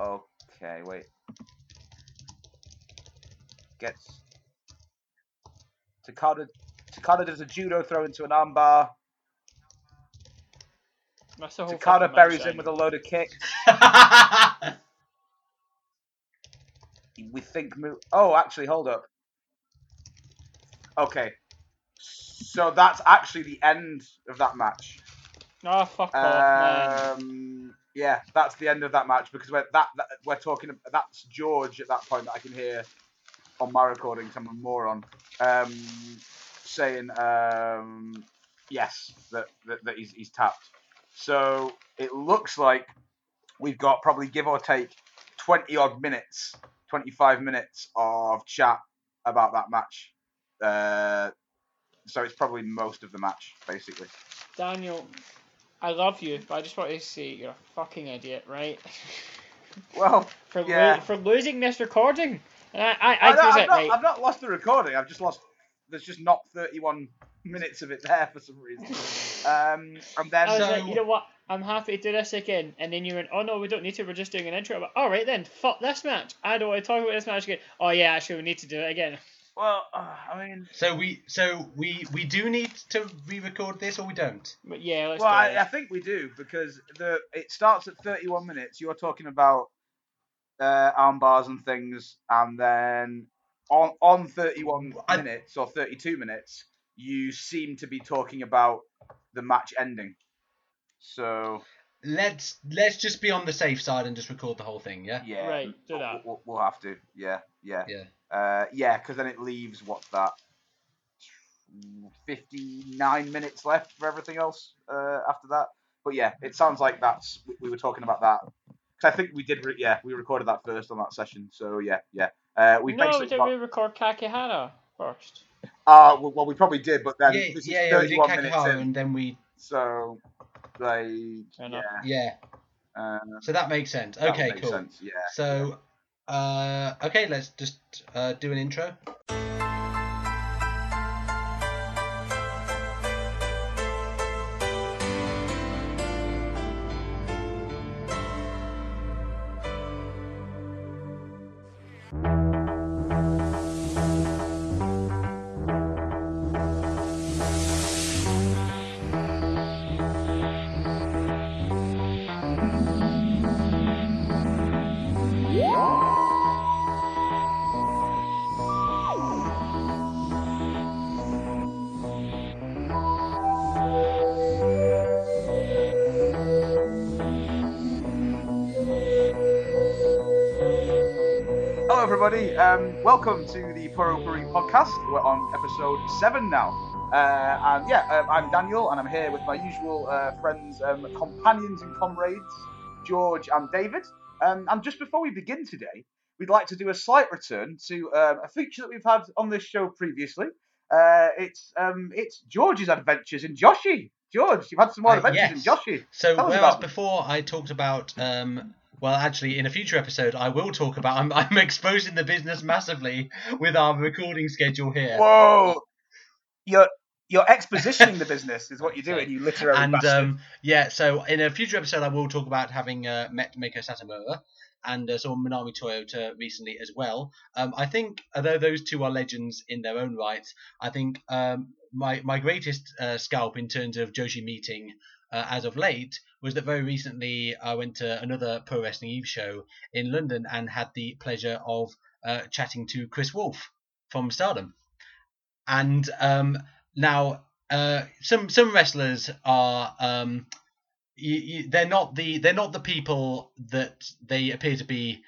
Okay, wait. Gets Takada. Takada does a judo throw into an armbar. Takada buries him with a load of kicks. We think. Mo- oh, actually, hold up. Okay, so that's actually the end of that match. Oh, fuck off, man. Um, Yeah, that's the end of that match because we're that, that we're talking. That's George at that point that I can hear on my recording. I'm a moron. Um, saying um, yes that, that that he's he's tapped. So it looks like we've got probably give or take twenty odd minutes, twenty five minutes of chat about that match. Uh, so it's probably most of the match basically. Daniel, I love you, but I just want to say you're a fucking idiot, right? Well, for lo- for losing this recording. And I, I, I, I, do have it, not, right? I've not lost the recording. I've just lost. There's just not 31 minutes of it there for some reason. Um, and then So- like, you know what? I'm happy to do this again. And then you went, oh no, we don't need to. We're just doing an intro. I'm all right then, fuck this match. I don't want to talk about this match again. Oh yeah, actually, we need to do it again. Well, uh, I mean, so we so we we do need to re-record this or we don't. But yeah, let's well, do I, it. I think we do because the it starts at 31 minutes. You're talking about uh, arm bars and things, and then on on 31 I- minutes or 32 minutes, you seem to be talking about the match ending. So Let's let's just be on the safe side and just record the whole thing. Yeah. yeah, Right, do that. We'll, we'll have to. Yeah, yeah. Yeah. Uh, yeah, because then it leaves what's that? Fifty-nine minutes left for everything else uh, after that. But yeah, it sounds like that's we- we were talking about that. 'Cause I think we did. Re- yeah, we recorded that first on that session. So yeah, yeah. Uh, we no, basically did got- we record Kakihara first? uh, well, well, we probably did, but then yeah, this is yeah, yeah, we did thirty-one minutes in, and then we so like yeah. yeah. Uh, So that makes sense. that Okay, makes cool. Sense. Yeah. So, uh, okay, let's just uh, do an intro. Welcome to the Puro Puri podcast. We're on episode seven now. Uh, and yeah, um, I'm Daniel, and I'm here with my usual uh, friends, um, companions, and comrades, George and David. Um, and just before we begin today, we'd like to do a slight return to um, a feature that we've had on this show previously. Uh, it's um, it's George's adventures in Joshi. George, you've had some more Uh, adventures in yes. Joshi. So, Tell whereas before I talked about, um, well, actually, in a future episode, I will talk about. I'm, I'm exposing the business massively with our recording schedule here. Whoa, you're you're expositioning the business is what you're doing. You literary and bastard. um, yeah, so in a future episode, I will talk about having uh, met Meiko Satomura and uh, saw Minami Toyota recently as well. Um, I think, although those two are legends in their own right, I think um, my my greatest uh, scalp in terms of Joshi meeting uh, as of late was that very recently I went to another Pro Wrestling Eve show in London and had the pleasure of uh, chatting to Kris Wolf from Stardom. And um, now uh, some some wrestlers are um, they're not the they're not the people that they appear to be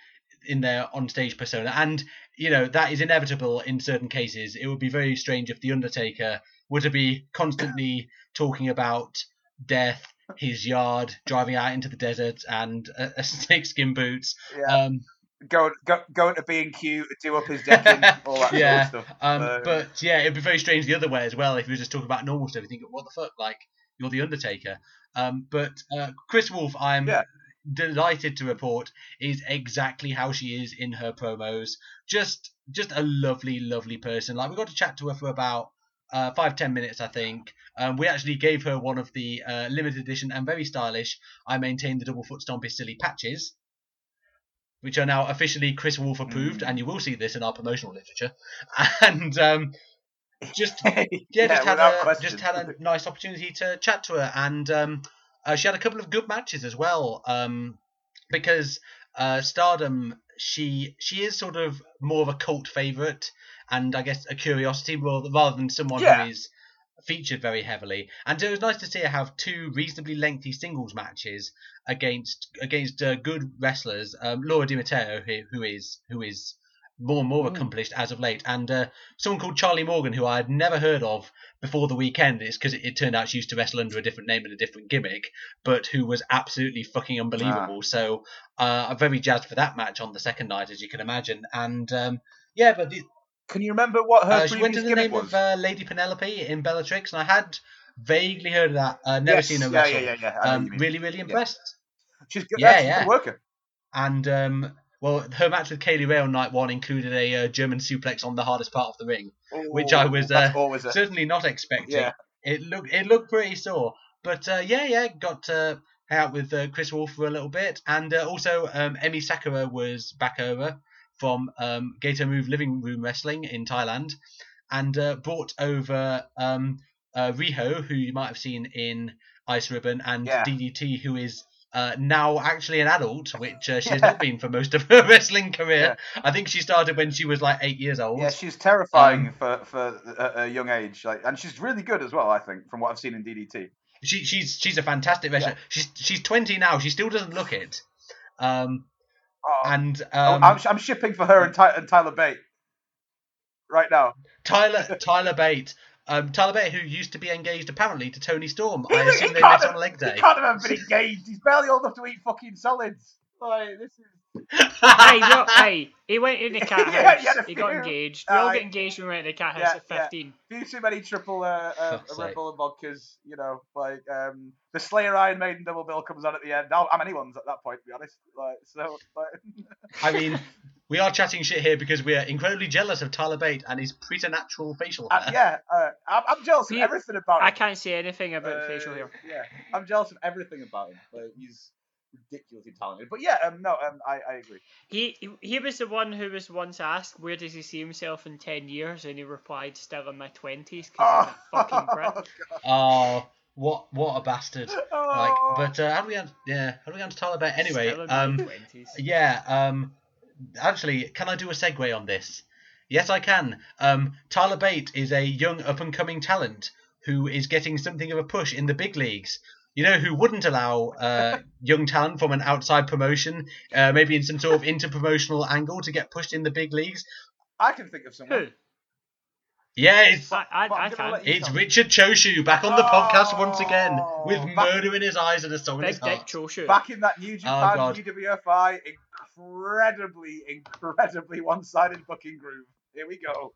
in their on-stage persona, and you know that is inevitable in certain cases. It would be very strange if the Undertaker were to be constantly talking about death, his yard, driving out into the desert, and a, a snakeskin boots. yeah. Um, go, go going to B and Q, do up his decking, all that Yeah, sort of stuff. Um, but yeah, it'd be very strange the other way as well if he was just talking about normal stuff. You think, what the fuck, like you're the Undertaker. Um, but uh, Kris Wolf, I'm Yeah. delighted to report, is exactly how she is in her promos. Just, just a lovely, lovely person. Like we got to chat to her for about uh, five, ten minutes, I think. Um, we actually gave her one of the uh, limited edition and very stylish. I maintain the double foot stomp is silly patches. which are now officially Kris Wolf approved, Mm. and you will see this in our promotional literature. And um, just yeah, just had a question. just had a nice opportunity to chat to her, and um, uh, she had a couple of good matches as well. Um, because uh, Stardom, she she is sort of more of a cult favorite, and I guess a curiosity rather, rather than someone Yeah. who is featured very heavily. And it was nice to see her have two reasonably lengthy singles matches against against uh, good wrestlers. Um, Laura Di Matteo, who, who is who is more and more Mm. accomplished as of late, and uh, someone called Charlie Morgan, who I had never heard of before the weekend. It's because it, it turned out she used to wrestle under a different name and a different gimmick, but who was absolutely fucking unbelievable. So uh, I'm very jazzed for that match on the second night, as you can imagine. And um, yeah, but the, Can you remember what her uh, she went under the name was? of uh, Lady Penelope in Bellatrix, and I had vaguely heard of that. Uh, never Yes, seen her yeah, wrestle. yeah, yeah, yeah. Um, what you mean. really, really impressed. She's good. yeah, Yeah, she's yeah. a good worker. And um, well, her match with Kay Lee Ray on night one included a uh, German suplex on the hardest part of the ring, Which I was, uh, a, certainly not expecting. yeah. It looked it looked pretty sore, but uh, yeah, yeah, got to hang out with uh, Kris Wolf for a little bit, and uh, also um, Emi Sakura was back over from um, Gatoh Move Living Room Wrestling in Thailand, and uh, brought over um, uh, Riho, who you might have seen in Ice Ribbon, and Yeah. DDT, who is. Uh, now actually an adult, which uh, she has not been for most of her wrestling career. I think she started when she was like eight years old. Yeah, she's terrifying Um, for for a, a young age, like, and she's really good as well. I think from what I've seen in DDT. She, she's she's a fantastic wrestler. She's she's 20 now. She still doesn't look it. Um, Oh, and um, I'm, I'm shipping for her and, Ty, and Tyler Bate right now. Tyler Tyler Bate, um, Tyler Bate, who used to be engaged apparently to Toni Storm. I assume they met have- on leg day. He can't have been engaged. He's barely old enough to eat fucking solids. Like this is. Hey, no, hey, he went in the cat house. Yeah, he he got engaged. We all Aye. get engaged when we went to the cat house Yeah, at 15. Few too many triple uh, uh, Fuck's Red. Bull and vodkas. You know, like um, the Slayer Iron Maiden double bill comes on at the end. I'll- I'm anyone's at that point, to be honest. Like so. Like, I mean, we are chatting shit here because we are incredibly jealous of Tyler Bate and his preternatural facial hair. uh, yeah, uh, I'm, I'm jealous of everything about him. I can't say anything about Uh, facial hair. Yeah, I'm jealous of everything about him. Like, he's ridiculously talented. But yeah, um, no, um, I, I agree. He he- he was the one who was once asked, "Where does he see himself in ten years?" And he replied, "Still in my twenties, because he's a fucking prick." Oh, what what a bastard! Like, Oh. but uh, how do we on? Yeah, how do we on to Tyler Bate? Anyway, Still in my um, 20s. Yeah, um, actually, can I do a segue on this? Yes, I can. Um, Tyler Bate is a young up and coming talent who is getting something of a push in the big leagues. You know who wouldn't allow uh, young talent from an outside promotion, uh, maybe in some sort of inter-promotional angle, to get pushed in the big leagues? I can think of someone. Who? Yeah, it's I, I, I'm I gonna can. let you- it's Richard Choshu back on the podcast once again with Oh, back- murder in his eyes and a song in his heart. Choshu. Back in that New Japan God. UWFI, incredibly, incredibly one-sided booking groove. Here we go.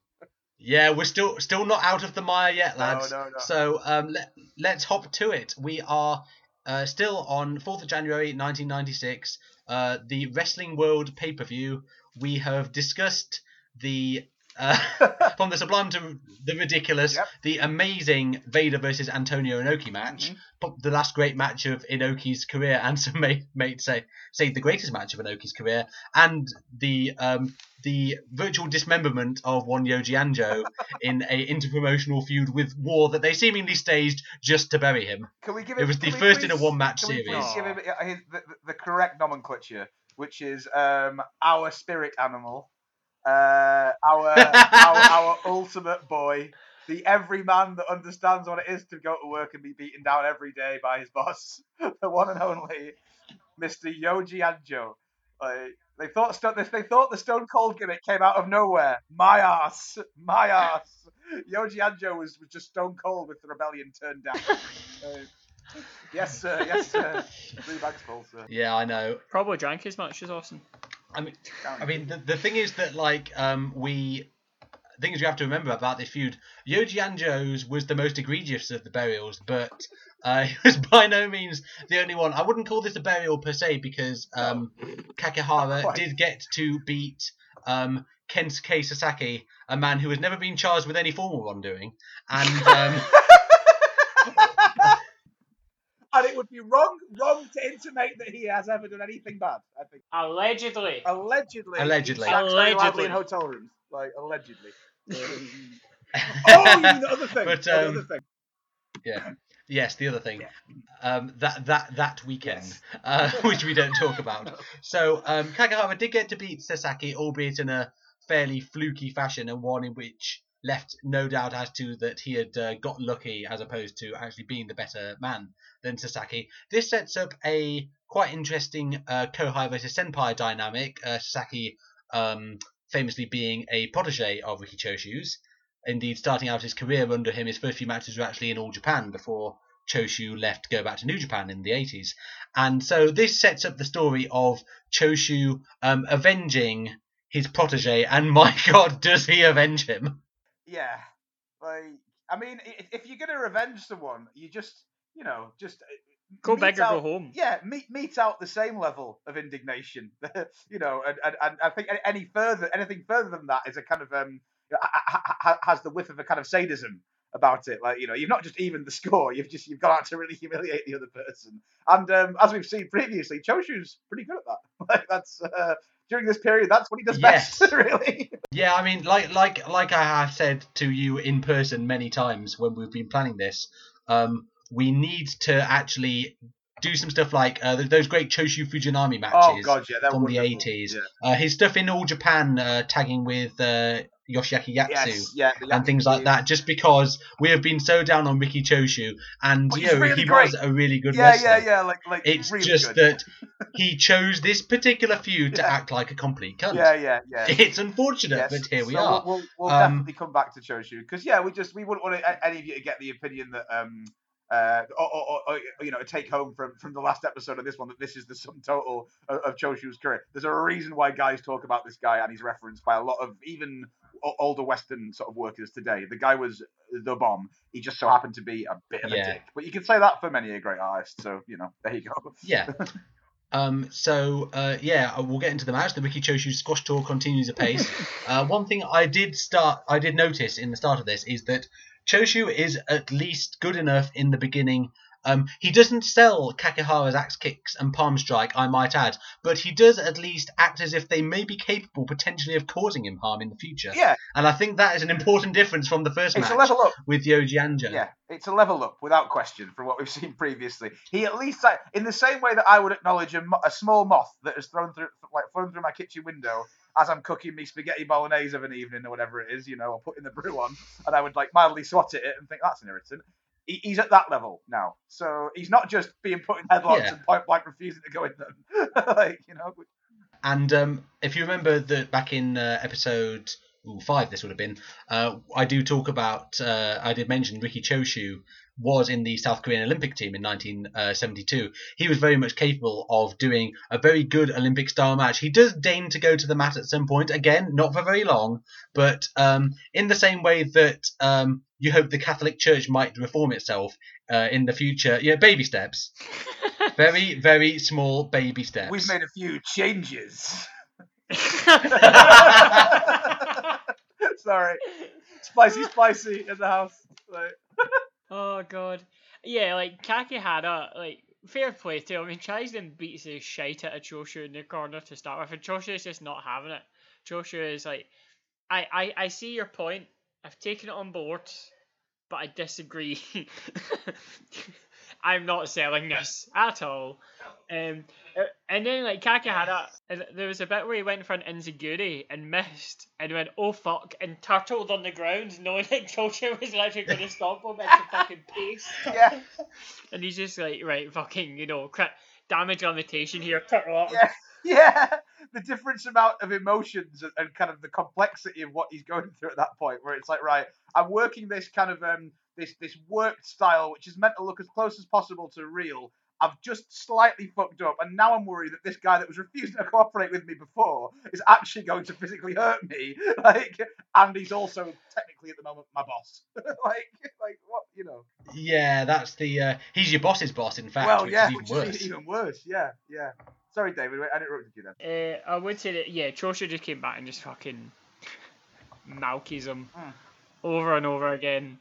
Yeah, we're still still not out of the mire yet, No, lads. no, no. So um, let let's hop to it. We are uh, still on fourth of January, 1996. Uh, the Wrestling World pay per view. We have discussed the. Uh, from the sublime to the ridiculous, Yep. the amazing Vader versus Antonio Inoki match, Mhm. the last great match of Inoki's career, and some may, may say say the greatest match of Inoki's career, and the um, the virtual dismemberment of one Yoji Anjo in a interpromotional feud with War that they seemingly staged just to bury him. Can we give It him? was the first in a one-match Can we series. please give him uh, the, the- the correct nomenclature, which is um, our spirit animal, uh, our, our our ultimate boy, the everyman that understands what it is to go to work and be beaten down every day by his boss, the one and only Mr. Yoji Anjo. Like, they thought Stone, they thought the Stone Cold gimmick came out of nowhere. My ass, my ass. Yoji Anjo was, was just Stone Cold with the rebellion turned down. Uh, yes, sir. Yes, sir. Three bags full, sir. Yeah, I know. Probably drank as much as Austin. I mean, I mean, the, the thing is that like um we things you have to remember about this feud. Yoji Anjo's was the most egregious of the burials, but uh, he was by no means the only one. I wouldn't call this a burial per se because um, Kakihara did get to beat um, Kensuke Sasaki, a man who has never been charged with any formal wrongdoing, and um, and it would be wrong, wrong to intimate that he has ever done anything bad. I think Allegedly. allegedly, Allegedly. he shacks very loudly Allegedly. in hotel rooms, like allegedly. oh, you mean the other thing? But, Oh, the um, other thing. Yeah. Yes, the other thing, Yeah. um, that that that weekend, Yes. uh, which we don't talk about. So um, Kakihara did get to beat Sasaki, albeit in a fairly fluky fashion, and one in which left no doubt as to that he had uh, got lucky as opposed to actually being the better man than Sasaki. This sets up a quite interesting uh, Kohai versus Senpai dynamic. Uh, Sasaki um, famously being a protege of Riki Choshu's. Indeed, starting out his career under him, his first few matches were actually in All Japan before Choshu left to go back to New Japan in the 80s. And so this sets up the story of Choshu um, avenging his protege, and my god, does he avenge him? Yeah, like I mean, i- if you're gonna revenge someone, you just, you know, just uh, Go back or go home. Yeah, meet meet out the same level of indignation, you know, and, and, and I think any- further, anything further than that is a kind of um ha- ha- ha- has the whiff of a kind of sadism about it. Like you know, you've not just even the score, you've just you've gone out to really humiliate the other person. And um, as we've seen previously, Choshu's pretty good at that. Like that's uh, during this period, that's what he does Yes. best, really. Yeah, I mean, like like like I have said to you in person many times when we've been planning this, um, we need to actually do some stuff like uh, those great Choshu Fujinami matches Oh god, yeah, from the 80s. Yeah. Uh, his stuff in All Japan, uh, tagging with uh, Yoshiaki Yatsu. Yes, yeah, and things like that, just because we have been so down on Riki Choshu, and But you know really he great. was a really good Yeah, wrestler. yeah, yeah, like like It's really just good. that he chose this particular feud to act like a complete cunt. Yeah, yeah, yeah. It's unfortunate, Yes. but here we so are. We'll, we'll, we'll Um, definitely come back to Choshu because yeah, we just we wouldn't want any of you to get the opinion that um uh or, or, or, you know take home from from the last episode of this one that this is the sum total of, of Choshu's career. There's a reason why guys talk about this guy and he's referenced by a lot of even older Western sort of workers today. The guy was the bomb. He just so happened to be a bit of Yeah. a dick. But you can say that for many a great artist. So you know there you go. Yeah. Um, so uh, yeah, uh, we'll get into the match. The Riki Choshu squash tour continues apace. uh, one thing I did start, I did notice in the start of this is that Choshu is at least good enough in the beginning. Um, he doesn't sell Kakihara's axe kicks and palm strike, I might add, but he does at least act as if they may be capable potentially of causing him harm in the future. Yeah, And I think that is an important difference from the first it's a level up. with Yoji Anjo. Yeah, it's a level up without question from what we've seen previously. He at least, like, in the same way that I would acknowledge a, mo- a small moth that has thrown through, like, flown through my kitchen window as I'm cooking me spaghetti bolognese of an evening or whatever it is, you know, or putting the brew on, and I would like mildly swat at it and think that's an irritant. He, he's at that level now, so he's not just being put in headlocks Yeah. and point blank refusing to go in them, like you know. And um, if you remember that back in uh, episode ooh, five, this would have been, uh, I do talk about, uh, I did mention Riki Choshu was in the South Korean Olympic team in 1972. He was very much capable of doing a very good Olympic style match. He does deign to go to the mat at some point, again, not for very long, but um, in the same way that um, you hope the Catholic Church might reform itself uh, in the future, yeah, baby steps. Very, very small baby steps. We've made a few changes. Sorry, spicy, spicy in the house. Like, oh god. Yeah, like Kakihara, like fair play to him. I mean Chisen beats his shite out of Choshu in the corner to start with, and Choshu is just not having it. Choshu is like I, I, I see your point. I've taken it on board, but I disagree. I'm not selling this at all. Um, uh, and then like Kakihara, there was a bit where he went for an Enziguri and missed, and went oh fuck, and turtled on the ground, knowing that Choshu was literally going to stop him at the fucking pace. yeah, And he's just like, right, fucking, you know, crit- damage limitation here, turtle up. yeah, yeah. The different amount of emotions and, and kind of the complexity of what he's going through at that point, where it's like, right, I'm working this kind of um this this worked style, which is meant to look as close as possible to real. I've just slightly fucked up, and now I'm worried that this guy that was refusing to cooperate with me before is actually going to physically hurt me. Like, and he's also technically at the moment my boss. like, like what you know? Yeah, that's the. Uh, he's your boss's boss, in fact, well, which yeah, is even which worse. is even worse. Yeah, yeah. Sorry, David, I interrupted you then. Uh, I would say that, yeah, Choshu just came back and just fucking malkies him Mm. over and over again.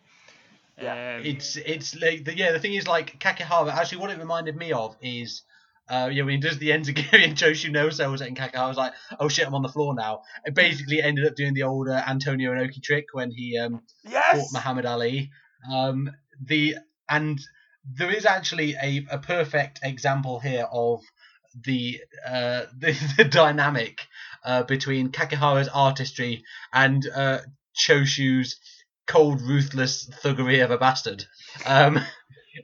Yeah. Um, It's it's like the, yeah. The thing is, like Kakihara. Actually, what it reminded me of is. Uh, you know, when he does the Enziguri and Choshu no cells and Kakihara was like, oh shit, I'm on the floor now. It basically ended up doing the old uh, Antonio Inoki trick when he um, fought Muhammad Ali. Um, the and there is actually a, a perfect example here of the uh, the, the dynamic uh, between Kakihara's artistry and uh, Choshu's cold, ruthless thuggery of a bastard. Um,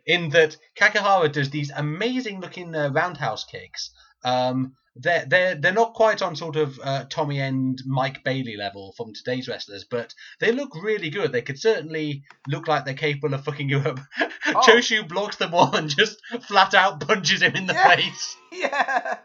in that Kakihara does these amazing looking uh, roundhouse kicks. Um, they're they're they're not quite on sort of uh, Tommy and Mike Bailey level from today's wrestlers, but they look really good. They could certainly look like they're capable of fucking you up. Oh. Choshu blocks them all and just flat out punches him in the Yeah. face. Yeah.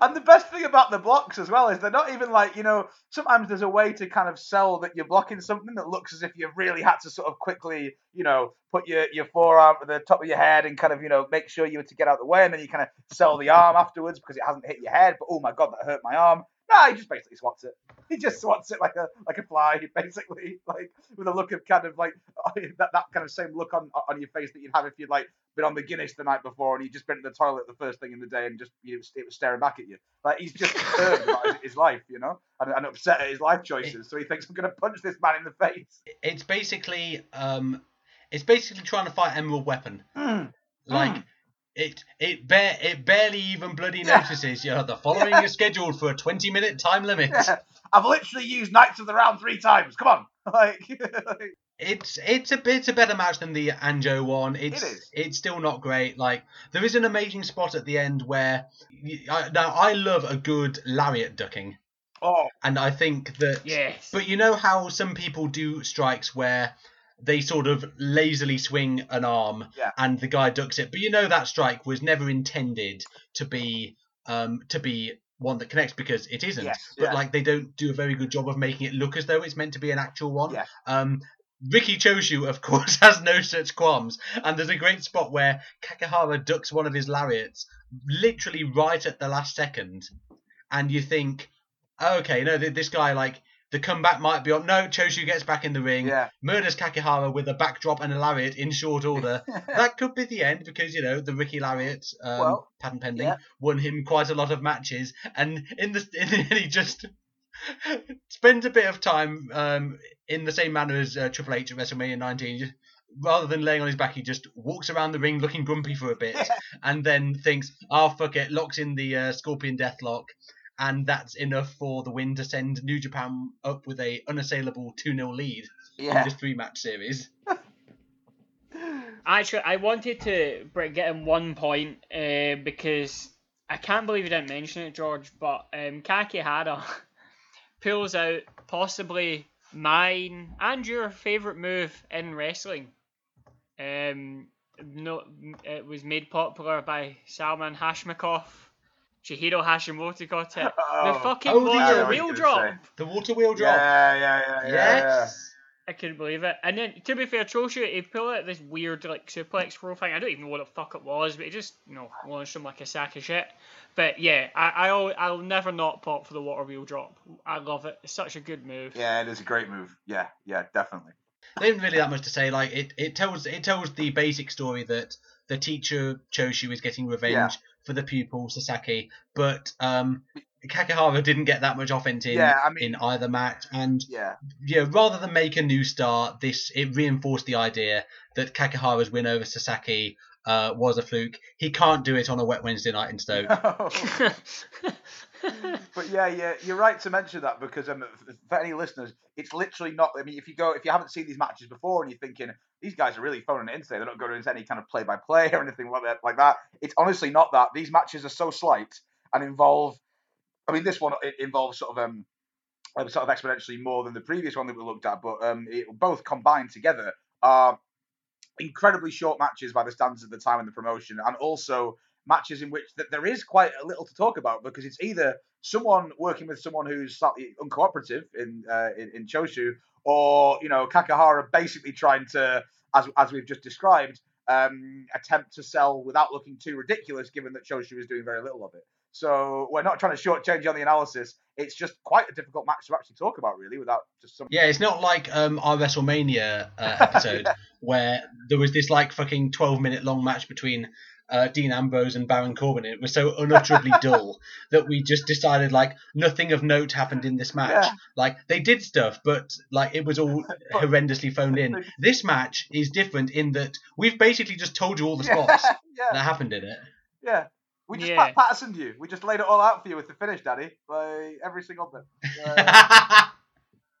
And the best thing about the blocks as well is they're not even like, you know, sometimes there's a way to kind of sell that you're blocking something that looks as if you've really had to sort of quickly, you know, put your, your forearm at the top of your head and kind of, you know, make sure you were to get out of the way and then you kind of sell the arm afterwards because it hasn't hit your head. But oh my god, that hurt my arm. No, he just basically swats it. He just swats it like a like a fly, basically, like with a look of kind of like that, that kind of same look on on your face that you'd have if you'd like been on the Guinness the night before and you'd just been to the toilet the first thing in the day and just you know, it was staring back at you. Like he's just concerned about his, his life, you know, and, and upset at his life choices. So he thinks I'm going to punch this man in the face. It's basically um, it's basically trying to fight Emerald Weapon. Mm. Like Mm. It it bare it barely even bloody Yeah. notices. You know, the following Yeah. is scheduled for a twenty minute time limit. Yeah. I've literally used Knights of the Round three times. Come on, like, like It's it's a bit it's a better match than the Anjo one. It's is. it's still not great. Like there is an amazing spot at the end where I, now I love a good lariat ducking, oh and I think that. yes. But you know how some people do strikes where they sort of lazily swing an arm Yeah. and the guy ducks it, but you know that strike was never intended to be um to be one that connects because it isn't. Yes, but yeah. like they don't do a very good job of making it look as though it's meant to be an actual one. Yeah. Um Riki Choshu, of course, has no such qualms, and there's a great spot where Kakihara ducks one of his lariats literally right at the last second, and you think, oh, okay, no, this guy like the comeback might be on. No, Choshu gets back in the ring, yeah, murders Kakihara with a backdrop and a lariat in short order. that could be the end because you know the Riki Lariat, um, Well, patent pending, yeah. won him quite a lot of matches, and in the in the end he just spends a bit of time um, in the same manner as uh, Triple H at WrestleMania 19. Just, rather than laying on his back, he just walks around the ring looking grumpy for a bit, and then thinks, "Oh fuck it," locks in the uh, Scorpion Deathlock. And that's enough for the win to send New Japan up with a unassailable 2 0 lead in this three match series. Actually, I wanted to get in one point uh, because I can't believe you didn't mention it, George. But um, Kakihara pulls out possibly mine and your favorite move in wrestling. Um, no, it was made popular by Salman Hashimov. Chihiro Hashimoto got it. Oh. the fucking Oh, water wheel drop. you were The water wheel drop. Yeah, yeah, yeah, yeah. Yes. I couldn't believe it. And then, to be fair, Choshu, he pulled out this weird, like, suplex throw thing. I don't even know what the fuck it was, but he just, you know, launched him like a sack of shit. But yeah, I, I, al- I'll never not pop for the water wheel drop. I love it. It's such a good move. Yeah, it is a great move. Yeah, yeah, definitely. There isn't really that much to say. Like it, it tells it tells the basic story that the teacher Choshu is getting revenge Yeah. For the pupil Sasaki, but um, Kakihara didn't get that much offense in Yeah, I mean- in either match, and Yeah, yeah, rather than make a new star, this it reinforced the idea that Kakihara's win over Sasaki uh, was a fluke. He can't do it on a wet Wednesday night in Stoke. but yeah, yeah, you're right to mention that because um, for any listeners, it's literally not. I mean, if you go, if you haven't seen these matches before and you're thinking these guys are really phoning it in today, they're not going into any kind of play-by-play or anything like that. Like that, it's honestly not that. These matches are so slight and involve. I mean, this one involves sort of um, um, sort of exponentially more than the previous one that we looked at, but um, it, both combined together are incredibly short matches by the standards of the time and the promotion, and also matches in which that there is quite a little to talk about because it's either someone working with someone who's slightly uncooperative in uh, in, in Choshu, or you know Kakihara basically trying to, as as we've just described, um, attempt to sell without looking too ridiculous, given that Choshu is doing very little of it. So we're not trying to shortchange on the analysis. It's just quite a difficult match to actually talk about, really, without just some. Yeah, it's not like um, our WrestleMania uh, episode Yeah. where there was this like fucking 12 minute long match between uh, Dean Ambrose and Baron Corbin. It was so unutterably dull that we just decided like nothing of note happened in this match. Yeah. Like they did stuff, but like it was all horrendously phoned in. This match is different in that we've basically just told you all the spots yeah, that happened in it. yeah. We just Yeah. Pat Pattersoned you. We just laid it all out for you with the finish, Daddy. Like every single bit. Uh,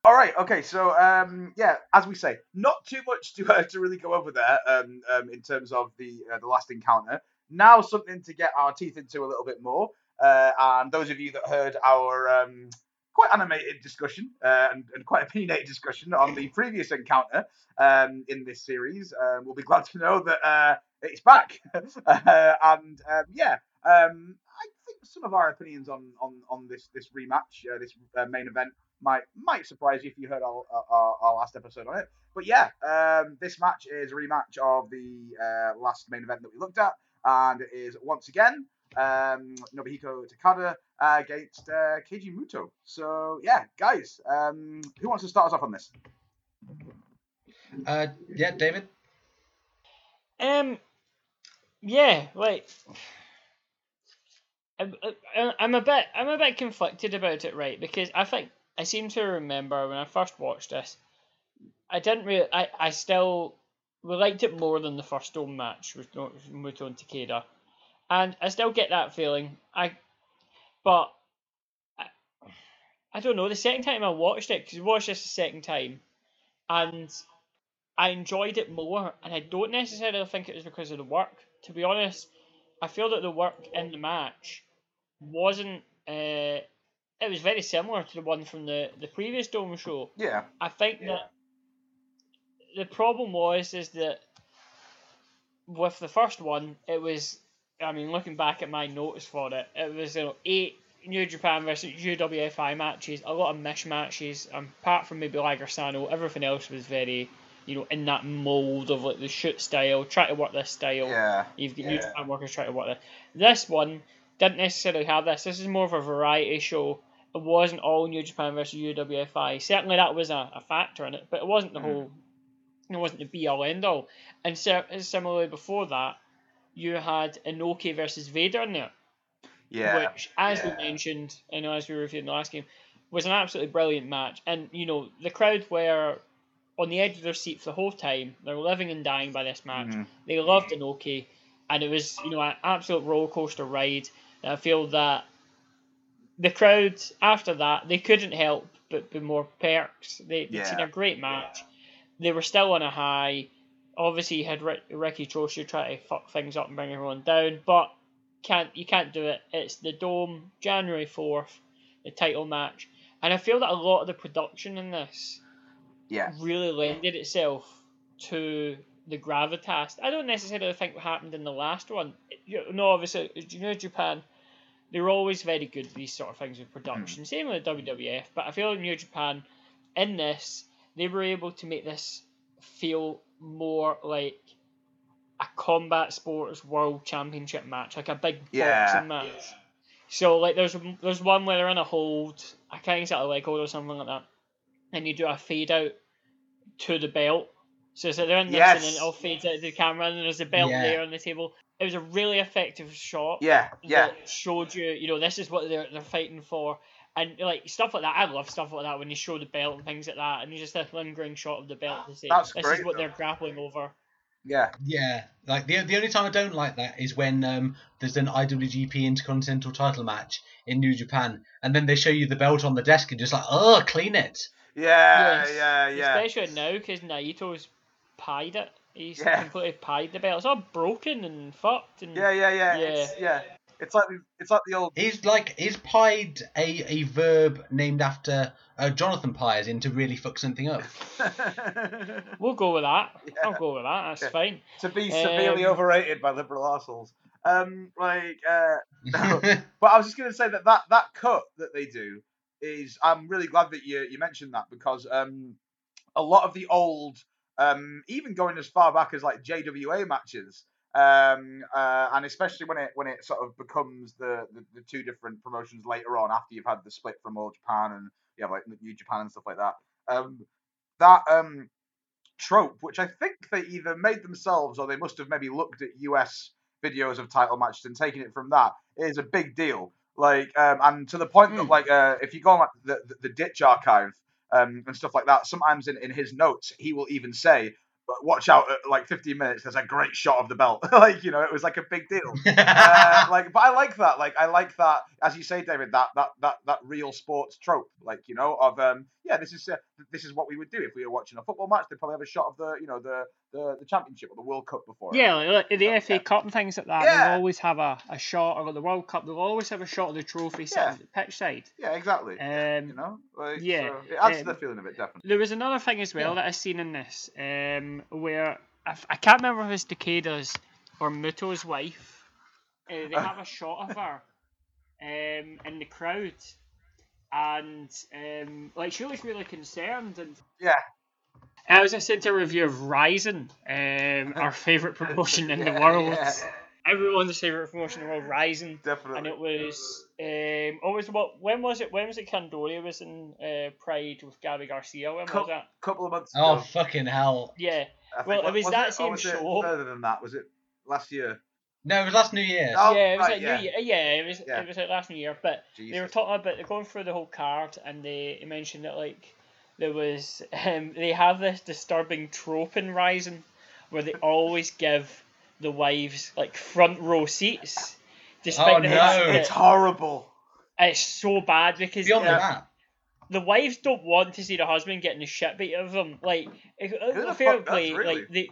All right. Okay. So, um, yeah, as we say, not too much to uh, to really go over there um, um, in terms of the uh, the last encounter. Now, something to get our teeth into a little bit more. Uh, and those of you that heard our um, quite animated discussion uh, and, and quite opinionated discussion on the previous encounter um, in this series um, will be glad to know that uh, it's back. uh, and um, yeah, um, I think some of our opinions on on, on this this rematch, uh, this uh, main event, might might surprise you if you heard our, our, our last episode on it. But yeah, um, this match is a rematch of the uh, last main event that we looked at, and it is once again um, Nobuhiko Takada uh, against uh, Keiji Muto. So yeah, guys, um, who wants to start us off on this? uh, yeah, David. Um, yeah, like I'm, uh, I'm- a bit I'm a bit conflicted about it, right? Because I think I seem to remember when I first watched this, I didn't really I, I still we liked it more than the first home match with Muto Takada, and I still get that feeling. I, but I, I don't know. The second time I watched it, because I watched this the second time, and I enjoyed it more, and I don't necessarily think it was because of the work. To be honest, I feel that the work in the match wasn't. Uh, it was very similar to the one from the the previous Dome show. Yeah, I think that the problem was is that with the first one, it was. I mean, looking back at my notes for it, it was you know eight New Japan versus UWFI matches, a lot of mishmatches. Um, apart from maybe Liger Sano, everything else was very, you know, in that mold of like the shoot style. Try to work this style. yeah, You've got New Yeah. Japan workers trying to work this. This one didn't necessarily have this. This is more of a variety show. It wasn't all New Japan versus UWFI. Certainly that was a, a factor in it, but it wasn't the Mm. whole. It wasn't the be all end all. And similarly before that, you had Inoki versus Vader in there, yeah, which, as yeah. we mentioned, know, as we reviewed in the last game, was an absolutely brilliant match. And you know, the crowd were on the edge of their seat for the whole time. They were living and dying by this match. Mhm. They loved Inoki, and it was you know an absolute roller coaster ride. And I feel that the crowd after that they couldn't help but be more perks. They they'd seen a great match. They were still on a high. Obviously, you had Rick, Riki Choshu try to fuck things up and bring everyone down, but can't you can't do it. It's the Dome, January fourth, the title match, and I feel that a lot of the production in this yeah, really lended itself to the gravitas. I don't necessarily think what happened in the last one. You know, obviously, you know, Japan, they were always very good at these sort of things with production. Mm. Same with the WWF, but I feel in New Japan, in this, they were able to make this feel more like a combat sports world championship match, like a big Yeah. boxing match. So like there's there's one where they're in a hold, I can't exactly like hold or something like that, and you do a fade out to the belt. So it's like they're in this and then Yes. it all fades out to the camera and there's a belt Yeah. there on the table. It was a really effective shot yeah, yeah. that showed you, you know, this is what they're they're fighting for. And like stuff like that, I love stuff like that when you show the belt and things like that, and you just have a lingering shot of the belt to say That's this great, is what though. they're grappling over. Yeah, Yeah, like the the only time I don't like that is when um, there's an IWGP Intercontinental Title match in New Japan, and then they show you the belt on the desk and just like, oh, clean it. yeah, Yes. yeah, yeah. Especially now because Naito's pied it. He's Yeah. completely pied the belt. It's all broken and fucked and Yeah, yeah, yeah. Yeah. It's, yeah. It's like the, it's like the old. He's like he's pied a, a verb named after uh, Jonathan Pyers in to really fuck something up? we'll go with that. Yeah. I'll go with that. That's Yeah. fine. to be severely Um, overrated by liberal assholes. Um, like, uh, but I was just gonna say that that that cut that they do is. I'm really glad that you you mentioned that because um, a lot of the old, um, even going as far back as like JWA matches, Um, uh, and especially when it when it sort of becomes the, the, the two different promotions later on after you've had the split from All Japan and you have like New Japan and stuff like that. Um, that um, trope, which I think they either made themselves or they must have maybe looked at US videos of title matches and taken it from that, is a big deal. Like, um, and to the point that Mm. like uh, if you go on like the, the, the Ditch archive um, and stuff like that, sometimes in, in his notes he will even say. Watch out! At like 15 minutes, there's a great shot of the belt. like you know, it was like a big deal uh, like, but I like that. Like, I like that, as you say, David. That that that that real sports trope, like you know, of um, yeah, this is uh, this is what we would do if we were watching a football match. They'd probably have a shot of the you know the the, the championship or the World Cup before. Yeah, like, like the Yeah. FA Cup and things like that, Yeah. they'll always have a, a shot, or the World Cup, they'll always have a shot of the trophy sitting Yeah. at the pitch side. yeah, exactly. Um, you know, like, yeah, so it adds to um, the feeling of it definitely. There was another thing as well Yeah. that I seen in this, um, where I can't remember if it's Takada's or Muto's wife. Uh, they have a shot of her um, in the crowd, and um, like she looks really concerned. And Yeah. I was listening to a review of Rizin, um, our favorite promotion in the world. yeah, Everyone's favorite promotion in the world, Rizin definitely. and it was um oh, it was what when was it when was it Candoria was in uh, Pride with Gabby Garcia when Cup- was that couple of months oh fucking hell! yeah I think, well, it was was that or same was it show. Further than that, was it last year? No, it was last New Year. Oh, yeah it was right, like yeah. New Year yeah it was Yeah. it was like last New Year but Jesus. they were talking about they're going through the whole card and they, they mentioned that like there was um they have this disturbing trope in Rizin where they always give the wives like front row seats despite Oh, the no. fact that it's horrible. it's so bad because Beyond uh, that, the wives don't want to see the husband getting the shit beat out of them. Like, if, Who the fair fuck does, play, really? like they,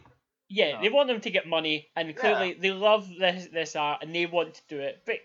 yeah, No. they want them to get money, and clearly they love this this art, and they want to do it. But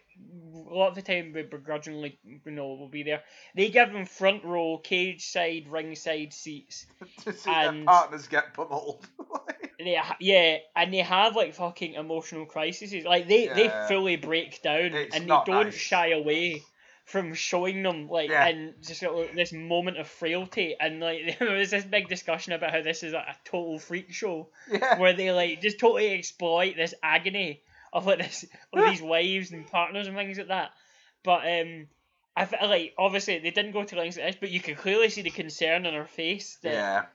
a lot of the time, we begrudgingly, you know, will be there. They give them front row, cage side, ring side seats. to see And- their partners get pummeled. They, ha- yeah, and they have like fucking emotional crises. Like they, they fully break down, It's and they don't nice. shy away from showing them like Yeah. and just like, this moment of frailty. And like there was this big discussion about how this is like, a total freak show yeah. where they like just totally exploit this agony of like this of these wives and partners and things like that. But um. I feel like obviously they didn't go to lengths like this, but you could clearly see the concern on her face that Yeah.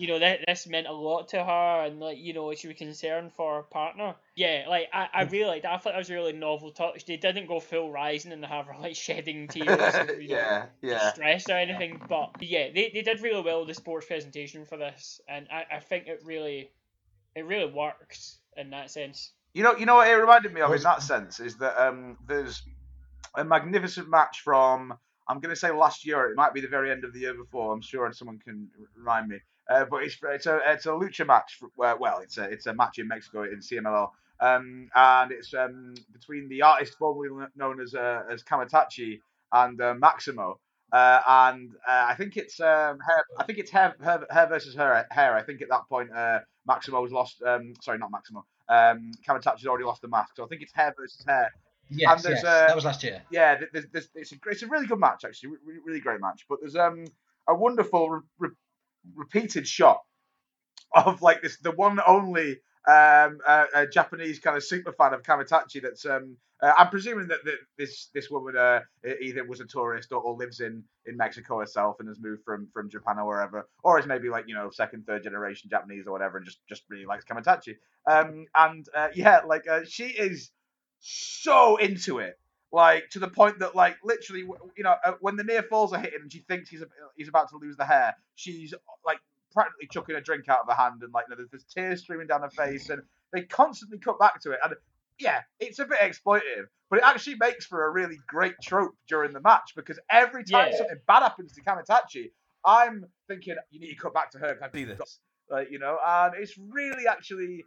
You know that this meant a lot to her and like you know she was concerned for her partner yeah like i, I really liked that i thought that was a really novel touch they didn't go full Rizin and have her like shedding tears of, you know, yeah. Yeah. stress or anything but yeah they, they did really well with the sports presentation for this and I, I think it really it really works in that sense You know, you know what it reminded me of in that sense is that um, there's a magnificent match from I'm going to say last year. It might be the very end of the year before. I'm sure someone can remind me. Uh, but it's it's a it's a lucha match. For, well, it's a it's a match in Mexico in CMLL. Um, and it's um, between the artist formerly known as uh, as Kamaitachi and uh, Maximo. Uh, and uh, I think it's um, her. I think it's her, her, her versus her hair. I think at that point uh, Maximo's lost. Um, sorry, not Maximo. Um, Kamaitachi's already lost the mask, so I think it's hair versus hair. yes, yes, uh, that was last year. Yeah, there's, there's, it's, a, it's a really good match actually, really, really great match. But there's um a wonderful re- repeated shot of like this the one only um uh, a Japanese kind of super fan of Kamaitachi that's um uh, I'm presuming that, that this this woman uh, either was a tourist or, or lives in, in Mexico herself and has moved from, from Japan or wherever, or is maybe like you know second third generation Japanese or whatever and just, just really likes Kamaitachi. Um and uh, yeah like uh, she is so into it like to the point that like literally you know uh, when the near falls are hitting and she thinks he's he's about to lose the hair she's like practically chucking a drink out of her hand and like you know, there's, there's tears streaming down her face and they constantly cut back to it and yeah it's a bit exploitative but it actually makes for a really great trope during the match because every time Yeah. something bad happens to Kamaitachi I'm thinking you need to cut back to her 'cause I see this like you know and it's really actually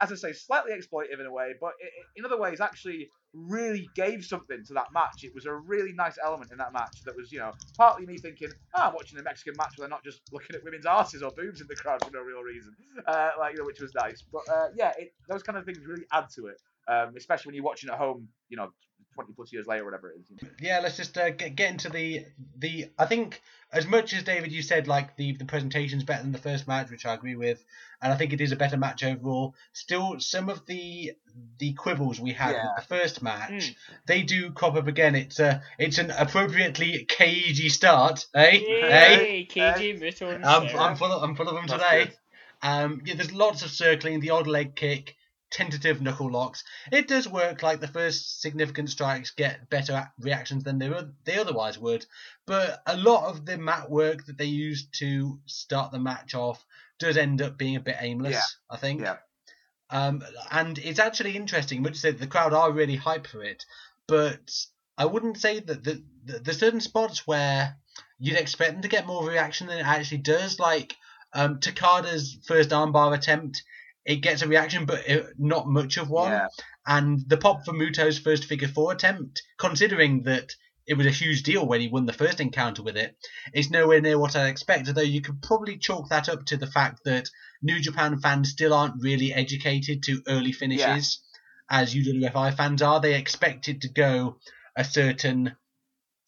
as I say, slightly exploitative in a way, but it- in other ways, actually really gave something to that match. It was a really nice element in that match that was, you know, partly me thinking, ah, I'm watching a Mexican match where they're not just looking at women's asses or boobs in the crowd for no real reason, uh, like you know, which was nice. But uh, yeah, it, those kind of things really add to it, um, especially when you're watching at home, you know, twenty plus years later, whatever it is. yeah, let's just uh, get, get into the the. I think as much as David, you said like the the presentation's better than the first match, which I agree with, and I think it is a better match overall. Still, some of the the quibbles we had Yeah. with the first match, Mm. they do crop up again. It's a it's an appropriately cagey start, eh? eh? Hey, KG Muto I'm, I'm full of I'm full of them That's today. good. Um, yeah, there's lots of circling, the odd leg kick, tentative knuckle locks. It does work. Like the first significant strikes get better reactions than they would they otherwise would. But a lot of the mat work that they use to start the match off does end up being a bit aimless. Yeah. I think. Yeah. Um, and it's actually interesting. Much said the crowd are really hype for it, but I wouldn't say that the, the there's certain spots where you'd expect them to get more reaction than it actually does. Like um, Takada's first armbar attempt, it gets a reaction, but it, not much of one. Yeah. And the pop for Muto's first figure four attempt, considering that it was a huge deal when he won the first encounter with it, is nowhere near what I expected. Though you could probably chalk that up to the fact that New Japan fans still aren't really educated to early finishes, as UWFI fans are. They expect it to go a certain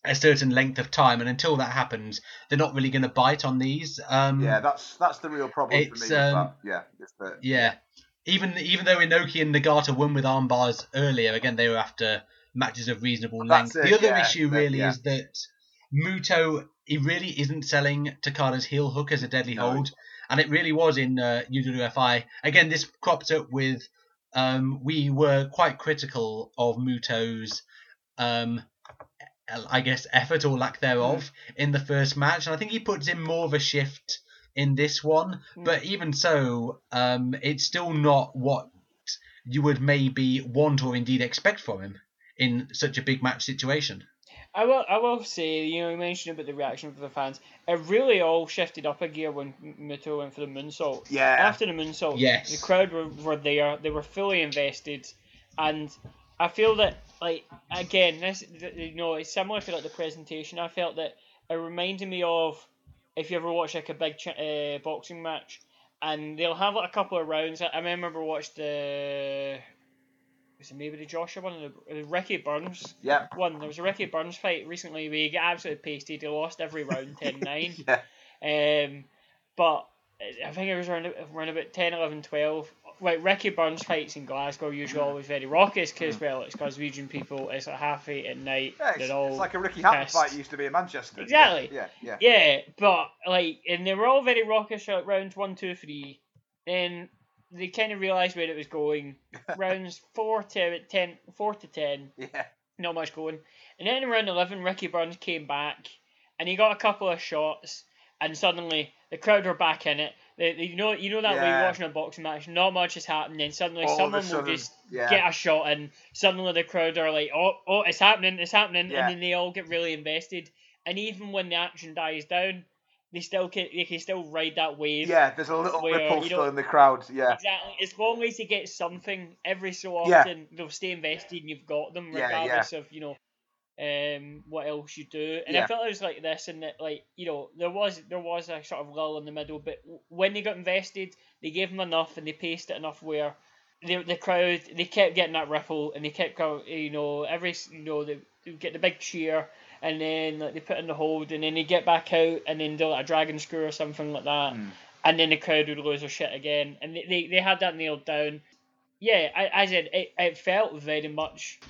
a certain length of time, and until that happens, they're not really going to bite on these. Um, Yeah, that's that's the real problem for me. um. Yeah, the, yeah. Even even though Inoki and Nagata won with arm bars earlier, again they were after matches of reasonable length. it, the other yeah, issue really yeah. is that Muto he really isn't selling Takada's heel hook as a deadly No. hold, and it really was in uh, UWFI. Again, this cropped up with um, we were quite critical of Muto's um, I guess effort or lack thereof in the first match, and I think he puts in more of a shift in this one. Mm. But even so, um, it's still not what you would maybe want or indeed expect from him in such a big match situation. I will, I will say, you know, you mentioned about the reaction from the fans. It really all shifted up a gear when Muto went for the moonsault. yeah. After the moonsault, Yes. the crowd were, were there. They were fully invested, and I feel that, like, again, this, you know, it's similar to like the presentation. I felt that it reminded me of if you ever watch like a big ch- uh, boxing match, and they'll have like a couple of rounds. I, remember watched the. Was it maybe the Joshua one? The, the Ricky Burns yeah. one. There was a Ricky Burns fight recently where he got absolutely pasted. He lost every round 10-9. Yeah. Um, but I think it was around, around about 10, 11, 12. Like Ricky Burns fights in Glasgow usually mm. always very raucous because mm. well it's because region people. It's like half eight at night. Yeah, it's, they're all it's like a Ricky Hatton fight used to be in Manchester. Exactly. Yeah, yeah. Yeah, but like, and they were all very raucous at rounds one, two, three. Then they kind of realised where it was going. rounds four to ten, four to ten, Yeah. not much going. And then around eleven, Ricky Burns came back, and he got a couple of shots, and suddenly the crowd were back in it. You know, you know that way Yeah. watching a boxing match, not much is happening. Then suddenly All someone will just yeah. get a shot in. Suddenly the crowd are like, oh, oh, it's happening, it's happening, Yeah. and then they all get really invested. And even when the action dies down, they still can they can still ride that wave. Yeah, there's a little ripple you still in the crowd. Yeah. Exactly. As long as you get something every so Yeah. often, they'll stay invested and you've got them Yeah, yeah. regardless of you know um what else you do. And I felt it was like this, and that like you know there was there was a sort of lull in the middle, but when they got invested, they gave them enough and they paced it enough where. The, the crowd they kept getting that ripple and they kept going you know every you know they, they get the big cheer and then like they put in the hold and then they get back out and then do like a dragon screw or something like that Mm. and then the crowd would lose their shit again. And they, they, they had that nailed down. Yeah, I, I said it, it felt very much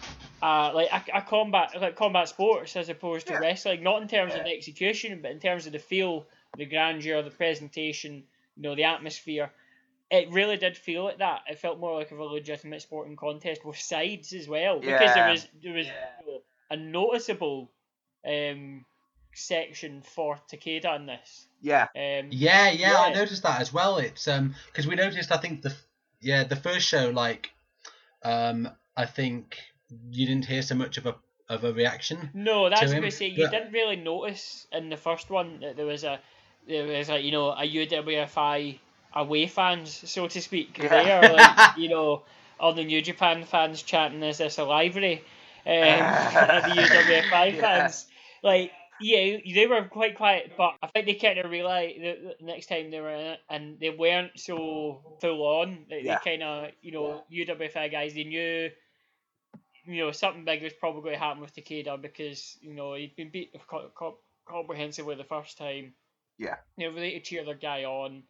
uh, like a, a combat like combat sports as opposed to Yeah. wrestling. Not in terms of Yeah. the execution, but in terms of the feel, the grandeur, the presentation, you know, the atmosphere. It really did feel like that. It felt more like of a legitimate sporting contest with sides as well, because there was there was you know, a noticeable um, section for Takada in this. Yeah. Um, Yeah, yeah, I noticed that as well. It's um because we noticed I think the yeah the first show like um I think you didn't hear so much of a of a reaction. No, that's what him, I say. You but- didn't really notice in the first one that there was a there was like you know a UWFI away fans, so to speak. Yeah. There, like you know, all the New Japan fans chanting, "Is this a library?" Um, the UWFI Yeah. fans, like yeah, they were quite quiet, but I think they kind of realised that the next time they were in it, and they weren't so full on. Like, Yeah. They kind of, you know, UWFI guys, they knew you know something big was probably going to happen with Takada because you know he'd been beat co- co- comprehensively the first time. Yeah. You know, really to cheer their guy on.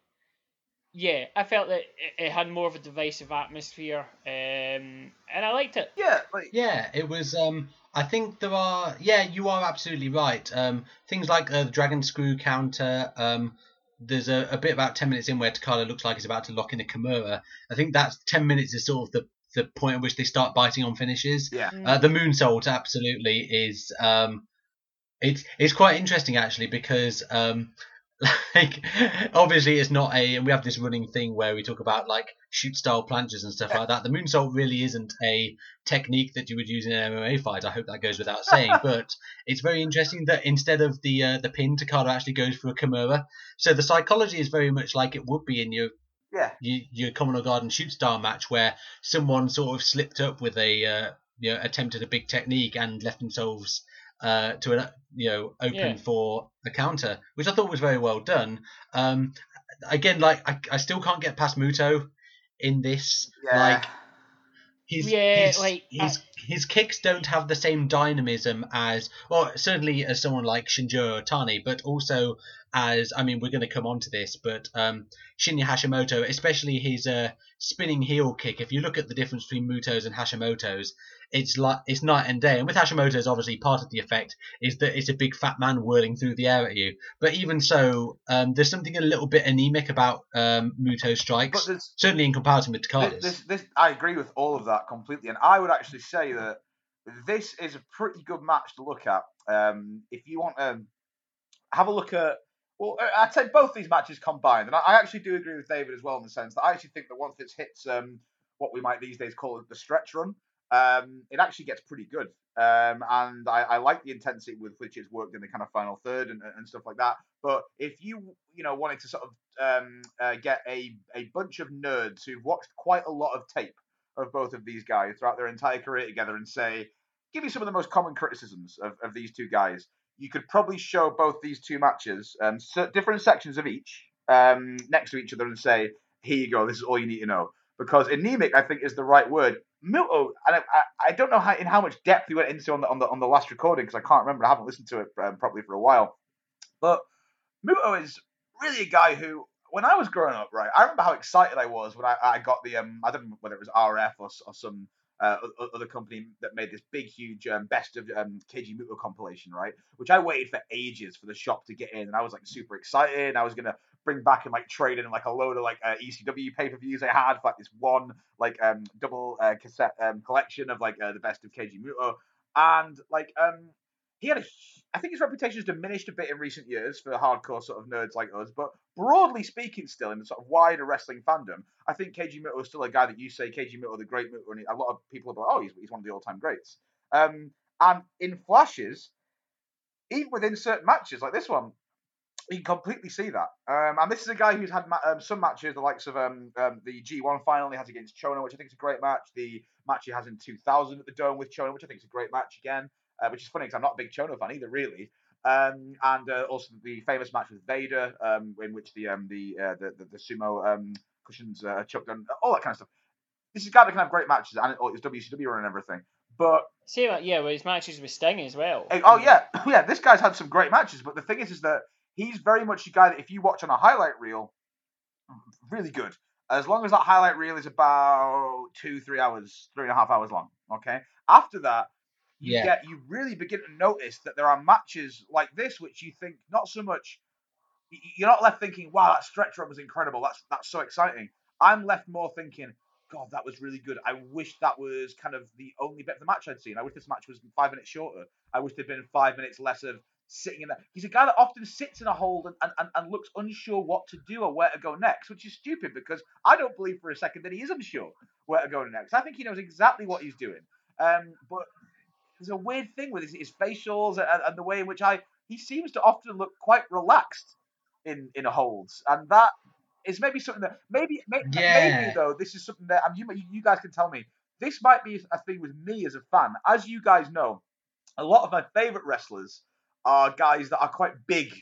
Yeah, I felt that it, it had more of a divisive atmosphere, um, and I liked it. Yeah, like Yeah, it was. Um, I think there are. Yeah, you are absolutely right. Um, things like uh, the dragon screw counter. Um, there's a, a bit about ten minutes in where Takada looks like he's about to lock in a Kimura. I think that's ten minutes is sort of the the point at which they start biting on finishes. yeah. Mm. Uh, the moonsault absolutely is. Um, it's it's quite interesting actually because um, like obviously it's not a and we have this running thing where we talk about like shoot style planches and stuff like that. The moonsault really isn't a technique that you would use in an MMA fight. I hope that goes without saying, but it's very interesting that instead of the uh, the pin, Takada actually goes for a Kimura. So the psychology is very much like it would be in your Yeah. your, your Commodore Garden shoot star match where someone sort of slipped up with a uh, you know attempted a big technique and left themselves uh, to an you know open Yeah. for a counter, which I thought was very well done. Um, again, like I, I still can't get past Muto in this. Yeah. Like his Yeah, his, like, his his kicks don't have the same dynamism as well certainly as someone like Shinjiro Otani, but also as I mean we're going to come on to this, but um, Shinya Hashimoto, especially his uh, spinning heel kick. If you look at the difference between Muto's and Hashimoto's, it's like it's night and day. And with Hashimoto's, obviously part of the effect is that it's a big fat man whirling through the air at you. But even so, um, there's something a little bit anemic about um, Muto's strikes, certainly in comparison with Takada's. I agree with all of that completely, and I would actually say that this is a pretty good match to look at. Um, if you want to have a look at, well, I'd say both these matches combined, and I, actually do agree with David as well in the sense that I actually think that once it hits um, what we might these days call the stretch run, um, it actually gets pretty good. Um, and I, I like the intensity with which it's worked in the kind of final third and, and stuff like that. But if you you know wanted to sort of um, uh, get a a bunch of nerds who've watched quite a lot of tape of both of these guys throughout their entire career together and say, give me some of the most common criticisms of, of these two guys. You could probably show both these two matches, um, so different sections of each, um, next to each other and say, here you go, this is all you need to know. Because anemic, I think, is the right word. Muto, and I, I, don't know how in how much depth we went into on the on the on the last recording because I can't remember. I haven't listened to it um, properly for a while. But Muto is really a guy who, when I was growing up, right, I remember how excited I was when I, I got the um, I don't know whether it was RF or, or some uh, other company that made this big, huge um, best of um, Keiji Muto compilation, right? Which I waited for ages for the shop to get in, and I was like super excited. I was gonna bring back and like trade in like a load of like uh, ECW pay per views I had for like this one like um double uh, cassette um, collection of like uh, the best of Keiji Muto, and like um he had a I think his reputation has diminished a bit in recent years for hardcore sort of nerds like us, but broadly speaking, still in the sort of wider wrestling fandom, I think Keiji Muto is still a guy that you say Keiji Muto the great Muto, and a lot of people are like, oh, he's, he's one of the all time greats. Um, and in flashes, even within certain matches like this one, you can completely see that. Um, and this is a guy who's had ma- um, some matches, the likes of um, um, the G1 final he has against Chono, which I think is a great match. The match he has in 2000 at the Dome with Chono, which I think is a great match again. Uh, which is funny because I'm not a big Chono fan either, really. Um, and uh, also the famous match with Vader, um, in which the um, the, uh, the the the sumo um, cushions uh, chucked on, all that kind of stuff. This is a guy that can have great matches, and oh, it's WCW and everything. But see, yeah, well, his matches with Sting as well. Hey, oh yeah, yeah. This guy's had some great matches, but the thing is, is that he's very much a guy that if you watch on a highlight reel, really good. As long as that highlight reel is about two, three hours, three and a half hours long. Okay. After that, you Yeah. get you really begin to notice that there are matches like this which you think not so much. You're not left thinking, "Wow, that stretch run was incredible. That's that's so exciting." I'm left more thinking, God, that was really good. I wish that was kind of the only bit of the match I'd seen. I wish this match was five minutes shorter. I wish there'd been five minutes less of sitting in there. He's a guy that often sits in a hold and, and, and, and looks unsure what to do or where to go next, which is stupid because I don't believe for a second that he is unsure where to go next. I think he knows exactly what he's doing. Um, but there's a weird thing with his, his facials and, and the way in which I he seems to often look quite relaxed in in holds, and that is maybe something that maybe maybe, maybe though this is something that I mean, you you guys can tell me this might be a thing with me as a fan. As you guys know, a lot of my favorite wrestlers are guys that are quite big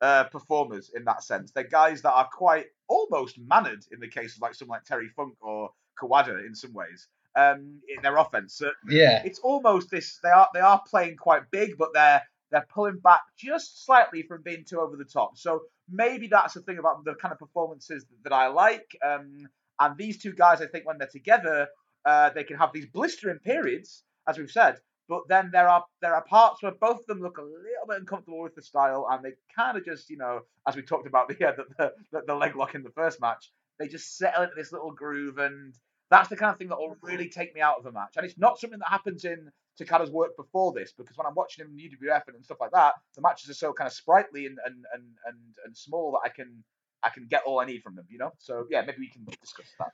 uh, performers in that sense. They're guys that are quite almost mannered in the case of like someone like Terry Funk or Kawada in some ways. Um, in their offense. So Yeah. it's almost this. They are they are playing quite big, but they're they're pulling back just slightly from being too over the top. So maybe that's the thing about the kind of performances that I like. Um, and these two guys, I think, when they're together, uh, they can have these blistering periods, as we've said. But then there are there are parts where both of them look a little bit uncomfortable with the style, and they kind of just, you know, as we talked about the, yeah, the, the the leg lock in the first match, they just settle into this little groove, and that's the kind of thing that will really take me out of a match. And it's not something that happens in Takada's work before this, because when I'm watching him in UWF and stuff like that, the matches are so kind of sprightly and and and and, and small that I can I can get all I need from them, you know. So yeah, maybe we can discuss that.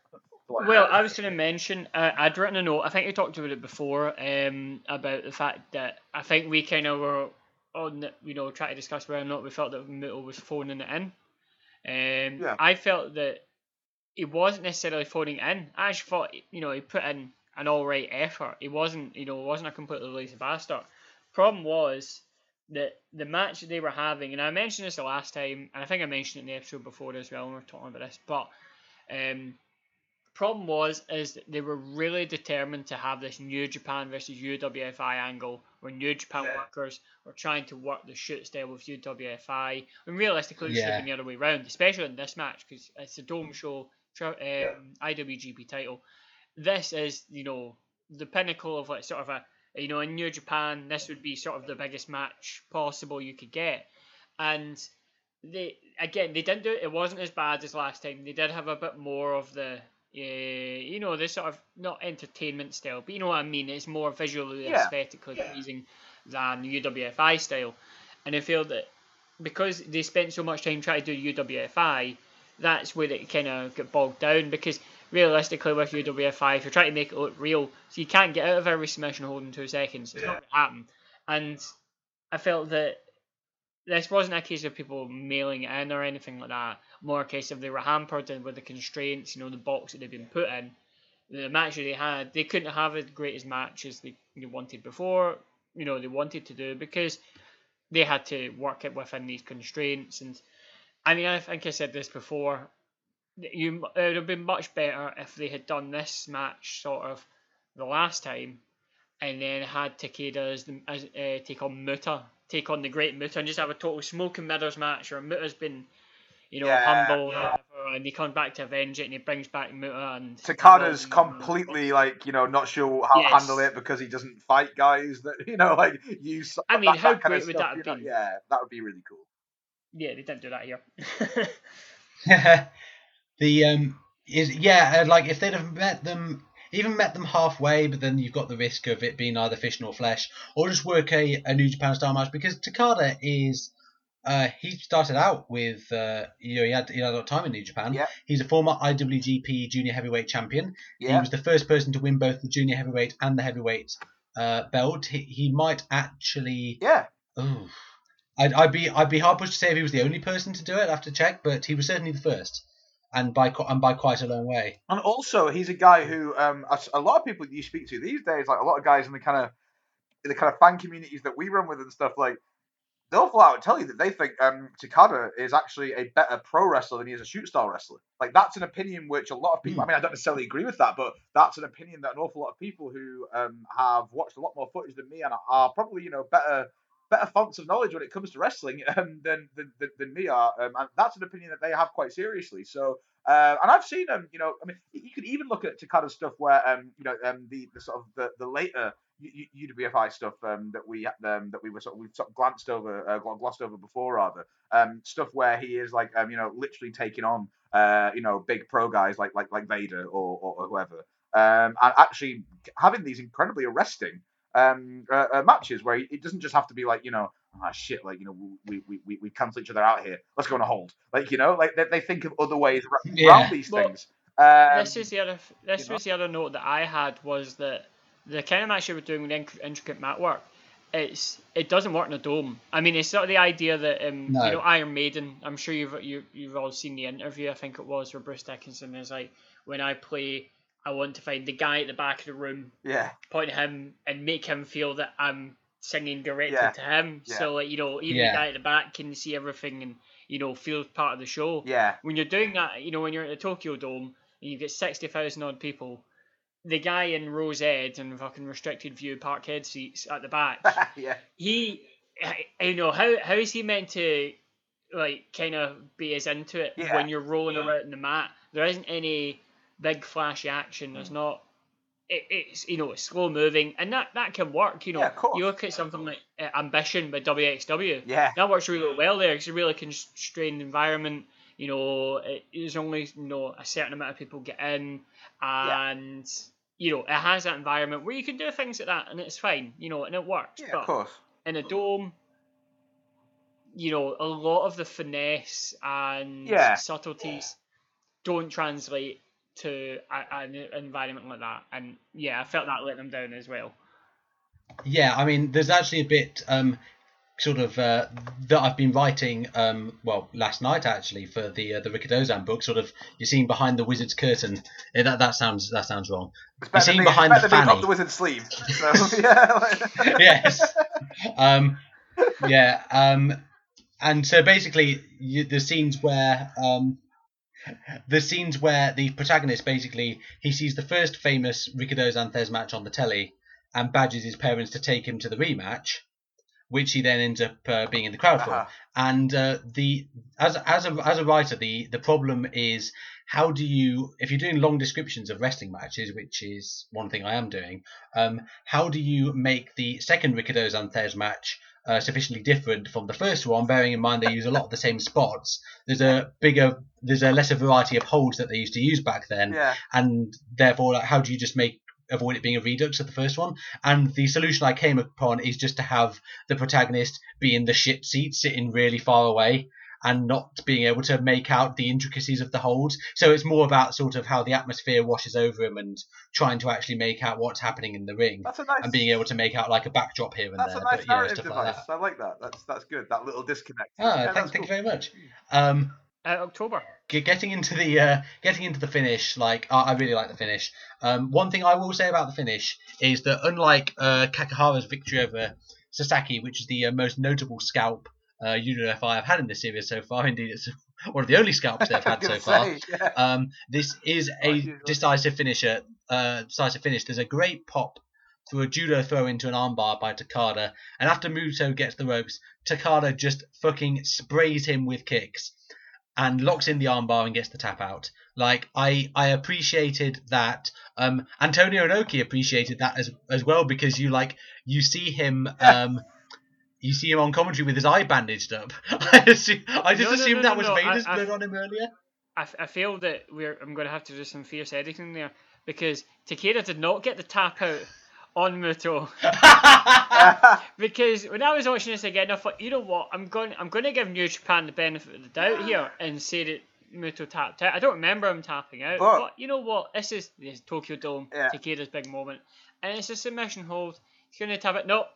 Well, I was going to mention, uh, I'd written a note. I think you talked about it before um, about the fact that I think we kind of were on, the- you know, trying to discuss whether or not we felt that Muto was phoning it in. Um, Yeah. I felt that he wasn't necessarily phoning in. I actually thought, you know, he put in an all right effort. He wasn't, you know, wasn't a completely lazy bastard. Problem was that the match that they were having, and I mentioned this the last time, and I think I mentioned it in the episode before as well when we were talking about this, but um, problem was is that they were really determined to have this New Japan versus UWFI angle where New Japan Yeah. workers were trying to work the shoot style with UWFI and realistically it should Yeah. have been the other way around especially in this match because it's a dome show um, IWGP title this is you know the pinnacle of like sort of a you know in New Japan this would be sort of the biggest match possible you could get and they again they didn't do it. It wasn't as bad as last time. They did have a bit more of the, uh, you know, this sort of not entertainment style, but you know what I mean. It's more visually Yeah. aesthetically pleasing than the UWFI style, and I feel that because they spent so much time trying to do UWFI, that's where it kind of got bogged down. Because realistically, with UWFI, if you're trying to make it look real, so you can't get out of every submission hold in two seconds. It's not going to happen. And I felt that this wasn't a case of people mailing it in or anything like that. More a case of they were hampered in with the constraints, you know, the box that they've been put in. The match that they had, they couldn't have as great as match as they, they wanted before. You know, they wanted to do because they had to work it within these constraints. And I mean, I think I said this before. You, it would have been much better if they had done this match sort of the last time, and then had Takada as, the, as uh, take on Muta, take on the Great Muta, and just have a total smoke and mirrors match. Or Muta's been, you know, Yeah, humble, yeah. whatever, and he comes back to avenge it, and he brings back Muta and Takada's and- completely like you know not sure how Yes. to handle it because he doesn't fight guys that you know like use. I mean, that, how that great would stuff, that have you know? been? Yeah, that would be really cool. Yeah, they didn't do that here. the um is yeah uh, like if they'd have met them even met them halfway but then you've got the risk of it being either fish nor flesh or just work a, a new japan style match because takada is uh he started out with uh you know he had he had a lot of time in new japan Yeah. he's a former iwgp junior heavyweight champion Yeah. he was the first person to win both the junior heavyweight and the heavyweight uh belt he, he might actually yeah. Ooh. I'd, I'd be I'd be hard pushed to say if he was the only person to do it. I have to check, but he was certainly the first, and by and by quite a long way. And also, he's a guy who um, a, lot of people you speak to these days, like a lot of guys in the kind of in the kind of fan communities that we run with and stuff, like they'll flat out tell you that they think um, Takada is actually a better pro wrestler than he is a shoot style wrestler. Like that's an opinion which a lot of people. I mean, I don't necessarily agree with that, but that's an opinion that an awful lot of people who um, have watched a lot more footage than me and are probably you know better better fonts of knowledge when it comes to wrestling um, than, than than me are, um, and that's an opinion that they have quite seriously. So, uh, and I've seen um, you know, I mean, you could even look at Takada's stuff where um, you know, um, the, the sort of the, the later UWFI stuff um, that we um, that we were sort of we've sort of glanced over, uh, glossed over before rather, um, stuff where he is like um, you know, literally taking on uh, you know, big pro guys like like like Vader or or, or whoever, um, and actually having these incredibly arresting um, uh, uh, matches where it doesn't just have to be like you know ah shit like you know we we, we, we cancel each other out here let's go on a hold like you know like they, they think of other ways ar- Yeah. around these Well, things um, this is the other. This you know? was the other note that I had was that the kind of match they were doing with inc- intricate mat work, it's it doesn't work in a dome. I mean, it's sort of the idea that um, No. you know Iron Maiden. I'm sure you've you, you've all seen the interview. I think it was where Bruce Dickinson is like, when I play, I want to find the guy at the back of the room, yeah point him, and make him feel that I'm singing directly Yeah. to him. Yeah. So like you know, even Yeah. the guy at the back can see everything and you know feel part of the show yeah when you're doing that, you know, when you're at the Tokyo Dome and you get sixty thousand odd people, the guy in Rose Ed and fucking restricted view parkhead seats at the back, yeah. he, I, I know how how is he meant to like kind of be as into it Yeah. when you're rolling around in the mat? There isn't any big flashy action. Mm. There's not. It, it's you know it's slow moving and that that can work. You know, Yeah, you look at something like uh, Ambition by WXW. Yeah. That works really well there. It's a really constrained environment. You know, it, there's only you know a certain amount of people get in, and you know it has that environment where you can do things like that, and it's fine. You know, and it works. Yeah, but of course. in a dome, you know, a lot of the finesse and Yeah. subtleties don't translate to a, an environment like that. And yeah, I felt that let them down as well. Yeah, I mean, there's actually a bit um, sort of uh, that I've been writing. Um, well, last night actually for the uh, the Rikidozan book. Sort of you're seeing behind the wizard's curtain. Eh, that that sounds that sounds wrong. It's You're seeing than being, behind it's the better than fanny. up the wizard's sleeve. So, yeah. yes. Um, yeah. Um, and so basically, you, the scenes where um, the scenes where the protagonist basically he sees the first famous Rikidozan Thesz match on the telly and badges his parents to take him to the rematch, which he then ends up uh, being in the crowd for. Uh-huh. And uh, the as as a as a writer, the the problem is how do you if you're doing long descriptions of wrestling matches, which is one thing I am doing, um, how do you make the second Rikidozan Thesz match uh, sufficiently different from the first one, bearing in mind they use a lot of the same spots. There's a bigger, there's a lesser variety of holds that they used to use back then, yeah. and therefore, like, how do you just make avoid it being a redux of the first one? And the solution I came upon is just to have the protagonist be in the shit seat, sitting really far away. And not being able to make out the intricacies of the holds, so it's more about sort of how the atmosphere washes over him and trying to actually make out what's happening in the ring That's a nice. and being able to make out like a backdrop here and that's there, a nice but know narrative device. like. I like that. That's that's good. That little disconnect. Ah, Yeah, thank, that's thank you very much. Um, Uh, October. ge- getting into the uh, getting into the finish, like I I really like the finish. Um, one thing I will say about the finish is that unlike uh, Kakihara's victory over Sasaki, which is the uh, most notable scalp uh, UWFI have had in this series so far, indeed it's one of the only scalps they've had so gonna far. yeah. Um, this is a decisive finisher. Uh, decisive finish. There's a great pop through a judo throw into an armbar by Takada, and after Muto gets the ropes, Takada just fucking sprays him with kicks and locks in the armbar and gets the tap out. Like I, I appreciated that. Um, Antonio Inoki appreciated that as as well because you like you see him. Um, you see him on commentary with his eye bandaged up. I, assume, I just No, no, assumed no, that was I- Vader's I- blood on him earlier. I feel that we're I'm going to have to do some fierce editing there because Takada did not get the tap out on Muto because when I was watching this again I thought you know what I'm going I'm going to give New Japan the benefit of the doubt here and say that Muto tapped out. I don't remember him tapping out But- but, you know what this is this is Tokyo Dome Yeah. Takada's big moment. And it's a submission hold. He's going to tap it. No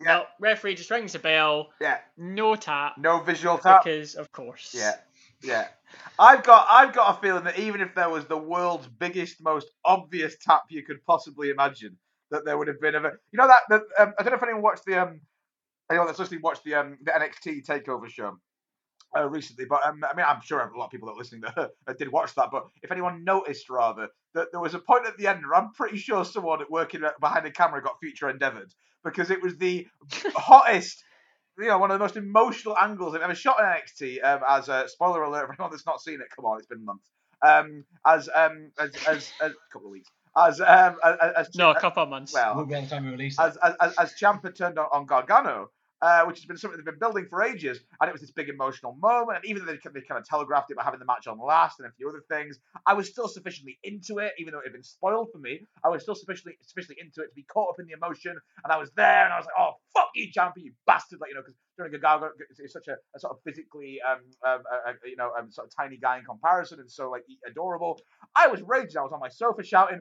Yeah. no referee just rings the bell. Yeah. no tap. No visual tap. because of course. Yeah, yeah. I've got I've got a feeling that even if there was the world's biggest, most obvious tap you could possibly imagine, that there would have been of a you know that, that um, I don't know if anyone watched the um anyone that's listening watched the um the NXT Takeover show. Uh, recently, but um, I mean, I'm sure a lot of people that are listening that, that did watch that. But if anyone noticed, rather, that there was a point at the end where I'm pretty sure someone working behind the camera got future endeavoured because it was the hottest you know, one of the most emotional angles I've ever shot in NXT. Um, as a spoiler alert for anyone that's not seen it, come on, it's been months. Um, as um, as as, as a couple of weeks. As um, as, as no a couple of months well, Won't be on the time we release as as as, as Ciampa turned on, on Gargano, uh, which has been something they've been building for ages, and it was this big emotional moment. And even though they, they kind of telegraphed it by having the match on last and a few other things, I was still sufficiently into it, even though it had been spoiled for me. I was still sufficiently sufficiently into it to be caught up in the emotion, and I was there, and I was like, "Oh fuck you, Ciampa, you bastard!" Like you know, because during Gargano is such a, a sort of physically, um, um uh, uh, you know, um, sort of tiny guy in comparison, and so like adorable. I was raging. I was on my sofa shouting,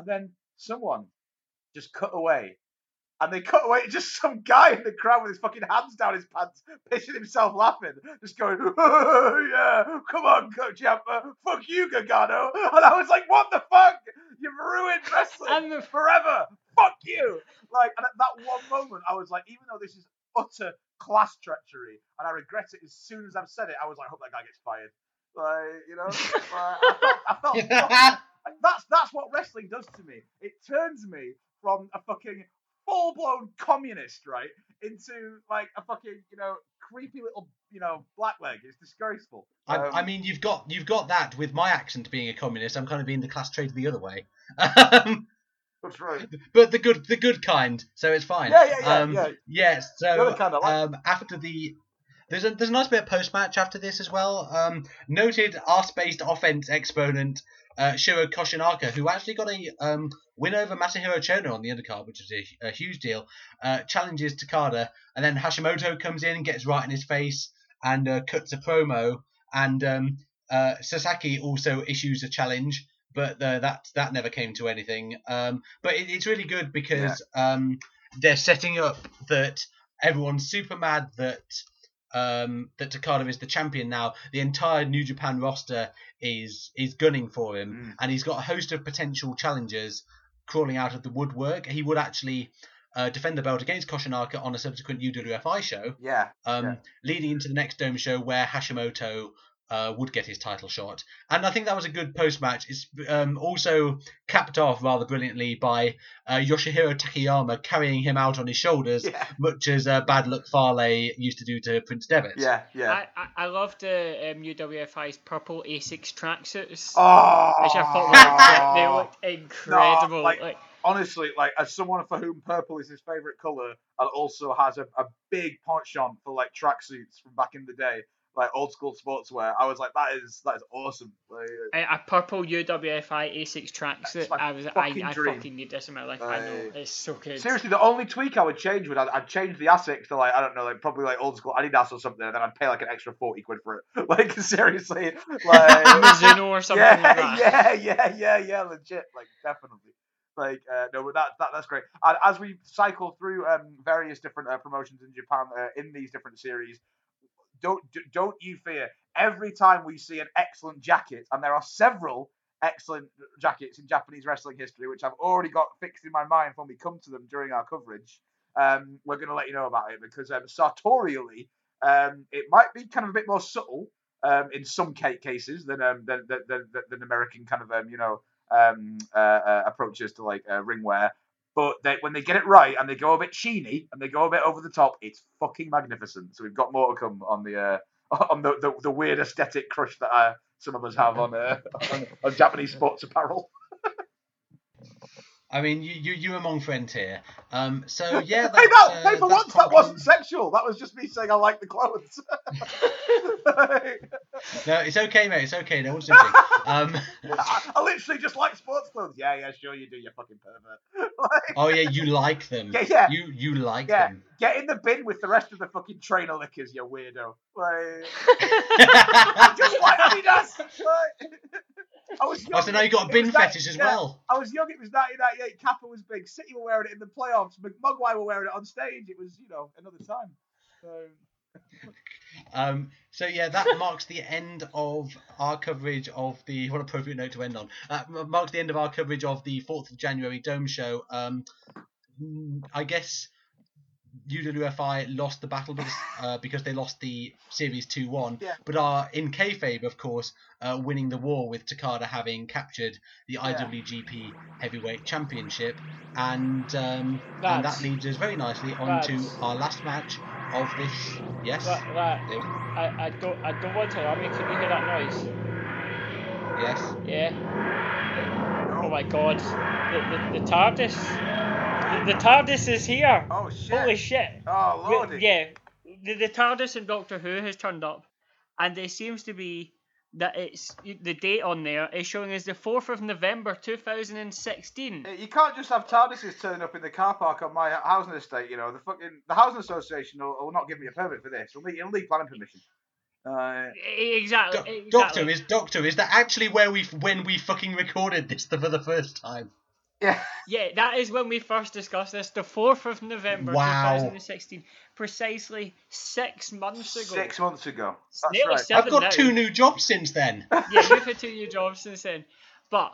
and then someone just cut away and they cut away to just some guy in the crowd with his fucking hands down his pants, pissing himself laughing, just going, oh, yeah, come on, Coach Yampa, fuck you, Gargano. And I was like, what the fuck? You've ruined wrestling and the forever. Fuck you. Like, and at that one moment, I was like, even though this is utter class treachery, and I regret it as soon as I've said it, I was like, I hope that guy gets fired. Like, you know, like, I felt, I felt That's that's what wrestling does to me. It turns me from a fucking full blown communist, right, into like a fucking you know creepy little you know blackleg. It's disgraceful. I, Um, I mean, you've got you've got that with my accent being a communist. I'm kind of being the class traitor the other way, um, that's right. but the good the good kind. So it's fine. Yeah, yeah, yeah, um, yeah. Yes. The So other kind I like. um, after the there's a there's a nice bit of post match after this as well. Um, noted arse based offense exponent uh, Shiro Koshinaka, who actually got a um, win over Masahiro Chono on the undercard, which is a, a huge deal. Uh, challenges Takada, and then Hashimoto comes in and gets right in his face and uh, cuts a promo, and um, uh, Sasaki also issues a challenge. But uh, that that never came to anything. Um, but it, it's really good because um, they're setting up that everyone's super mad that um, that Takada is the champion now. The entire New Japan roster is is gunning for him, Mm. and he's got a host of potential challengers crawling out of the woodwork. He would actually uh, defend the belt against Koshinaka on a subsequent UWFI show, Yeah. um, Yeah. leading into the next Dome show where Hashimoto. Uh, would get his title shot, and I think that was a good post match. It's um, also capped off rather brilliantly by uh, Yoshihiro Takayama carrying him out on his shoulders, Yeah. much as uh, Bad Luck Fale used to do to Prince Devitt. Yeah. Yeah. I, I, I love the um, UWFI's purple Asics tracksuits. Oh. Which I thought were, they looked incredible. like- like, honestly, like as someone for whom purple is his favorite color, and also has a, a big penchant for like tracksuits from back in the day, like old school sportswear. I was like, that is that is awesome. Like, a, a purple UWFI Asics tracksuit. I was I, fucking I fucking need this in my life. I know it's so good. seriously, the only tweak I would change would I'd, I'd change the Asics to like I don't know, like probably like old school Adidas or something, and then I'd pay like an extra forty quid for it. Like seriously, like Mizuno or something yeah, like that. yeah, yeah, yeah, yeah, legit, like definitely. Like uh, no, but that, that that's great. And as we cycle through um, various different uh, promotions in Japan uh, in these different series, don't don't you fear. Every time we see an excellent jacket, and there are several excellent jackets in Japanese wrestling history, which I've already got fixed in my mind when we come to them during our coverage. Um, we're going to let you know about it because um, sartorially, um, it might be kind of a bit more subtle um, in some cases than, um, than, than, than, than American kind of um, you know uh, uh, approaches to like uh, ring wear. But they, when they get it right and they go a bit sheeny and they go a bit over the top, it's fucking magnificent. So we've got more to come on the uh, on the, the, the weird aesthetic crush that uh, some of us have on, uh, on on Japanese sports apparel. I mean, you, you you're among friends here. Um, so yeah, that's, hey, that, uh, hey, for once that wasn't sexual. That was just me saying I like the clothes. No, it's okay, mate. It's okay. No one's thinking. um, I, I literally just like sports clothes. Yeah, yeah, sure you do, you fucking pervert. Like, oh yeah, you like them. Yeah, yeah. You you like Yeah. them. get in the bin with the rest of the fucking trainer lickers, you weirdo. Like, just like Adidas. Like, I was young, oh, so now you got a bin was fetish as yeah, well. I was young. It was 1998. Kappa was big. City were wearing it in the playoffs. McMugwai were wearing it on stage. It was, you know, another time. So, Um, so yeah, that marks the end of our coverage of the what appropriate note to end on. Uh, marks the end of our coverage of the Fourth of January Dome show. Um, I guess UWFI lost the battle because, uh, because they lost the series two one, Yeah. but are in kayfabe, of course, uh, winning the war with Takada having captured the Yeah. IWGP Heavyweight Championship, and um, and that leads us very nicely on to our last match of this. Yes. That, that, I, I don't I don't want to I mean, Can you hear that noise? Yes. Yeah. Oh my god. The, the, the TARDIS. The, the TARDIS is here. oh shit. Holy shit. Oh The- lordy. yeah. The, the TARDIS in Doctor Who has turned up, and it seems to be that it's the date on there is showing as the 4th of November 2016. You can't just have TARDISes turning up in the car park on my housing estate. You know, the fucking the housing association will, will not give me a permit for this. Will need, it'll need planning permission. Uh, Exactly. Do- exactly. Doctor is Doctor is that actually where we when we fucking recorded this for the first time? Yeah. Yeah, that is when we first discussed this, the 4th of November Wow. 2016, precisely six months ago. Six months ago. That's right. seven I've got now. two new jobs since then. Yeah, you've had two new jobs since then. But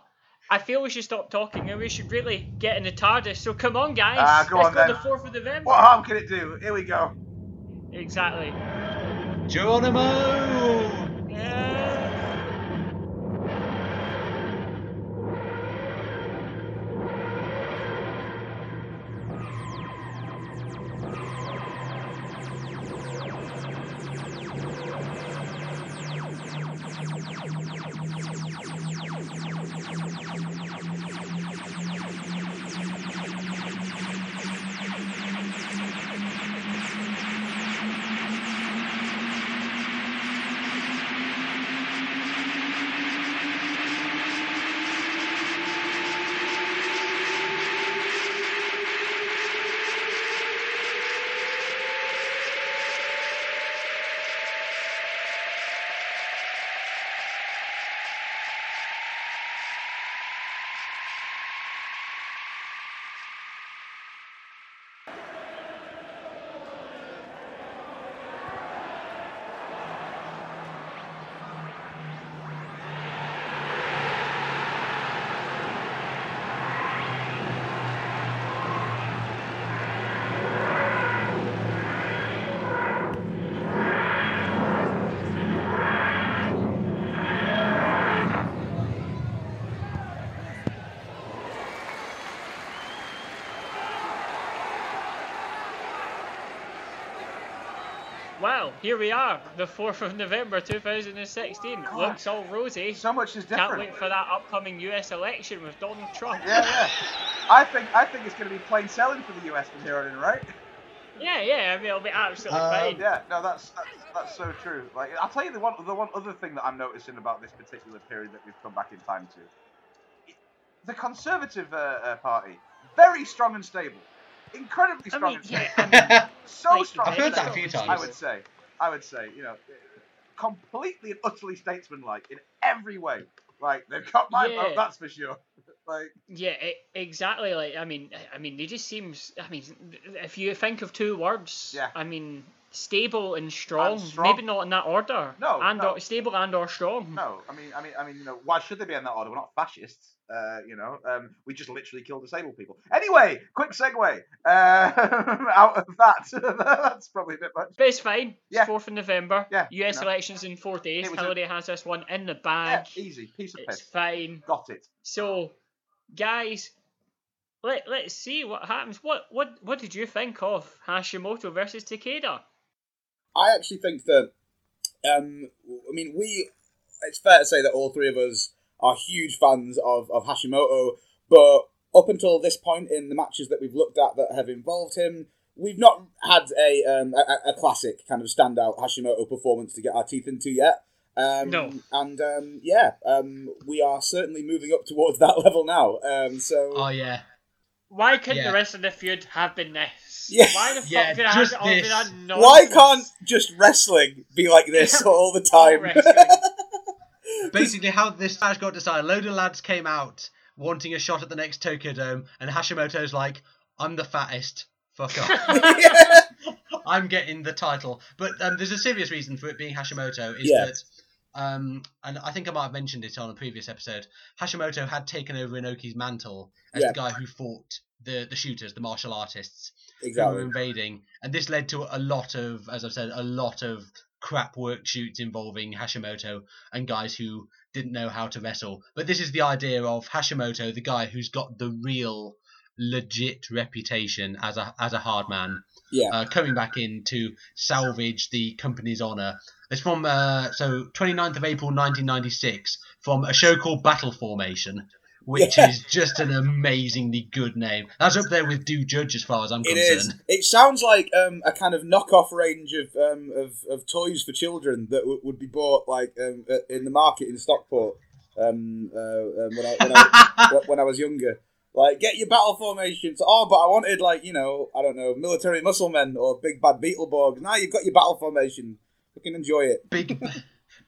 I feel we should stop talking and we should really get in the TARDIS. So come on, guys. Ah, go Let's on go then. the 4th of November. What harm can it do? Here we go. Exactly. Geronimo. Yeah. Well, here we are, the 4th of November 2016. God. Looks all rosy. So much is different. Can't wait for that upcoming US election with Donald Trump. Yeah, yeah. I think I think it's going to be plain sailing for the US from here on in, right? Yeah, yeah, I mean, it'll be absolutely Um, fine. Yeah, no, that's that's, that's so true. Like, I'll tell you the one the one other thing that I'm noticing about this particular period that we've come back in time to. The Conservative uh, uh, Party, very strong and stable, incredibly I strong mean, and yeah. I mean, so like, strong. I've heard that a stable, few I would say, I would say, you know, completely and utterly statesmanlike in every way. Like they've got my Yeah. vote, that's for sure. Like, yeah, e- exactly. Like, I mean, I mean, they just seems. I mean, if you think of two words, Yeah. I mean, stable and strong. strong. Maybe not in that order. No, and no. or, stable and or strong. no, I mean, I mean, I mean, you know, why should they be in that order? We're not fascists. Uh, you know, um, we just literally kill disabled people. Anyway, quick segue uh, out of that. That's probably a bit much. But it's fine. Yeah. It's 4th of November. Yeah, US you know. elections in four days. It was a- Hillary has this one in the Yeah, bag. easy, piece of it's piss. fine. Got it. So, guys, let let's see what happens. What what what did you think of Hashimoto versus Takada? I actually think that, um, I mean, we, it's fair to say that all three of us are huge fans of, of Hashimoto, but up until this point in the matches that we've looked at that have involved him, we've not had a, um, a, a classic kind of standout Hashimoto performance to get our teeth into yet. Um, No. And um, yeah, um, we are certainly moving up towards that level now. Um, so oh yeah. Why couldn't Yeah. the rest of the feud have been this? Yeah. Why the fuck Yeah, did it have to all be this. that why can't just wrestling be like this all the All time? wrestling. Basically, how this match got decided, a load of lads came out wanting a shot at the next Tokyo Dome, and Hashimoto's like, I'm the fattest. Fuck off. I'm getting the title. But um, there's a serious reason for it being Hashimoto is Yeah. that, um, and I think I might have mentioned it on a previous episode. Hashimoto had taken over Inoki's mantle as Yeah. the guy who fought the the shooters, the martial artists who were invading, and this led to a lot of, as I've said, a lot of crap work shoots involving Hashimoto and guys who didn't know how to wrestle. But this is the idea of Hashimoto, the guy who's got the real legit reputation as a as a hard man Yeah. uh, coming back in to salvage the company's honor. It's from uh, so 29th of April 1996 from a show called Battle Formation, which Yeah. is just an amazingly good name. That's up there with Do Judge as far as I'm It concerned. is. It sounds like um, a kind of knockoff range of um, of, of toys for children that w- would be bought like um, uh, in the market in Stockport um, uh, um, when, I, when, I, when I was younger. Like, get your battle formations. Oh, but I wanted like you know, I don't know, military muscle men or big bad Beetleborg. Now you've got your battle formation. You can enjoy it. Big,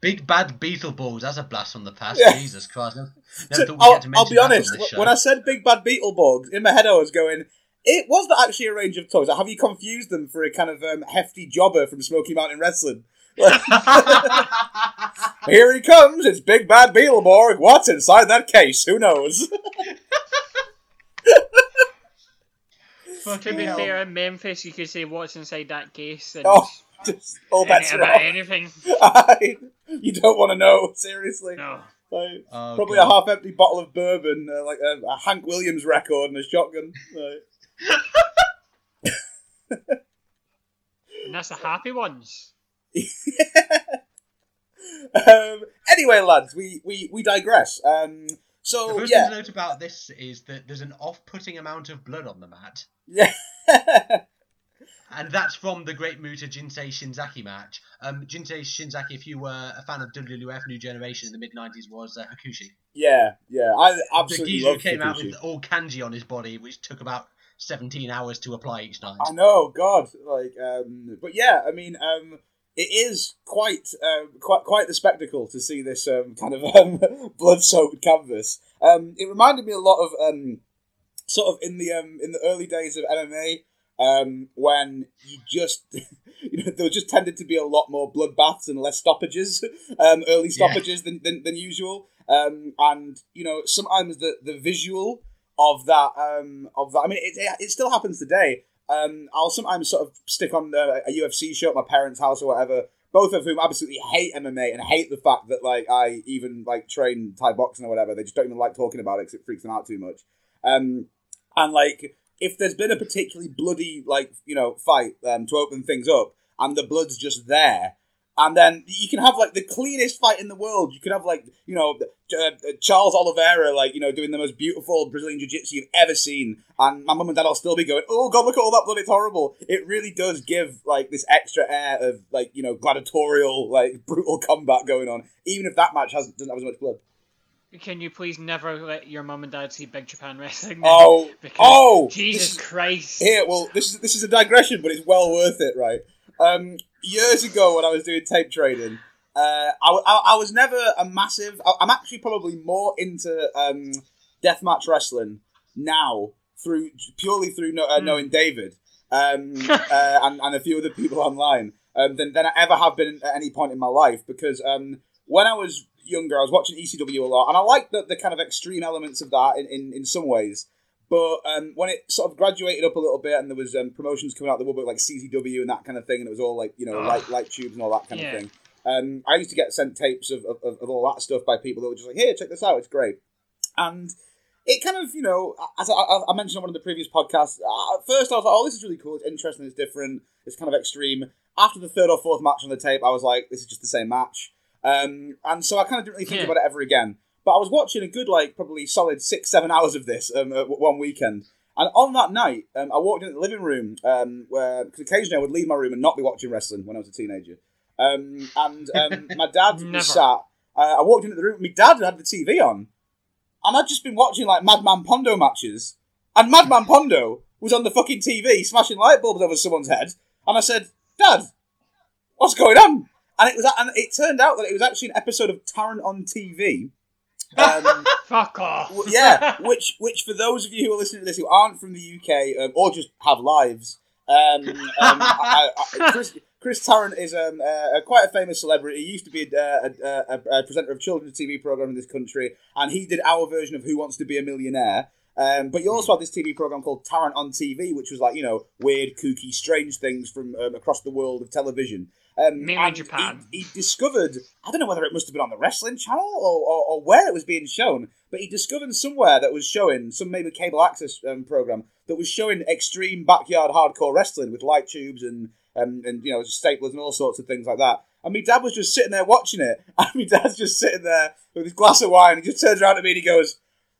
big bad Beetleborgs. That's a blast from the past. Yeah. Jesus Christ! Never, never So, I'll, to I'll be honest. this wh- show. When I said big bad Beetleborgs, in my head I was going. It was that actually a range of toys. Have you confused them for a kind of um, hefty jobber from Smoky Mountain Wrestling? Here he comes. It's Big Bad Beetleborg. What's inside that case? Who knows? To be fair, in Memphis, you could say what's inside that case and Oh, just all bets any- are about off. anything. you don't want to know, seriously. No. Like, Oh, probably God. a half-empty bottle of bourbon, uh, like a, a Hank Williams record and a shotgun. Like, And that's the happy ones. um, anyway, lads, we, we, we digress. Um, The so first thing yeah, to note about this is that there's an off-putting amount of blood on the mat. yeah. And that's from the Great Muta Jinsei Shinzaki match. Um, Jinsei Shinzaki, if you were a fan of WWF New Generation in the mid 90s, was uh, Hakushi. yeah, yeah. I absolutely who love came out with all kanji on his body, which took about 17 hours to apply each night. I know, God, like, um, but yeah, I mean, um, it is quite, um, quite, quite the spectacle to see this um, kind of um, blood-soaked canvas. Um, it reminded me a lot of um, sort of in the um, in the early days of MMA um, when you just. You know, there just tended to be a lot more bloodbaths and less stoppages, um, early Yeah. stoppages than, than, than usual. Um, and you know, sometimes the, the visual of that um, of that. I mean, it, it still happens today. Um, I'll sometimes sort of stick on the, a UFC show at my parents' house or whatever. Both of whom absolutely hate MMA and hate the fact that like I even like train Thai boxing or whatever. They just don't even like talking about it because it freaks them out too much. Um, and like if there's been a particularly bloody like you know fight um, to open things up, and the blood's just there. And then you can have like the cleanest fight in the world. You can have like you know uh, Charles Oliveira like you know doing the most beautiful Brazilian jiu-jitsu you've ever seen, and my mum and dad will still be going, "Oh God, look at all that blood! It's horrible." It really does give like this extra air of like you know gladiatorial like brutal combat going on, even if that match has doesn't have as much blood. Can you please never let your mum and dad see Big Japan Wrestling? Oh, Because oh, Jesus is- Christ! Here, well, this is this is a digression, but it's well worth it, right? Um, years ago, when I was doing tape trading, uh, I, I, I was never a massive. I, I'm actually probably more into um, deathmatch wrestling now through purely through know, uh, Hmm. knowing David um, uh, and, and a few other people online um, than, than I ever have been at any point in my life. Because um, when I was younger, I was watching ECW a lot, and I liked the, the kind of extreme elements of that in, in, in some ways. But um, when it sort of graduated up a little bit, and there was um, promotions coming out the woodwork like CZW and that kind of thing, and it was all like you know light light tubes and all that kind Yeah. of thing. Um, I used to get sent tapes of, of, of all that stuff by people that were just like, "Here, check this out, it's great." And it kind of, you know, as I, I I mentioned on one of the previous podcasts, uh, at first I was like, "Oh, this is really cool. It's interesting. It's different. It's kind of extreme." After the third or fourth match on the tape, I was like, "This is just the same match." Um, and so I kind of didn't really think Yeah. about it ever again. But I was watching a good, like, probably solid six, seven hours of this um, w- one weekend. And on that night, um, I walked into the living room um, where, because occasionally I would leave my room and not be watching wrestling when I was a teenager. Um, and um, my dad was sat. Uh, I walked into the room. My dad had the TV on, and I'd just been watching like Madman Pondo matches, and Madman Pondo was on the fucking TV smashing light bulbs over someone's head. And I said, "Dad, what's going on?" And it was, and it turned out that it was actually an episode of Tarrant on TV. Um, Fuck off! w- yeah, which which for those of you who are listening to this who aren't from the UK um, or just have lives, um, um, I, I, Chris, Chris Tarrant is um, uh, quite a famous celebrity. He used to be a, a, a, a presenter of children's TV program in this country, and he did our version of Who Wants to Be a Millionaire. Um, but you also had this TV program called Tarrant on TV, which was like you know weird, kooky, strange things from um, across the world of television. Um, Mainly and Japan. He, he discovered I don't know whether it must have been on the wrestling channel or, or, or where it was being shown, but he discovered somewhere that was showing some maybe cable access um, program that was showing extreme backyard hardcore wrestling with light tubes and um, and you know staplers and all sorts of things like that. And my dad was just sitting there watching it, and my dad's just sitting there with his glass of wine. He just turns around to me and he goes,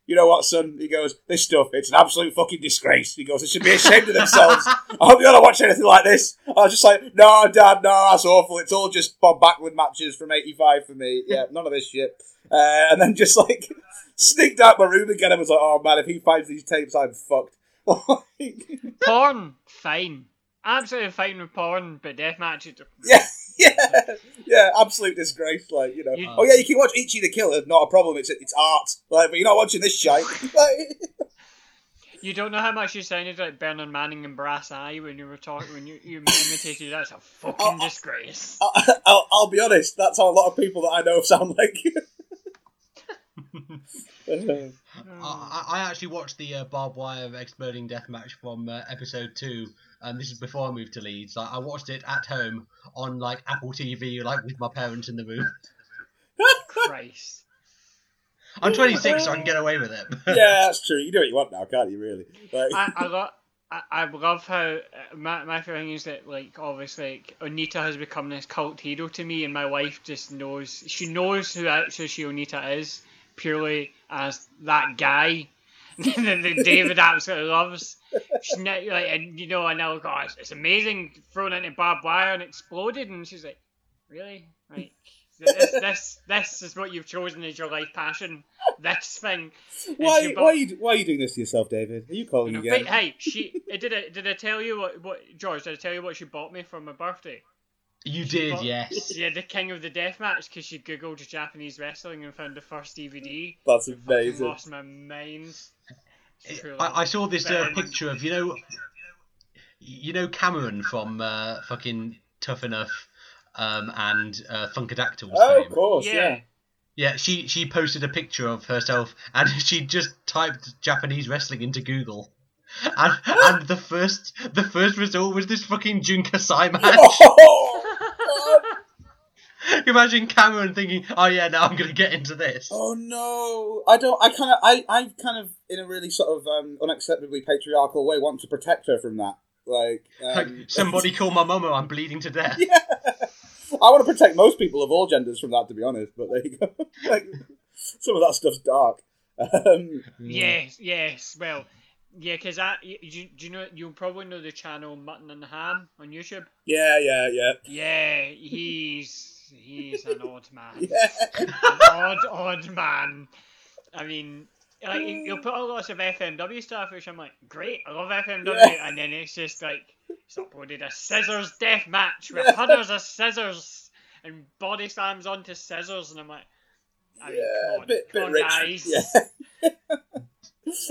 "You know what, son?" He goes, "This stuff, it's an absolute fucking disgrace." He goes, "They should be ashamed of themselves." I hope you don't watch anything like this. I was just like, "No, Dad, no, that's awful. It's all just Bob Backlund matches from '85 for me. Yeah, none of this shit." Uh, and then just like sneaked out my room again. I was like, "Oh man, if he finds these tapes, I'm fucked." porn, fine. Absolutely fine with porn, but death matches. yeah, yeah, yeah, absolute disgrace. Like you know, You- oh yeah, you can watch Ichi the Killer, not a problem. It's it's art. Like, but you're not watching this shite. Like, You don't know how much you sounded like Bernard Manning and Brass Eye when you were talking when you, you imitated. That's a fucking Oh, oh. disgrace. I- I'll, I'll be honest. That's how a lot of people that I know sound like. I, I I actually watched the uh, barbed wire exploding death match from uh, episode two, and this is before I moved to Leeds. Like, I watched it at home on like Apple TV, like with my parents in the room. Christ. I'm 26, so I can get away with it. yeah, that's true. You do what you want now, can't you? Really? Like, I, I love. I, I love how uh, my my feeling is that like obviously like, Onita has become this cult hero to me, and my wife just knows she knows who actually she Onita is purely as that guy that David absolutely loves. Like, and you know, I know, gosh, it's amazing thrown into barbed wire and exploded, and she's like, really, like. This, this this is what you've chosen as your life passion. This thing. Why, she why, are you, why are you doing this to yourself, David? Are you calling you know, again? but hey, she did I did I tell you what what George did I tell you what she bought me for my birthday? You did, But- yes. Yeah, the King of the Death Match because she googled Japanese wrestling and found the first DVD. That's Fucking amazing. lost my mind. I, I saw this uh, picture of you know, you know Cameron from uh, fucking Tough Enough, um, and uh, Funkadactyls. Oh, fame. of course, Yeah. yeah. Yeah, she she posted a picture of herself and she just typed Japanese wrestling into Google. And, and the first the first result was this fucking Jun Kasai match. Oh, God. Imagine Cameron thinking, "Oh yeah, now I'm gonna get into this." Oh no! I don't. I kind of. I. I kind of, in a really sort of um, unacceptably patriarchal way, want to protect her from that. Like, um, Somebody call my mama. I'm bleeding to death. yeah. I want to protect most people of all genders from that, to be honest. But there you go. like, some of that stuff's dark. Um, Yes, yes. Well, yeah, because I, you, you, do you know, you'll probably know the channel Mutton and Ham on YouTube. yeah, yeah, yeah, Yeah, he's he's an odd man. yeah. An odd, odd man. I mean, like he- he'll put out lots of FMW stuff, which I'm like, great, I love FMW, Yeah. and then it's just like he's uploaded a scissors death match with hundreds of scissors and body slams onto scissors, and I'm like, I mean, yeah, come on, bit, come bit on, rich. guys. Yeah.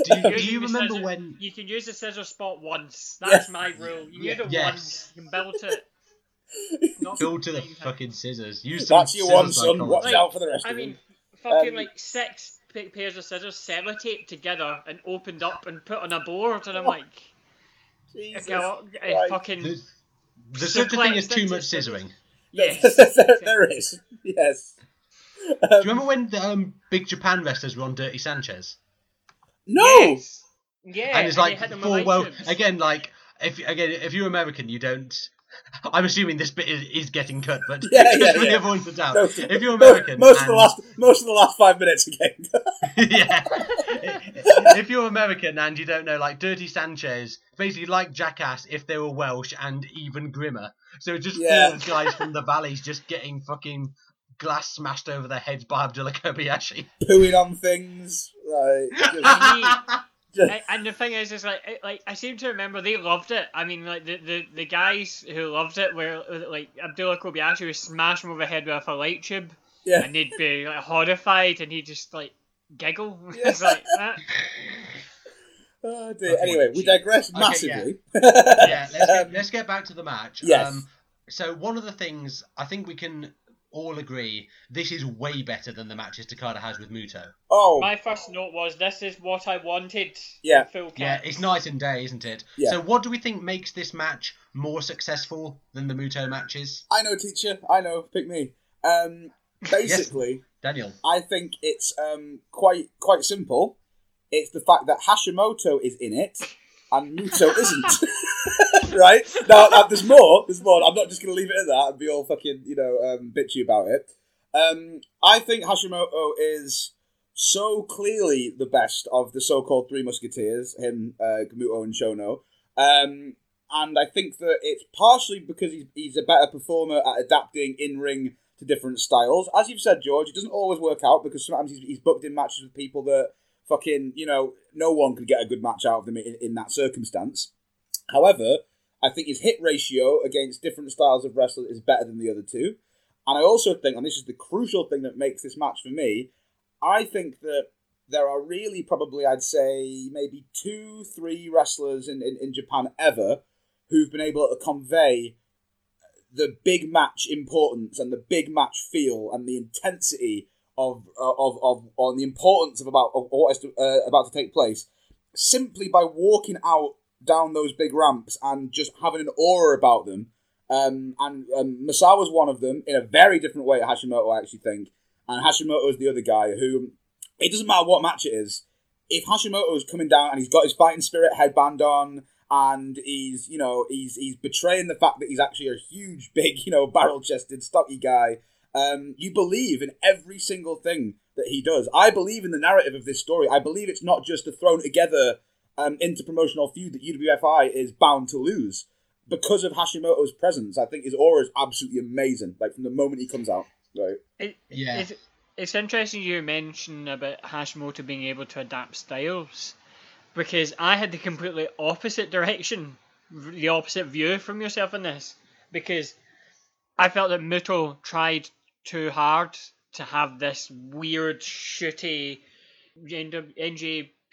Do you, do you remember scissor- when? You can use the scissor spot once. That's my rule. You use it Yes. once, you can build it. Not Build to the 15 fucking scissors. Use some That's your one, scissors son. Watch Like, out for the rest I of mean, them. fucking Um, like six pa- pairs of scissors sellotaped together and opened up and put on a board, and I'm like, Jesus okay, well, uh, Christ. fucking There's, there's such a thing as too much scissoring. yes. there, there is. Yes. Do you remember when the um, big Japan wrestlers were on Dirty Sanchez? No. Yes. Yeah, and it's they like hit them with full well tubes. again like if again if you're American you don't I'm assuming this bit is, is getting cut, but Yeah, just yeah, for the avoidance of doubt, Most, if you're mo- American, most of the and- last most of the last five minutes again. yeah, if you're American and you don't know, like Dirty Sanchez, basically like Jackass if they were Welsh and even grimmer. So it's just Yeah. four guys from the valleys just getting fucking glass smashed over their heads by Abdullah Kobayashi. Pooing on things. Like, just, And And- and the thing is, is like, it- like I seem to remember they loved it. I mean, like the, the, the guys who loved it were like Abdullah Kobayashi would smash him over the head with a light tube, yeah. and they'd be like horrified, and he'd just like giggle. Yeah. like that. Oh, dear. Anyway, we cheap. digress Okay, massively. yeah, let's get, Um, let's get back to the match. Yes. Um, so one of the things I think we can all agree this is way better than the matches Takada has with Muto. oh, My first note was, "This is what I wanted." Yeah. Full Yeah, it's night and day, isn't it? Yeah. So what do we think makes this match more successful than the Muto matches? I know, teacher. I know. Pick me. Um, basically, Daniel. I think it's um, quite quite simple. It's the fact that Hashimoto is in it and Muto isn't. right? Now, now, there's more. There's more. I'm not just going to leave it at that and be all fucking, you know, um, bitchy about it. Um, I think Hashimoto is so clearly the best of the so-called Three Musketeers, him, uh, Gamuto, and Chono. Um, and I think that it's partially because he's, he's a better performer at adapting in ring to different styles. As you've said, George, it doesn't always work out because sometimes he's, he's booked in matches with people that fucking, you know, no one could get a good match out of them in, in that circumstance. However, I think his hit ratio against different styles of wrestling is better than the other two. And I also think, and this is the crucial thing that makes this match for me, I think that there are really probably, I'd say, maybe two, three wrestlers in, in, in Japan ever who've been able to convey the big match importance and the big match feel and the intensity of of of on the importance of about of what is to, uh, about to take place simply by walking out down those big ramps and just having an aura about them. Um, and um, Misawa's one of them in a very different way. at Hashimoto, I actually think, and Hashimoto is the other guy who it doesn't matter what match it is. If Hashimoto is coming down and he's got his fighting spirit headband on, and he's you know he's he's betraying the fact that he's actually a huge, big you know barrel chested, stocky guy. Um, you believe in every single thing that he does. I believe in the narrative of this story. I believe it's not just a thrown together um, interpromotional feud that UWFI is bound to lose because of Hashimoto's presence. I think his aura is absolutely amazing. Like from the moment he comes out, right? It, Yeah. It's, it's interesting you mention about Hashimoto being able to adapt styles because I had the completely opposite direction, the opposite view from yourself in this because I felt that Muto tried too hard to have this weird, shitty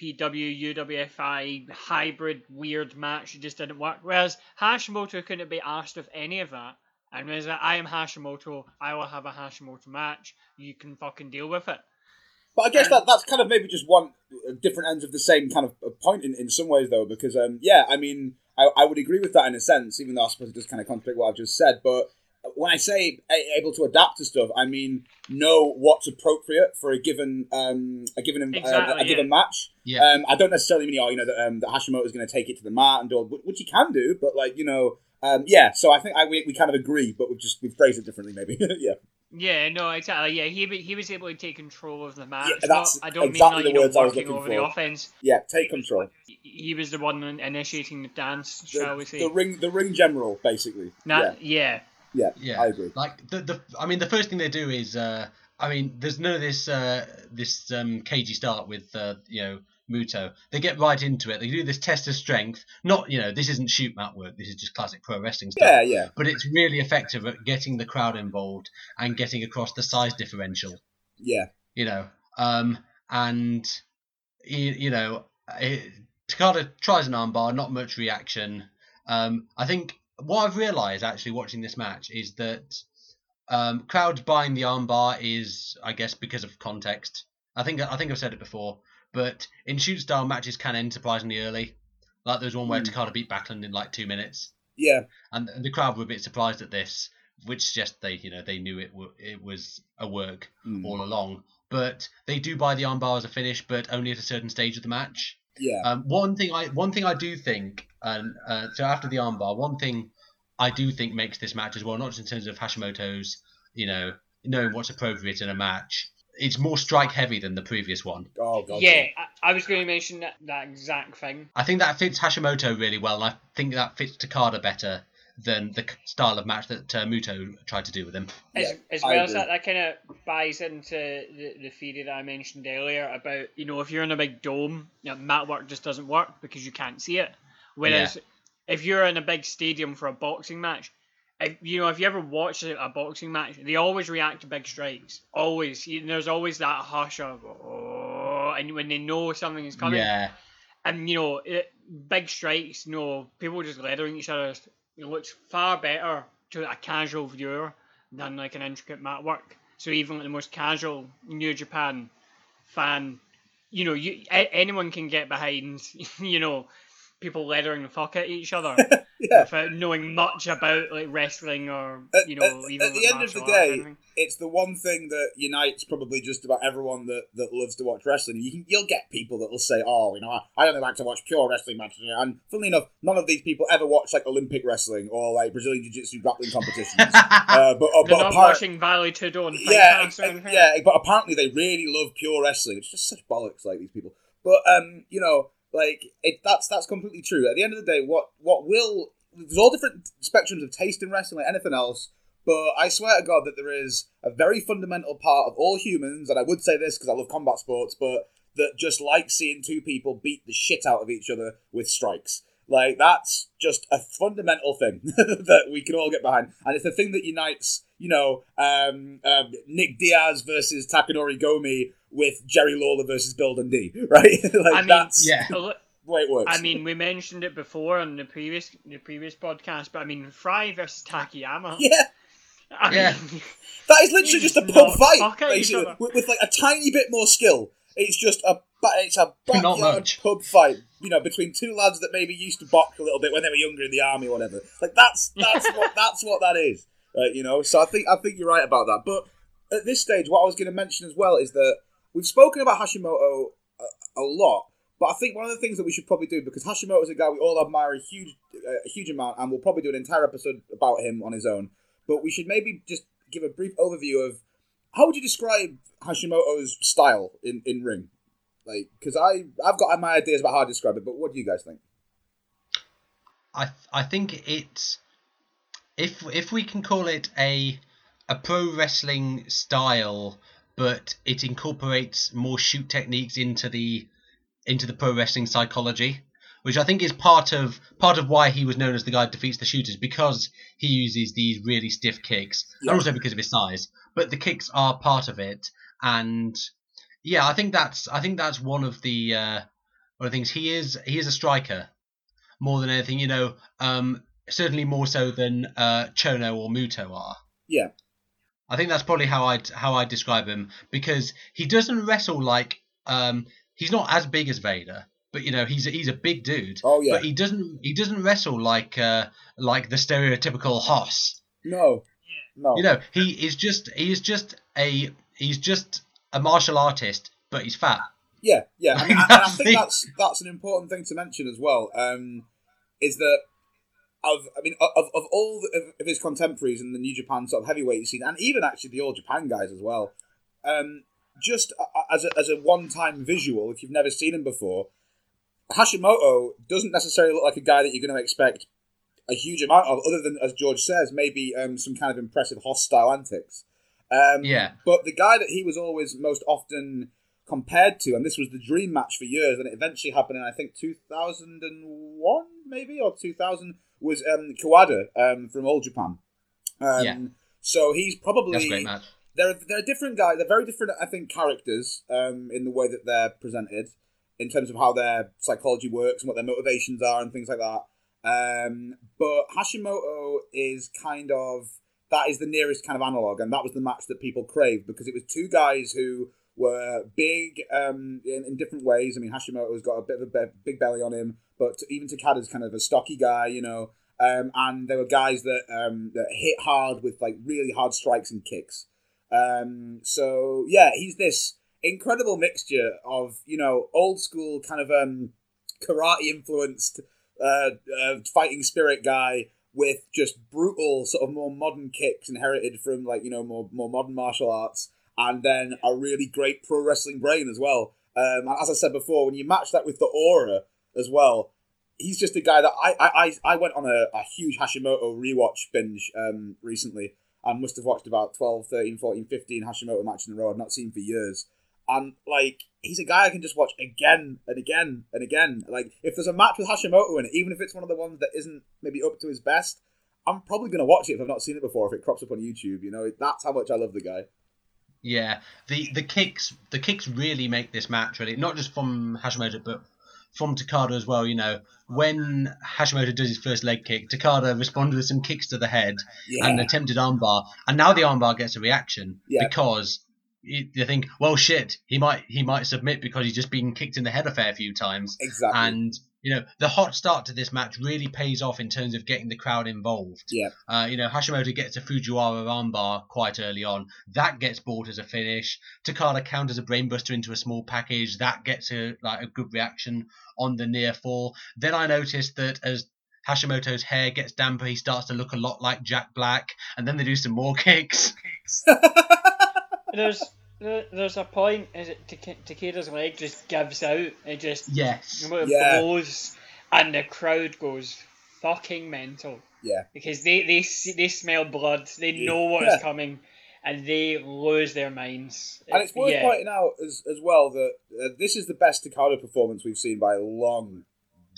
NJPW UWFI hybrid weird match. It just didn't work. Whereas Hashimoto couldn't be asked of any of that. And whereas I am Hashimoto, I will have a Hashimoto match. You can fucking deal with it. But I guess that that's kind of maybe just one uh, different ends of the same kind of uh, point in, in some ways, though, because um, yeah, I mean, I, I would agree with that in a sense, even though I suppose it does kind of contradict what I've just said. But when I say able to adapt to stuff, I mean know what's appropriate for a given um, a given uh, Exactly, a given match. Yeah. Um, I don't necessarily mean, oh, you know, that, um, that Hashimoto is going to take it to the mat and do, all- which he can do, but like, you know, um, yeah. So I think I, we, we kind of agree, but we've just we've phrased it differently, maybe. yeah, Yeah, no, exactly. Yeah, he he was able to take control of the match. Yeah, that's Not- I don't exactly mean the like, words you I was looking over the for. offense. yeah. Take control. He- He was the one initiating the dance, The, shall we say? the ring, the ring general, basically. Nah, yeah. yeah, yeah, Yeah. I agree. Like the the I mean the first thing they do is uh I mean there's none of this uh this um cagey start with uh you know Muto. They get right into it. They do this test of strength. Not you know this isn't shoot mat work. This is just classic pro wrestling stuff. Yeah, yeah, But it's really effective at getting the crowd involved and getting across the size differential. yeah, You know, um and you, you know it, Takada tries an armbar, not much reaction. Um, I think what I've realised actually watching this match is that um, crowds buying the armbar is, I guess, because of context. I think I think I've said it before, but in shoot style matches can end surprisingly early. Like there was one where Hmm. Takada beat Backlund in like two minutes, yeah, and, and the crowd were a bit surprised at this, which suggests they you know they knew it w- it was a work Mm. all along. But they do buy the armbar as a finish, but only at a certain stage of the match. Yeah, Um, one thing I one thing I do think, and uh, so after the armbar, one thing I do think makes this match as well, not just in terms of Hashimoto's, you know, knowing what's appropriate in a match. It's more strike heavy than the previous one. Oh god. Yeah, I, I was going to mention that, that exact thing. I think that fits Hashimoto really well, and I think that fits Takada better than the style of match that uh, Muto tried to do with him. As, Yeah, as well as that, that kind of buys into the, the theory that I mentioned earlier about, you know, if you're in a big dome, you know, mat work just doesn't work because you can't see it. Whereas if you're in a big stadium for a boxing match, if, you know, if you ever watch a, a boxing match, they always react to big strikes. Always. You, there's always that hush of, oh, and when they know something is coming. Yeah, And you know, it, big strikes, you know, people just leathering each other. It looks far better to a casual viewer than like an intricate mat work. So even like the most casual New Japan fan, you know, you a, anyone can get behind, you know, people leathering the fuck at each other Yeah. without knowing much about like wrestling or At- you know at- even at the end of the martial arts or day, it's the one thing that unites probably just about everyone that, that loves to watch wrestling. You can, you'll get people that will say, "Oh, you know, I, I only like to watch pure wrestling matches." And funnily enough, none of these people ever watch like Olympic wrestling or like Brazilian Jiu-Jitsu grappling competitions. uh, but uh, They're but not apart- watching Valley and Fight yeah, Pass or ex- anything. yeah, but apparently they really love pure wrestling. It's just such bollocks, like these people. But um, you know, like it, that's that's completely true. At the end of the day, what what will there's all different spectrums of taste in wrestling, like anything else. But I swear to God that there is a very fundamental part of all humans, and I would say this because I love combat sports, but that just like seeing two people beat the shit out of each other with strikes. Like that's just a fundamental thing that we can all get behind, and it's the thing that unites, you know, um, um, Nick Diaz versus Takanori Gomi with Jerry Lawler versus Bill Dundee, right? like I mean, that's Yeah. A li- the way it works. I mean, we mentioned it before on the previous the previous podcast, but I mean, Frye versus Takayama. yeah, I Yeah. mean, that is literally just a pub fight, fuck at each basically, with, with like a tiny bit more skill. It's just a it's a Not backyard pub fight, you know, between two lads that maybe used to box a little bit when they were younger in the army or whatever. Like that's that's what that's what that is, uh, you know. So I think I think you're right about that. But at this stage, what I was going to mention as well is that we've spoken about Hashimoto a, a lot, but I think one of the things that we should probably do because Hashimoto is a guy we all admire a huge a huge amount, and we'll probably do an entire episode about him on his own. But we should maybe just give a brief overview of how would you describe Hashimoto's style in, in ring? Like, because I I've got my ideas about how to describe it, but what do you guys think? I I think it's if if we can call it a a pro wrestling style, but it incorporates more shoot techniques into the into the pro wrestling psychology, which I think is part of part of why he was known as the guy that defeats the shooters because he uses these really stiff kicks, Yeah. and also because of his size. But the kicks are part of it, and yeah, I think that's I think that's one of the uh, one of the things he is he is a striker more than anything, you know, um, certainly more so than uh, Chono or Muto are. Yeah. I think that's probably how I how I describe him because he doesn't wrestle like um, he's not as big as Vader, but you know he's a, he's a big dude. Oh yeah, But he doesn't he doesn't wrestle like uh, like the stereotypical Hoss. no, No. You know, he is just he is just a he's just a martial artist, but he's fat. Yeah, yeah. I, mean, I, I think that's that's an important thing to mention as well. Um, is that of I mean of, of all the, of, of his contemporaries in the New Japan sort of heavyweight scene, and even actually the All Japan guys as well. Um, just as a, as a one time visual, if you've never seen him before, Hashimoto doesn't necessarily look like a guy that you're going to expect a huge amount of, other than as George says, maybe um, some kind of impressive hostile antics. Um, Yeah. But the guy that he was always most often compared to, and this was the dream match for years, and it eventually happened in I think 2001 maybe or 2000 was um, Kawada um, from All Japan. Um, Yeah. So he's probably They're they're different guys. They're very different, I think, characters um, in the way that they're presented, in terms of how their psychology works and what their motivations are and things like that. Um, but Hashimoto is kind of that is the nearest kind of analog, and that was the match that people craved because it was two guys who were big um, in, in different ways. I mean, Hashimoto's got a bit of a be- big belly on him, but even Takada's kind of a stocky guy, you know. Um, and there were guys that um, that hit hard with like really hard strikes and kicks. Um, so yeah, he's this incredible mixture of you know old school kind of um, karate influenced uh, uh, fighting spirit guy with just brutal sort of more modern kicks inherited from like you know more more modern martial arts, and then a really great pro wrestling brain as well. Um, and as I said before, when you match that with the aura as well, he's just a guy that I I, I went on a, a huge Hashimoto rewatch binge um, recently and must have watched about 12, 13, 14, 15 Hashimoto matches in a row I've not seen for years. And like he's a guy I can just watch again and again and again. Like if there's a match with Hashimoto in it, even if it's one of the ones that isn't maybe up to his best, I'm probably gonna watch it if I've not seen it before. If it crops up on YouTube, you know, that's how much I love the guy. Yeah, the the kicks the kicks really make this match really not just from Hashimoto but from Takada as well. You know, when Hashimoto does his first leg kick, Takada responded with some kicks to the head Yeah, and attempted armbar, and now the armbar gets a reaction Yeah. because you think, well, shit, he might he might submit because he's just been kicked in the head a fair few times, exactly. and you know the hot start to this match really pays off in terms of getting the crowd involved. yeah, Uh, you know, Hashimoto gets a Fujiwara armbar quite early on. That gets bought as a finish. Takada counters a brainbuster into a small package. That gets a like a good reaction on the near fall. Then I noticed that as Hashimoto's hair gets damper, he starts to look a lot like Jack Black, and then they do some more kicks. There's there- there's a point is it Take- Takada's leg just gives out and just Yes. it Yeah. blows and the crowd goes fucking mental yeah, because they they see, they smell blood they know what Yeah. is coming and they lose their minds and it's worth yeah. pointing out as as well that uh, this is the best Takada performance we've seen by a long,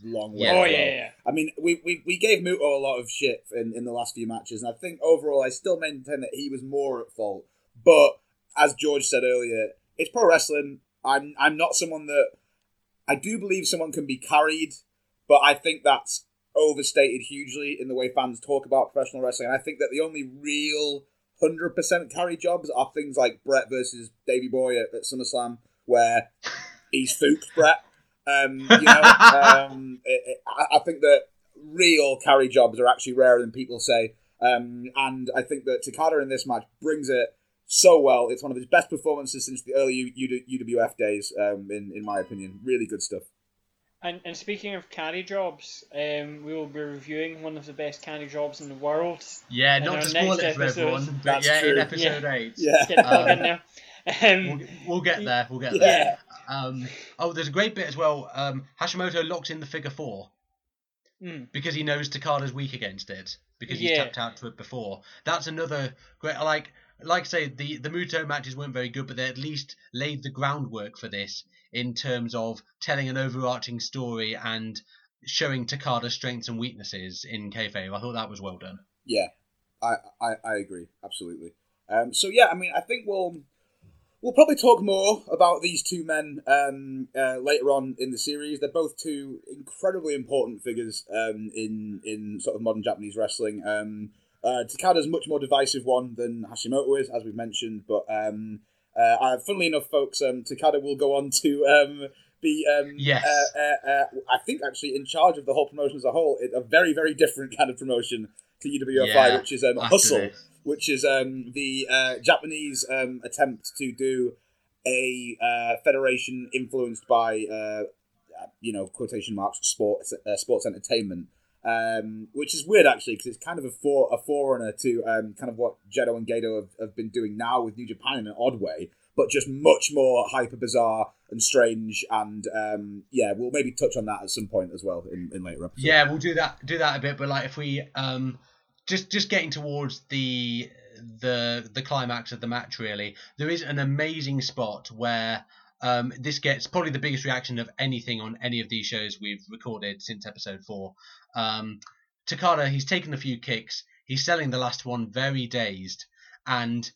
long way. Yeah. oh yeah, yeah I mean, we, we, we gave Muto a lot of shit in, in the last few matches, and I think overall I still maintain that he was more at fault. But as George said earlier, it's pro wrestling. I'm I'm not someone that I do believe someone can be carried, but I think that's overstated hugely in the way fans talk about professional wrestling. And I think that the only real hundred percent carry jobs are things like Brett versus Davey Boy at, at SummerSlam, where he's fooked Brett. Um, you know, um, it, it, I, I think that real carry jobs are actually rarer than people say. Um, and I think that Takada in this match brings it so well. It's one of his best performances since the early U- U- UWF days, um, in, in my opinion. Really good stuff. and, and speaking of carry jobs um, we will be reviewing one of the best carry jobs in the world Yeah, not our to spoil it for episode, everyone, but that's yeah, true. in episode eight. Yeah. get the Um, We'll, um, get- we'll get there. We'll get Yeah. there. Um, oh, there's a great bit as well. Um, Hashimoto locks in the figure four. mm, because he knows Takada's weak against it because he's Yeah. tapped out to it before. That's another great like like I say the the Muto matches weren't very good, but they at least laid the groundwork for this in terms of telling an overarching story and showing Takada's strengths and weaknesses in kayfabe. I thought that was well done. Yeah, I, I, I agree absolutely. Um, so yeah, I mean, I think we'll we'll probably talk more about these two men um, uh, later on in the series. They're both two incredibly important figures um, in in sort of modern Japanese wrestling. Um, uh, Takada's much more divisive one than Hashimoto is, as we've mentioned. But um, uh, funnily enough, folks, um, Takada will go on to um, be um, Yes. uh, uh, uh, I think actually in charge of the whole promotion as a whole. It, a very very different kind of promotion to UWFI, Yeah, which is um, Hustle which is um, the uh, Japanese um, attempt to do a uh, federation influenced by, uh, you know, quotation marks, sports, uh, sports entertainment. Um, which is weird actually because it's kind of a for a forerunner to um, kind of what Gedo and Jado have, have been doing now with New Japan in an odd way, but just much more hyper bizarre and strange. And um, yeah, we'll maybe touch on that at some point as well in, in later episodes. Yeah, we'll do that do that a bit, but like if we um just just getting towards the the the climax of the match really, there is an amazing spot where um, this gets probably the biggest reaction of anything on any of these shows we've recorded since episode four. Um, Takada, he's taken a few kicks. He's selling the last one very dazed, and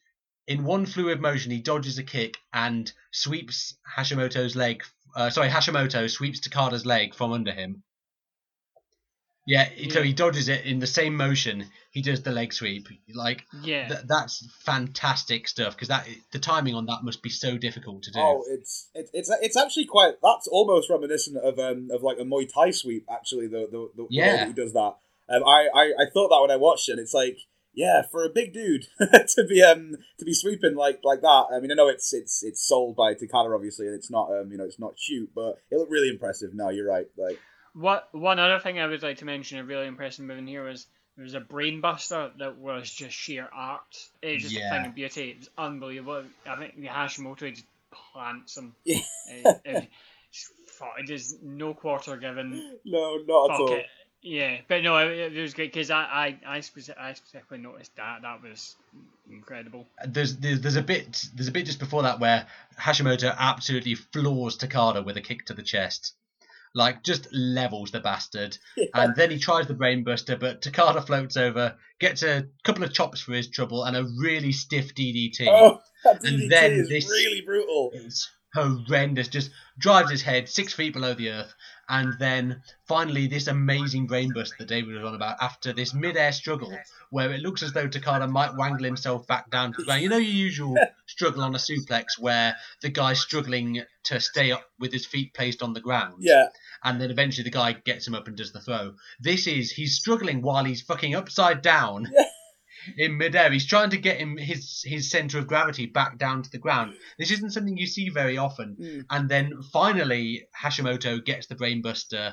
in one fluid motion, he dodges a kick and sweeps Hashimoto's leg. Uh, sorry, Hashimoto sweeps Takada's leg from under him. Yeah, so he dodges it in the same motion. He does the leg sweep. Like Yeah. th- that's fantastic stuff because that the timing on that must be so difficult to do. Oh, it's it's it's it's actually quite. That's almost reminiscent of um of like a Muay Thai sweep. Actually, the the, the, the way Yeah. that he does that. Um, I, I I thought that when I watched it. It's like yeah, for a big dude to be um to be sweeping like like that. I mean, I know it's it's it's sold by Takada obviously, and it's not um you know it's not shoot, but it looked really impressive. No, you're right. Like What one other thing I would like to mention, a really impressive move in here was there was a brainbuster that was just sheer art. It was just a thing of beauty. It was unbelievable. I think the Hashimoto just plants him. Yeah. It, it, it is no quarter given. no, not at all. it. Yeah, but no, it, it was great because I I I, speci- I specifically noticed that that was incredible. Uh, there's, there's there's a bit there's a bit just before that where Hashimoto absolutely floors Takada with a kick to the chest, like just levels the bastard, and then he tries the brainbuster, but Takada floats over, gets a couple of chops for his trouble, and a really stiff DDT. Oh, that And then is this- really brutal. Horrendous. Just drives his head six feet below the earth, and then finally this amazing brainbuster that David was on about after this mid-air struggle, where it looks as though Takada might wangle himself back down to the ground. You know your usual struggle on a suplex where the guy's struggling to stay up with his feet placed on the ground, Yeah, and then eventually the guy gets him up and does the throw. This is he's struggling while he's fucking upside down. In midair, he's trying to get him his his center of gravity back down to the ground. This isn't something you see very often. Mm. And then finally, Hashimoto gets the brainbuster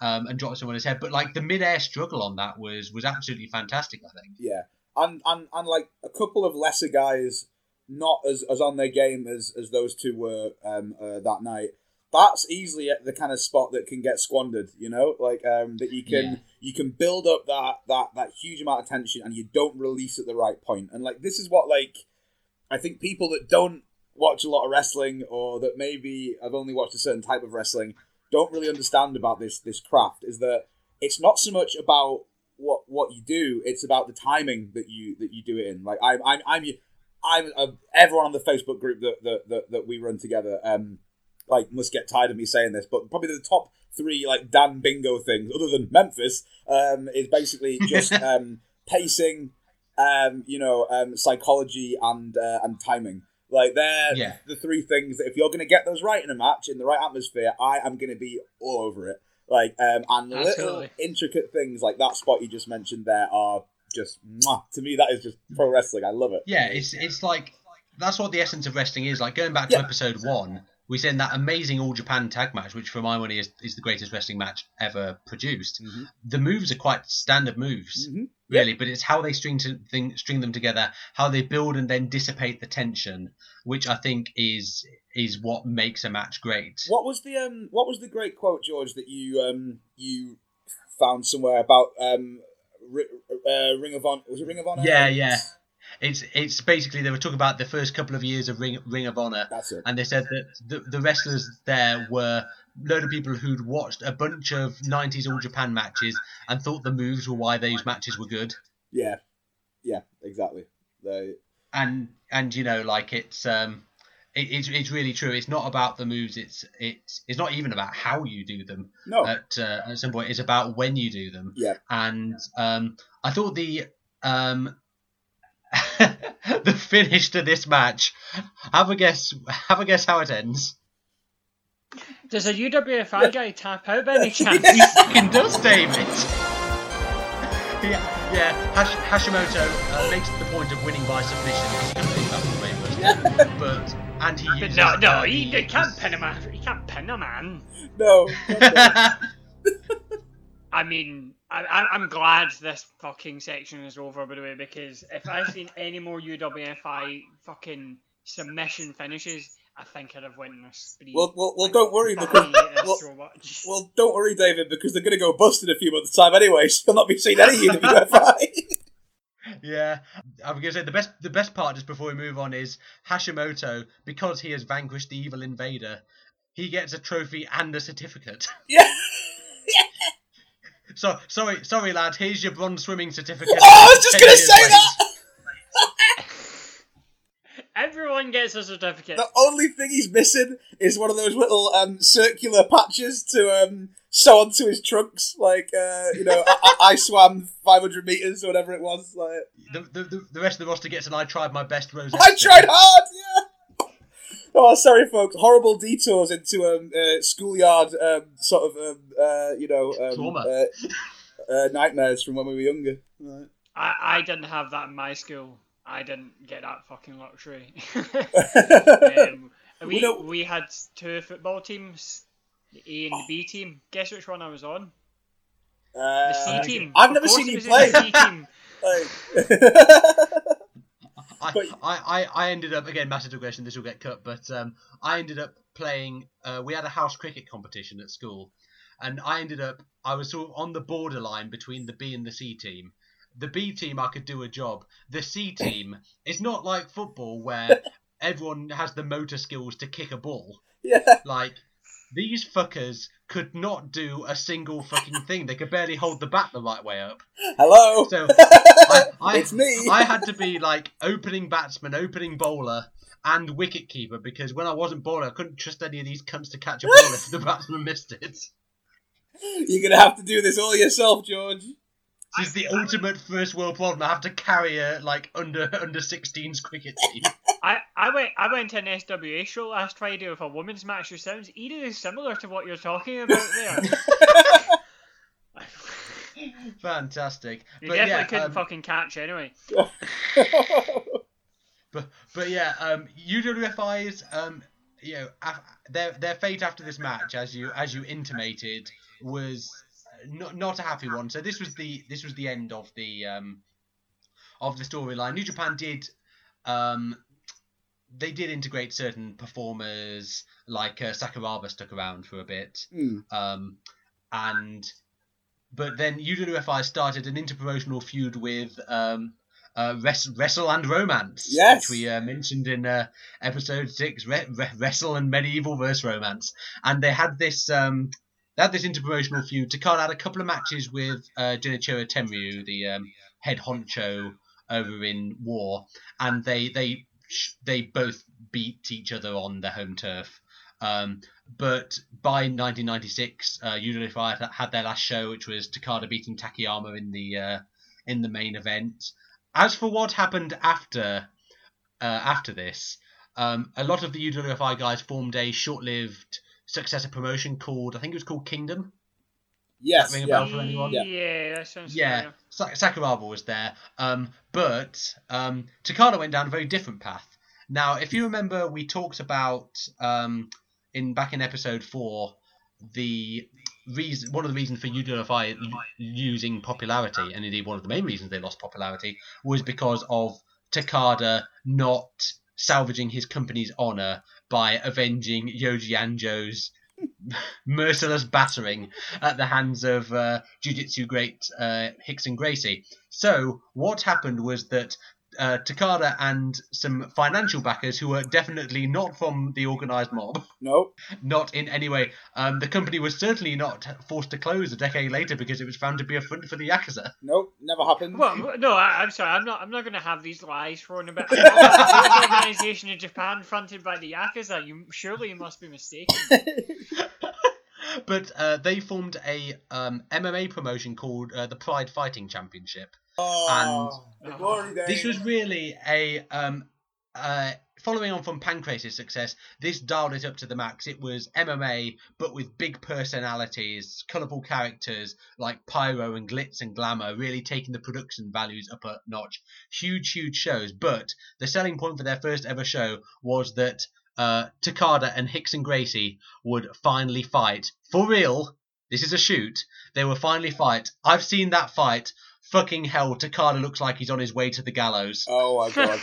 um, and drops him on his head. But like the midair struggle on that was was absolutely fantastic. I think. Yeah, and and and like a couple of lesser guys, not as as on their game as as those two were um, uh, that night. That's easily the kind of spot that can get squandered. You know, like um, that you can Yeah. you can build up that that that huge amount of tension and you don't release at the right point. And like this is what like I think people that don't watch a lot of wrestling or that maybe have only watched a certain type of wrestling don't really understand about this this craft is that it's not so much about what what you do it's about the timing that you that you do it in like i'm i'm i'm, I'm uh, everyone on the facebook group that, that that that we run together um like must get tired of me saying this but probably the top three like dan bingo things other than memphis um is basically just um pacing um you know um psychology and uh, and timing like they're Yeah. the three things that if you're going to get those right in a match in the right atmosphere, I am going to be all over it. Like um, and little intricate things like that spot you just mentioned there are just mwah. to me that is just pro wrestling. I love it. Yeah, it's it's like that's what the essence of wrestling is. Like going back to Yeah. episode one, we said that amazing All Japan tag match, which for my money is, is the greatest wrestling match ever produced. Mhm. The moves are quite standard moves. Mhm. really, but it's how they string to thing, string them together, how they build and then dissipate the tension, which I think is is what makes a match great. What was the um what was the great quote George that you um you found somewhere about um uh, Ring of Honor was it Ring of Honor? Yeah, yeah. It's it's basically they were talking about the first couple of years of Ring Ring of Honor, That's it. and they said that the, the wrestlers there were a load of people who'd watched a bunch of 90s All Japan matches and thought the moves were why those matches were good. Yeah, yeah, exactly. They, and and you know like it's um it, it's it's really true. It's not about the moves. It's it's it's not even about how you do them no, at uh, at some point. It's about when you do them. Yeah. and um i thought the um the finish to this match have a guess have a guess how it ends. Does a UWFI guy tap out by any chance? he fucking does david. Yeah Yeah, Hash- Hashimoto uh, makes the point of winning by submission. He couldn't think that was the way first, but and he uses. no, no, he, he can't pin a man. He can't pin a man. No. I mean, I, I, I'm glad this fucking section is over, by the way, because if I've seen any more UWFI fucking submission finishes, I think I'd have went on a spree. well, well, well, don't worry because this well, so much. well, don't worry, David, because they're going to go bust in a few months' time anyway. So you'll not be seeing any UWFI. Yeah, I'm gonna say the best the best part just before we move on is Hashimoto because he has vanquished the evil invader. He gets a trophy and a certificate. yeah. So sorry, sorry, lad. Here's your bronze swimming certificate. Oh, I was just going to say that. Everyone gets a certificate. The only thing he's missing is one of those little um, circular patches to um, sew onto his trunks, like uh, you know, I, I, I swam 500 meters or whatever it was. Like The, the, the, the rest of the roster gets and I tried my best rose. I tried hard, yeah. Oh, sorry, folks. Horrible detours into um, uh, schoolyard um, sort of um, uh, you know um, uh, uh, nightmares from when we were younger. Right. I, I didn't have that in my school. I didn't get that fucking luxury. um, we, know- we had two football teams, the A and the B team. Guess which one I was on? The Uh, C team. I've Of never seen you was play. The C team. I, I, I, I ended up again massive digression. This will get cut, but um, I ended up playing. Uh, we had a house cricket competition at school, and I ended up. I was sort of on the borderline between the B and the C team. The B team, I could do a job. The C team, it's not like football where everyone has the motor skills to kick a ball. yeah. Like these fuckers could not do a single fucking thing. They could barely hold the bat the right way up. Hello. So I, I, it's me. I had to be like opening batsman, opening bowler, and wicket keeper because when I wasn't bowling, I couldn't trust any of these cunts to catch a ball if the batsman missed it. You're gonna have to do this all yourself, George. This is the ultimate first world problem. I have to carry a like under under 16s cricket team. I, I went I went to an SWA show last Friday with a women's match who sounds eerily similar to what you're talking about there. Fantastic. You But definitely yeah, couldn't um, fucking catch anyway. But but yeah, um, UWFI's um, you know af- their their fate after this match, as you as you intimated, was not not a happy one. So this was the this was the end of the um, of the storyline. New Japan did um, they did integrate certain performers like uh, Sakuraba stuck around for a bit, Hmm. um, and but then UWFI started an interpromotional feud with um, uh, Wres- Wrestle and Romance, Yes. which we uh, mentioned in uh, episode six, Re- Re- Wrestle and Medieval verse Romance, and they had this um, they had this interpromotional feud. Takada had a couple of matches with uh, Genichiro the um, head honcho over in War, and they they they both beat each other on their home turf. Um, but by 1996, uh, had- had their last show, which was Takada beating Takayama in the uh, in the main event. As for what happened after uh, after this, um, a lot of the UWFI guys formed a short-lived successor promotion called I think it was called Kingdom. Yes. Ring a Yeah. bell for anyone? Yeah. Yeah, that sounds Yeah, familiar. Sa- Sakuraba was there, um, but um, Takada went down a very different path. Now, if you remember, we talked about um, in back in episode four the reason, one of the reasons for UWFI l- losing popularity, and indeed one of the main reasons they lost popularity, was because of Takada not salvaging his company's honor by avenging Yoji Anjo's merciless battering at the hands of uh, jiu-jitsu great uh, Rickson Gracie. So what happened was that uh, Takada and some financial backers who were definitely not from the organised mob, No. not in any way, um, the company was certainly not forced to close a decade later because it was found to be a front for the Yakuza. Nope. Never happened. Well, no, I, I'm sorry. I'm not. I'm not going to have these lies thrown about. An organization in Japan fronted by the Yakuza. You surely you must be mistaken. But uh, they formed a um, MMA promotion called uh, the Pride Fighting Championship. Oh, And- the glory days. This was really a um, uh, following on from Pancrase's success, this dialed it up to the max. It was MMA, but with big personalities, colourful characters like Pyro and Glitz and Glamour, really taking the production values up a notch. Huge, huge shows. But the selling point for their first ever show was that uh, Takada and Rickson Gracie would finally fight. For real, this is a shoot. They will finally fight. I've seen that fight. Fucking hell, Takada looks like he's on his way to the gallows. Oh my god.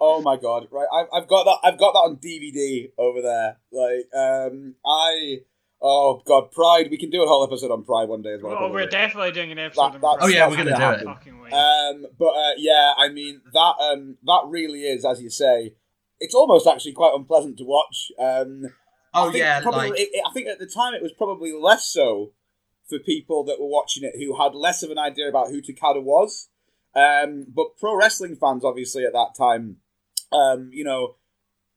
oh my god. Right, I've, I've got that. I've got that on DVD over there. Like, um, I. Oh god, Pride. We can do a whole episode on Pride one day as well. Oh, probably. we're definitely doing an episode. That- on that's- Oh, yeah, we're gonna do gonna it. happen. Fucking wait. Um, but uh, yeah, I mean that um, that really is, as you say, it's almost actually quite unpleasant to watch. Um, Oh think yeah, probably, like it, it- I think at the time it was probably less so for people that were watching it who had less of an idea about who Takada was. Um, but pro wrestling fans, obviously, at that time, um, you know,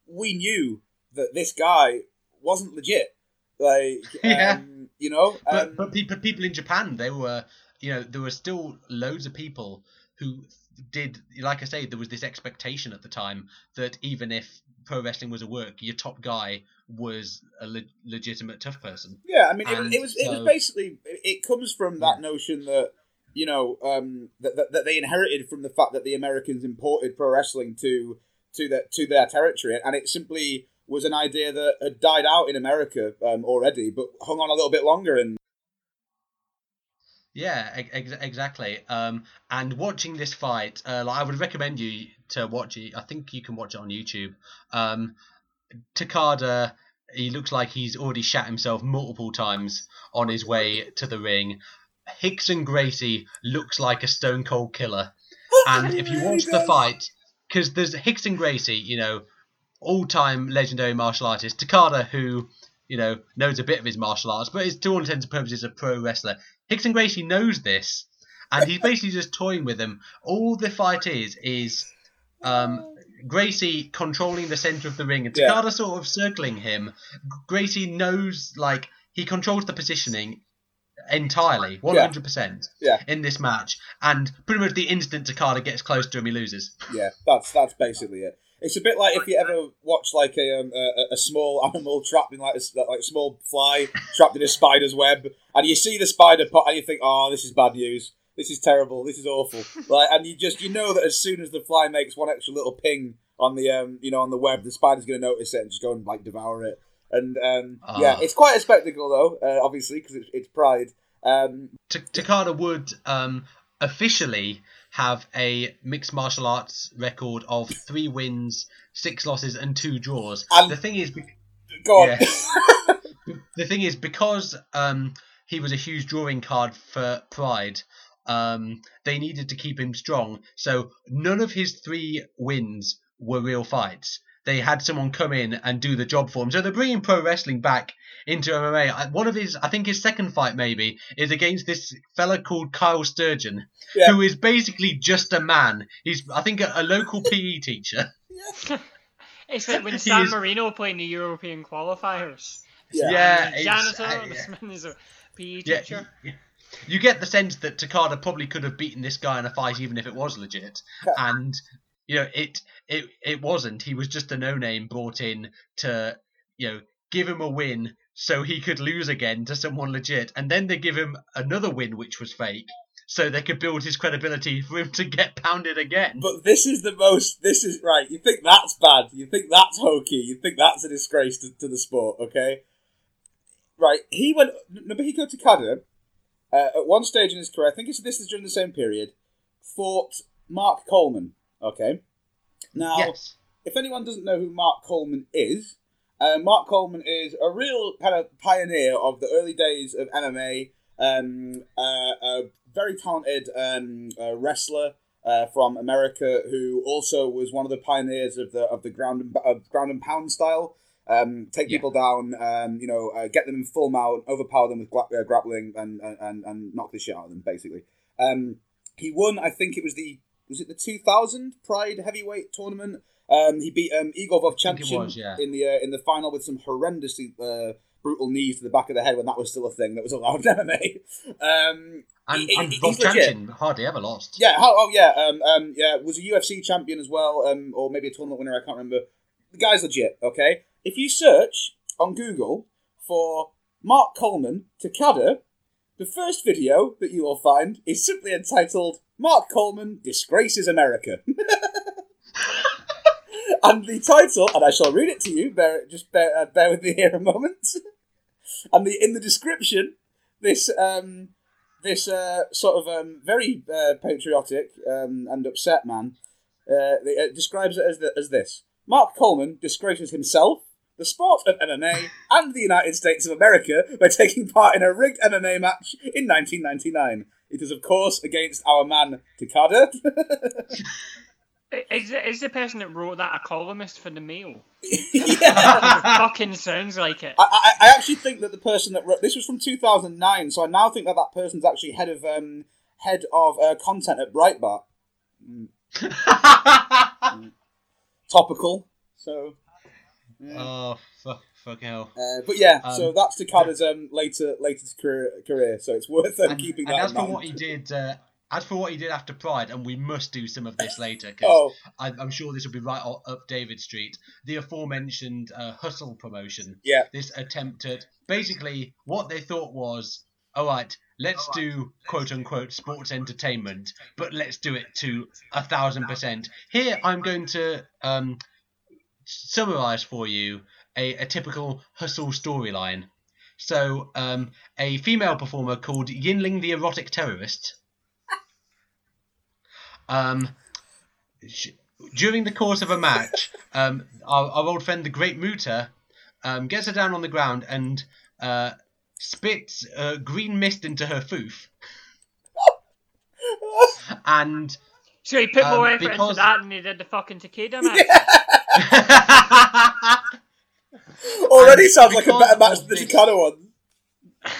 we knew that this guy wasn't legit. Like, Yeah. um, you know, um, but, but people, people in Japan, they were, you know, there were still loads of people who did, like I say, there was this expectation at the time that even if pro wrestling was a work, your top guy was a le- legitimate tough person. Yeah, I mean, it, was And it was it was basically it it comes from that notion that you know um, that, that that they inherited from the fact that the Americans imported pro wrestling to to their to their territory, and it simply was an idea that had died out in America um, already, but hung on a little bit longer. And Yeah, ex- exactly. Um, and watching this fight, uh, like I would recommend you to watch it. I think you can watch it on YouTube. Um, Takada, he looks like he's already shat himself multiple times on his way to the ring. Rickson Gracie looks like a stone cold killer. And if you watch the fight, because there's Rickson Gracie, you know, all-time legendary martial artist. Takada, who you know knows a bit of his martial arts, but is to all intents and purposes a pro wrestler. Rickson Gracie knows this, and he's basically just toying with him. All the fight is is um, Gracie controlling the center of the ring, and Yeah. Takada sort of circling him. Gracie knows like he controls the positioning entirely, one hundred percent Yeah. in this match, and pretty much the instant Takada gets close to him, he loses. yeah, that's that's basically it. It's a bit like if you ever watch like a um, a, a small animal trapped in like a, like a small fly trapped in a spider's web, and you see the spider pop, and you think, "Oh, this is bad news. This is terrible. This is awful." Like, and you just you know that as soon as the fly makes one extra little ping on the um you know on the web, the spider's going to notice it and just go and like devour it. And um, yeah, Ah. it's quite a spectacle though, uh, obviously because it's, it's Pride. Um, T- Takada would um, officially have a mixed martial arts record of three wins, six losses, and two draws. And- the thing is, go on. Yeah. the thing is because um, he was a huge drawing card for Pride. Um, they needed to keep him strong, so none of his three wins were real fights. They had someone come in and do the job for him. So they're bringing pro wrestling back into MMA. One of his, I think his second fight maybe, is against this fella called Kyle Sturgeon, Yeah. who is basically just a man. He's, I think, a, a local PE teacher. It's like when He San is- Marino played the European qualifiers. Yeah. Yeah, The janitor, uh, yeah. this man is a PE Yeah, teacher. y- you get the sense that Takada probably could have beaten this guy in a fight even if it was legit, and you know it it it wasn't. He was just a no name brought in to you know give him a win so he could lose again to someone legit, and then they give him another win which was fake. So they could build his credibility for him to get pounded again. But this is the most. This is right. You think that's bad? You think that's hokey? You think that's a disgrace to, to the sport? Okay. Right. He went. Nobuhiko Takada, uh, at one stage in his career, I think it's, this is during the same period, fought Mark Coleman. Okay. Now, yes. if anyone doesn't know who Mark Coleman is, uh, Mark Coleman is a real kind of pioneer of the early days of MMA. Um, uh, a very talented um, uh, wrestler uh, from America who also was one of the pioneers of the of the ground and, uh, ground and pound style. Um, take Yeah. people down, um, you know, uh, get them in full mount, overpower them with gra- uh, grappling, and, and and knock the shit out of them, basically. Um, he won, I think it was the was it the 2000 Pride Heavyweight Tournament. Um, he beat um, Igor Vovchanchyn was, yeah. in the uh, in the final with some horrendously uh, brutal knees to the back of the head when that was still a thing that was allowed in MMA. Um, And, He- and he- Rob he's legit. Hardly ever lost. yeah, how, oh yeah, um, um, yeah, was a UFC champion as well, um, or maybe a tournament winner. I can't remember. The guy's legit. Okay, if you search on Google for Mark Coleman Takada, the first video that you will find is simply entitled "Mark Coleman disgraces America." and the title, and I shall read it to you. Bear, just bear, uh, bear with me here a moment. and the in the description, this um, this uh, sort of um, very uh, patriotic um, and upset man uh, uh, describes it as, the, as this: Mark Coleman disgraces himself, the sport of MMA, and the United States of America by taking part in a rigged MMA match in 1999. It is, of course, against our man Takada. I- Is the, is the person that wrote that a columnist for the Mail? yeah. Fucking sounds like it. I, I, I actually think that the person that wrote this was from 2009, so I now think that that person's actually head of um, head of uh, content at Breitbart. Topical. So, oh, fuck, fuck hell. uh, but yeah, Um, so that's Takada's um, later latest career, career. So it's worth um, And, keeping and that as in for mind. what he did, uh, as for what he did after Pride, and we must do some of this later because Oh, I, I'm sure this will be right up David Street. The aforementioned uh, hustle promotion. yeah, This attempt at basically what they thought was, all right, let's do quote unquote sports entertainment, but let's do it to a thousand percent. Here, I'm going to um, summarize for you a, a typical hustle storyline. So, um, a female performer called Yinling the Erotic Terrorist. Um, sh- during the course of a match, um, our, our old friend the Great Muta um, gets her down on the ground and uh, spits uh, green mist into her foof. and So he put um, more effort into that than he did the fucking Takada match. already And sounds like a better match than the this- Takada one.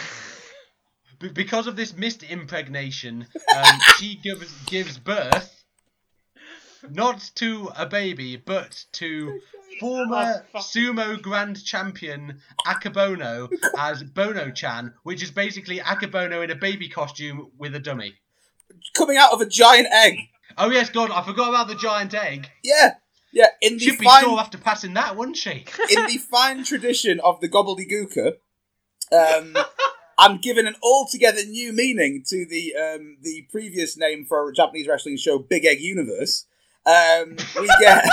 B- because of this mist impregnation, um, she gives gives birth not to a baby, but to former sumo grand champion Akebono as Bono Chan, which is basically Akebono in a baby costume with a dummy. Coming out of a giant egg. Oh yes, God, I forgot about the giant egg. Yeah, yeah. In the She'd be fine, sore after passing that, wouldn't she? in the fine tradition of the gobbledygooker, um, and given an altogether new meaning to the um, the previous name for a Japanese wrestling show, Big Egg Universe, um, we get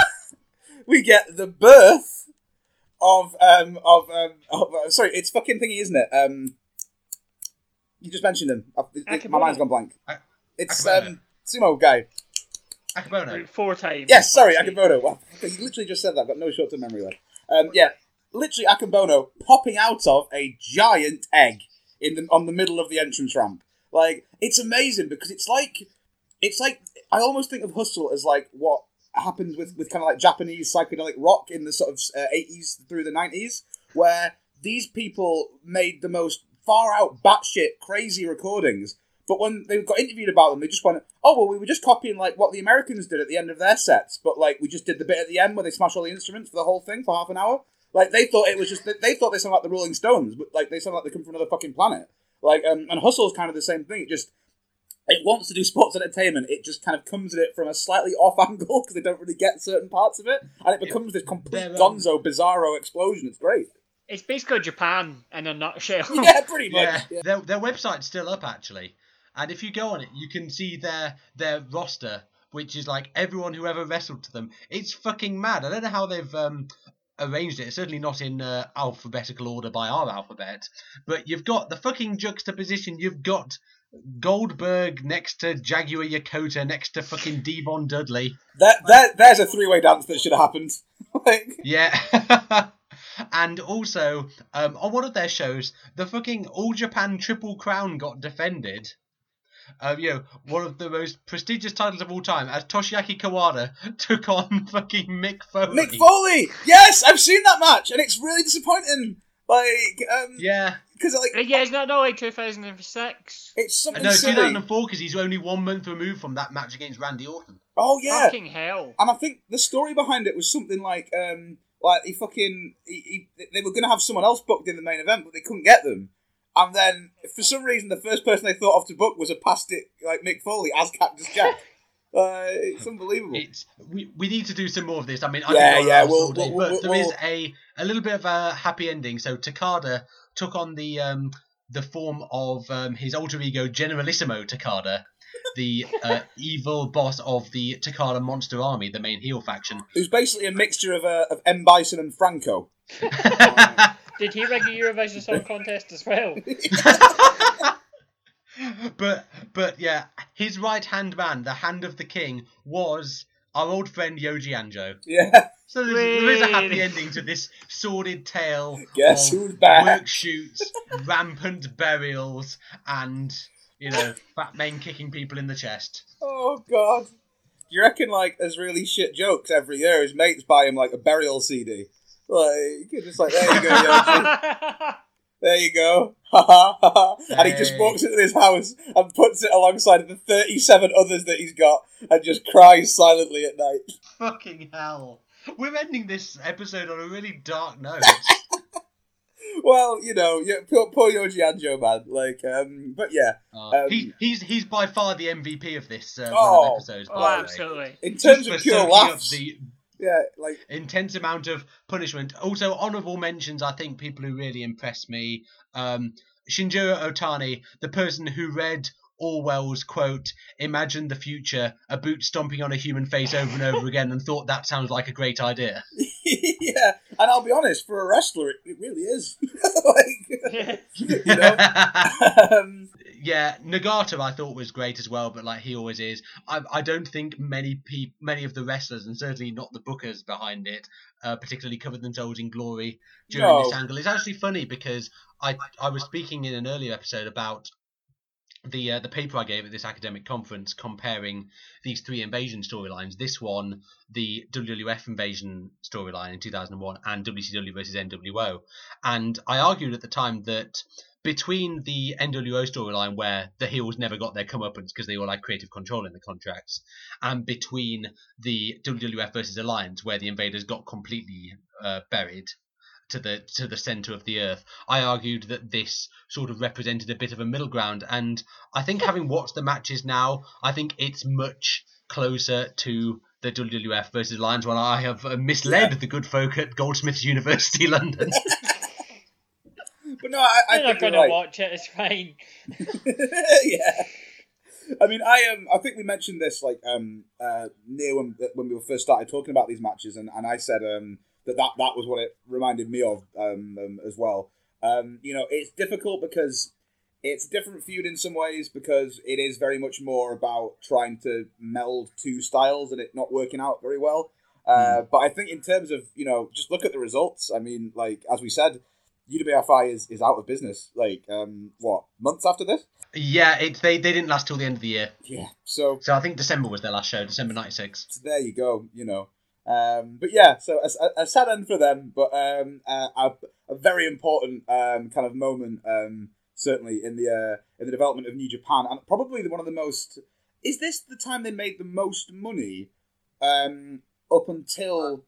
we get the birth of um, of, um, of uh, sorry, it's fucking thingy, isn't it? Um, you just mentioned him. I've- it- my mind's gone blank. A- It's Akebono. um, sumo guy. Akebono. Four times. Yes, sorry, Akebono. Well, you literally just said that. I've got no short-term memory left. Um, yeah, literally Akebono popping out of a giant egg in the on the middle of the entrance ramp. Like it's amazing because it's like it's like I almost think of Hustle as like what happens with with kind of like Japanese psychedelic rock in the sort of uh, eighties through the nineties, where these people made the most far out batshit crazy recordings. But when they got interviewed about them, they just went, "Oh well, we were just copying like what the Americans did at the end of their sets, but like we just did the bit at the end where they smash all the instruments for the whole thing for half an hour." Like they thought it was just they thought they sounded like the Rolling Stones, but like they sound like they come from another fucking planet. Like um, and Hustle's kind of the same thing. It just it wants to do sports entertainment. It just kind of comes at it from a slightly off angle because they don't really get certain parts of it, and it becomes this complete um, Gonzo bizarro explosion. It's great. It's basically Japan in a nutshell. Yeah, pretty much. Yeah, Yeah. their their website's still up actually, and if you go on it, you can see their their roster, which is like everyone who ever wrestled to them. It's fucking mad. I don't know how they've um, arranged it. It's certainly not in uh, alphabetical order by our alphabet, but you've got the fucking juxtaposition. You've got Goldberg next to Jaguar Yokota next to fucking Devon Dudley. That, that there's a three way dance that should have happened. like, Yeah. and also, um, on one of their shows, the fucking All Japan Triple Crown got defended. Um, you know, one of the most prestigious titles of all time, as Toshiaki Kawada took on fucking Mick Foley. Mick Foley. Yes, I've seen that match, and it's really disappointing. Like, um, Yeah. because like yeah, it's not, not like 2006. it's something No, silly. 2004 because he's only one month removed from that match against Randy Orton. Oh yeah, Fucking hell. and I think the story behind it was something like, um, Like he fucking, he, he, they were going to have someone else booked in the main event, but they couldn't get them. And then for some reason, the first person they thought of to book was a past it like Mick Foley as Cactus Jack. Uh, it's unbelievable. It's we, we need to do some more of this. I mean, I Yeah, could go yeah, on we'll- all day, we'll- but there we'll- is a a little bit of a happy ending. So Takada took on the um the form of um, his alter ego Generalissimo Takada, the uh, evil boss of the Takada Monster Army, the main heel faction. who's basically a mixture of uh, of M Bison and Franco. Did he rig a Eurovision Song Contest as well? but but yeah, his right hand man, the hand of the king, was our old friend Yoji Anjo. Yeah, So there's, there is a happy ending to this sordid tale Guess of who's back? work shoots, rampant burials, and you know fat men kicking people in the chest. Oh god. Do you reckon like there's really shit jokes every year? His mates buy him like a burial CD. Like you're just like there you go, Yoshi. There you go. Ha ha ha ha. And he just walks into his house and puts it alongside the 37 others that he's got and just cries silently at night. Fucking hell! We're ending this episode on a really dark note. Well, you know, yeah, poor, poor Yoji Anjo, man. Like, um, but yeah, Uh, Um, he, he's he's by far the MVP of this uh, Oh, of episodes. oh, by the way. absolutely. in terms for of pure laughs, the yeah, like, intense amount of punishment. Also, honourable mentions. I think people who really impressed me. Um, Shinjiro Otani, the person who read Orwell's quote, "Imagine the future: a boot stomping on a human face over and over again," and thought that sounds like a great idea. yeah. And I'll be honest, for a wrestler, it, it really is. like, you know, um, yeah, Nagata I thought was great as well, but like he always is. I, I don't think many pe- many of the wrestlers, and certainly not the bookers behind it, uh, particularly covered themselves in glory during No. this angle. It's actually funny because I I was speaking in an earlier episode about the uh, the paper I gave at this academic conference comparing these three invasion storylines. This one, the WWF invasion storyline in 2001, and WCW versus NWO. And I argued at the time that between the NWO storyline where the heels never got their comeuppance because they all had creative control in the contracts, and between the WWF versus Alliance where the invaders got completely uh, buried to the to the center of the earth. I argued that this sort of represented a bit of a middle ground, and I think having watched the matches now, I think it's much closer to the WWF versus Alliance one. I have uh, misled Yeah. the good folk at Goldsmiths University London. but no, I, I You're think not going you're to right. watch it, it's fine. yeah. I mean, I um, I think we mentioned this like um, uh, near when when we first started talking about these matches, and, and I said um, that, that that was what it reminded me of um, um, as well. Um, you know, it's difficult because it's a different feud in some ways because it is very much more about trying to meld two styles and it not working out very well. Uh, But I think in terms of you know, just look at the results. I mean, like as we said, UWFI is, is out of business. Like um, what months after this? yeah, it, they they didn't last till the end of the year, Yeah. So so I think December was their last show, December '96. So there you go, you know. Um, but yeah, so a, a, sad end for them, but um, a, a, a very important um, kind of moment, um, certainly in the uh, in the development of New Japan, and probably the, one of the most. Is this the time they made the most money um, up until?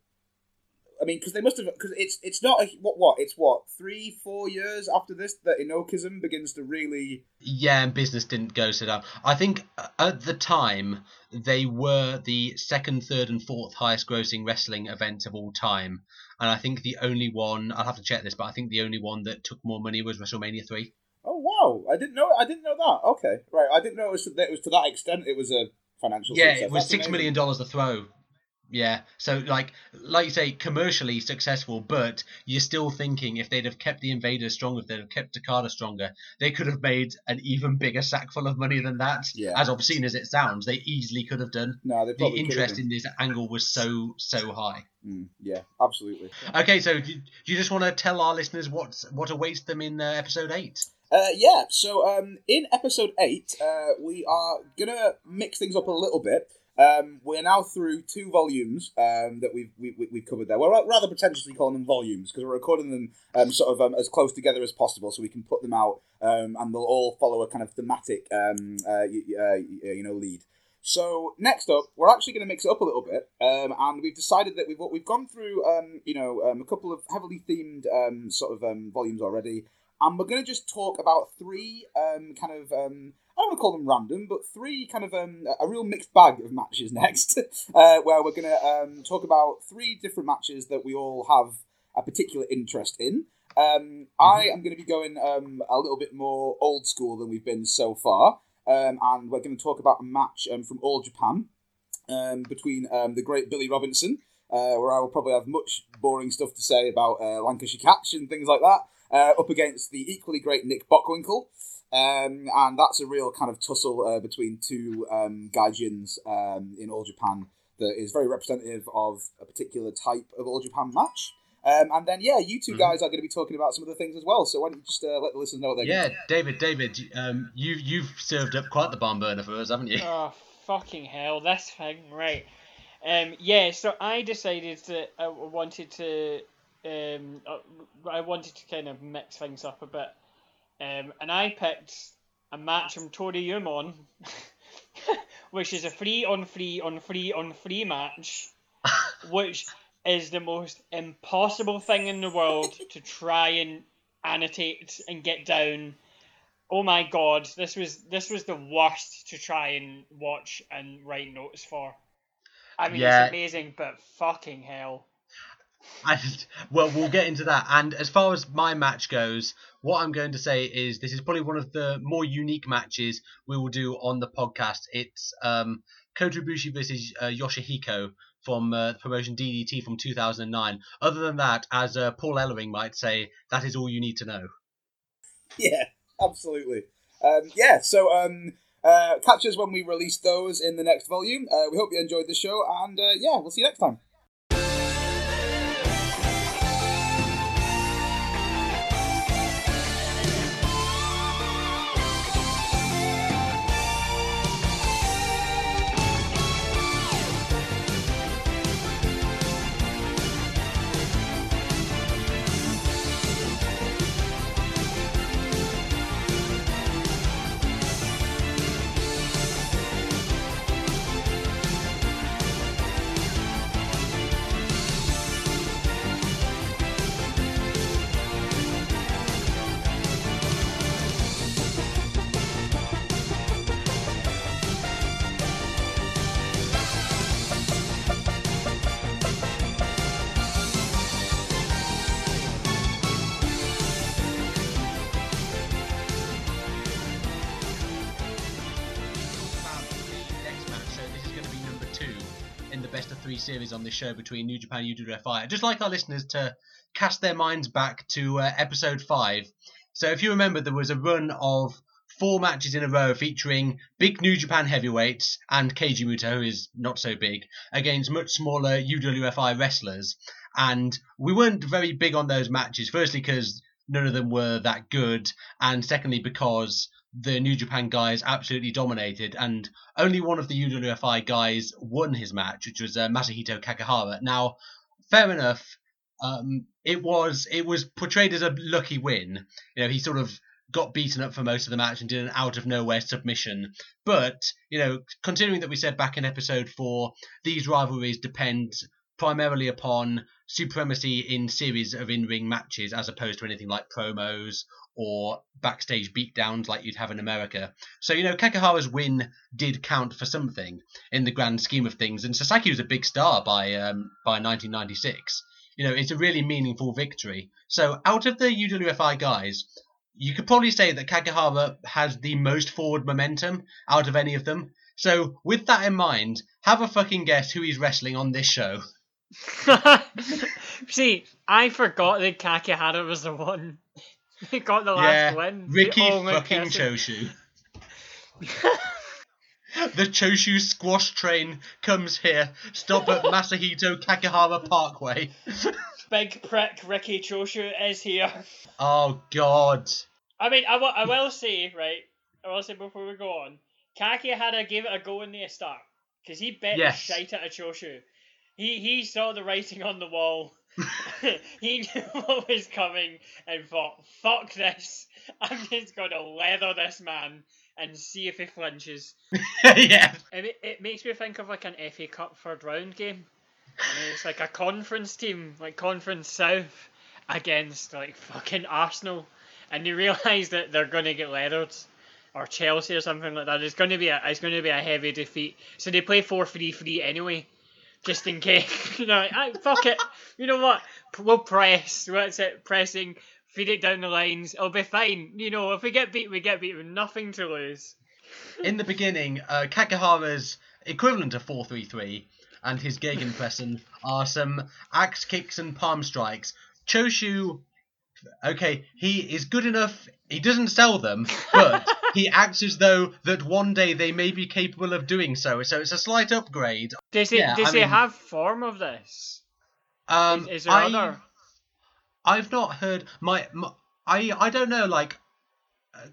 I mean, because they must have because it's it's not a what what it's what three four years after this that Inokism begins to really Yeah, and business didn't go so down. I think uh, at the time they were the second, third, and fourth highest grossing wrestling event of all time, and I think the only one I'll have to check this, but I think the only one that took more money was WrestleMania three. Oh wow! I didn't know. I didn't know that. Okay, right. I didn't know it was, that it was to that extent. It was a financial. Yeah, success. it was That's six amazing. million dollars a throw. Yeah, so like like you say, commercially successful, but you're still thinking if they'd have kept the invaders stronger, if they'd have kept Takada stronger, they could have made an even bigger sack full of money than that. Yeah. As obscene as it sounds, they easily could have done. No, they The probably interest in this angle was so so high. Mm, yeah, absolutely. Okay, so do do you just want to tell our listeners what what awaits them in uh, episode eight? Uh, yeah. So um, in episode eight, uh, we are gonna mix things up a little bit. Um, we're now through two volumes um, that we've we, we- we've covered there. We're rather pretentiously calling them volumes because we're recording them um, sort of um, as close together as possible, so we can put them out um, and they'll all follow a kind of thematic, um, uh, you, uh, you know, lead. So next up, we're actually going to mix it up a little bit, and we've decided that we've we've gone through, you know, a couple of heavily themed sort of um, volumes already, and we're going to just talk about three kind of I don't want to call them random, but three kind of um, a real mixed bag of matches next, uh, where we're going to um, talk about three different matches that we all have a particular interest in. Um, I am going to be going um, a little bit more old school than we've been so far, um, and we're going to talk about a match um, from All Japan um, between um, the great Billy Robinson, uh, where I will probably have much boring stuff to say about uh, Lancashire Catch and things like that, uh, up against the equally great Nick Bockwinkel. Um, and that's a real kind of tussle uh, between two um, gaijins um, in All Japan that is very representative of a particular type of All Japan match. Um, and then, yeah, you 2 Mhm. guys are going to be talking about some of the things as well. So why don't you just uh, let the listeners know what they're Yeah, going David, David, um, you you've served up quite the barn burner for us, haven't you? Oh fucking hell! This thing, right? Um, yeah. So I decided that I wanted to, um, uh, I wanted to kind of mix things up a bit, um, and I picked a match from Toryumon, which is a free on free on free on free match, which is the most impossible thing in the world to try and annotate and get down oh my god, this was this was the worst to try and watch and write notes for. I mean, Yeah. it's amazing, but fucking hell. Well, we'll get into that. And as far as my match goes, what I'm going to say is this is probably one of the more unique matches we will do on the podcast. It's um, Kota Ibushi versus uh, Yoshihiko from uh, the promotion DDT from 2009. Other than that, as uh, Paul Ellering might say, that is all you need to know. Yeah, absolutely. Um, yeah, so um, uh, catch us when we release those in the next volume. Uh, we hope you enjoyed the show, and uh, yeah, we'll see you next time. On this show between New Japan and UWFI. I'd just like our listeners to cast their minds back to uh, episode five. So if you remember, there was a run of four matches in a row featuring big New Japan heavyweights and Keiji Muto, who is not so big, against much smaller UWFI wrestlers. And we weren't very big on those matches. Firstly, because none of them were that good, and secondly, because the New Japan guys absolutely dominated, and only one of the UWFI guys won his match, which was uh, Masahito Kakihara. Now, fair enough. Um, it was it was portrayed as a lucky win. You know, he sort of got beaten up for most of the match and did an out of nowhere submission. But you know, considering that we said back in episode four, these rivalries depend primarily upon supremacy in series of in-ring matches as opposed to anything like promos or backstage beatdowns like you'd have in America. So, you know, Kakihara's win did count for something in the grand scheme of things, and Sasaki was a big star by um, by 1996. You know, it's a really meaningful victory. So, out of the UWFI guys, you could probably say that Kakahara has the most forward momentum out of any of them. So, with that in mind, have a fucking guess who he's wrestling on this show. See, I forgot that Kakihara was the one who got the last yeah, win. Riki oh, fucking person- Choshu. The Choshu squash train comes here. Stop at Masahito Kakihara Parkway. Big prick Riki Choshu is here. Oh God. I mean, I will, I will say, right, I will say before we go on, Kakihara gave it a go in the start. Because he bet Yes. shite at a Choshu. He, he saw the writing on the wall. he knew what was coming and thought, fuck this. I'm just going to leather this man. and see if he flinches. yeah. It, it makes me think of like an FA Cup third round game. It's like a conference team, like Conference South, against like fucking Arsenal, and they realise that they're gonna get leathered, or Chelsea or something like that. It's gonna be a it's gonna be a heavy defeat. So they play four three three anyway, just in case. you know, "Ah, fuck it. You know what? We'll press. What's it? Pressing. Feed it down the lines. It'll be fine. You know, if we get beat, we get beat with nothing to lose. In the beginning, uh, Kakihara's equivalent of 433 and his Gegenpressen are some axe kicks and palm strikes. Choshu, okay, he is good enough. He doesn't sell them, but he acts as though that one day they may be capable of doing so. So it's a slight upgrade. Does he? Yeah, does I he mean- have form of this? Um, is, is there I, other? I've not heard my, my I I don't know like uh,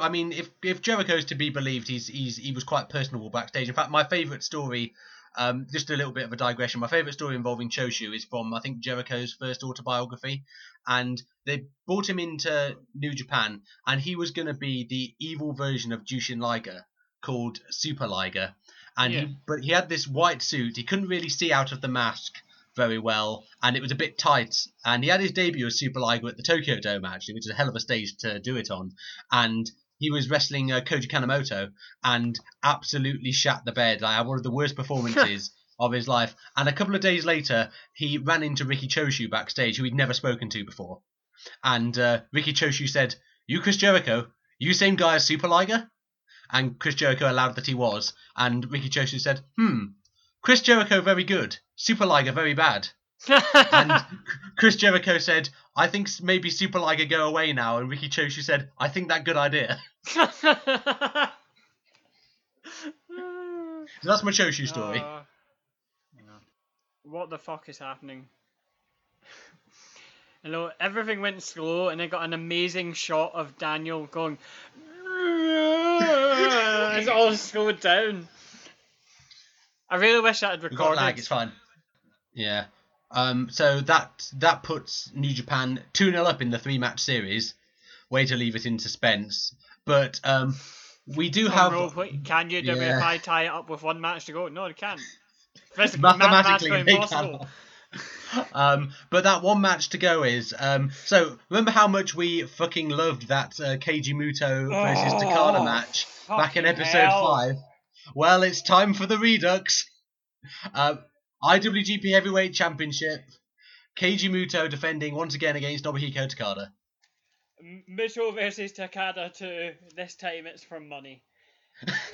I mean if if Jericho's to be believed he's he's he was quite personable backstage. In fact, my favorite story um just a little bit of a digression. My favorite story involving Choshu is from I think Jericho's first autobiography and they brought him into New Japan and he was going to be the evil version of Jushin Liger called Super Liger and Yeah. he, but he had this white suit. He couldn't really see out of the mask very well, and it was a bit tight. And he had his debut as Super Liger at the Tokyo Dome, actually, which is a hell of a stage to do it on. And he was wrestling uh, Koji Kanemoto and absolutely shat the bed. Like, had one of the worst performances of his life. And a couple of days later, he ran into Riki Choshu backstage, who he'd never spoken to before. And uh, Riki Choshu said, "You Chris Jericho? You same guy as Super Liger?" And Chris Jericho allowed that he was. And Riki Choshu said, "Hmm, Chris Jericho very good, Super Liger very bad." And Chris Jericho said, "I think maybe Super Liger go away now." And Riki Choshu said, "I think that good idea." So that's my Choshu story. Uh, what the fuck is happening? Know, everything went slow, and I got an amazing shot of Daniel going. it's all slowed down. I really wish I had recorded. got lag. It's fine. Yeah. Um. So that that puts New Japan two 0 up in the three match series. Way to leave it in suspense. But um, we do have roll, can you Yeah. WFI tie it up with one match to go? No, it can't. Mathematically they impossible. Um, but that one match to go is um. So remember how much we fucking loved that uh, Keiji Muto versus Oh, Takada match back in episode hell. five. Well, it's time for the Redux. Uh, IWGP Heavyweight Championship. Keiji Muto defending once again against Nobuhiko Takada. M- Muto versus Takada 2. This time it's for money.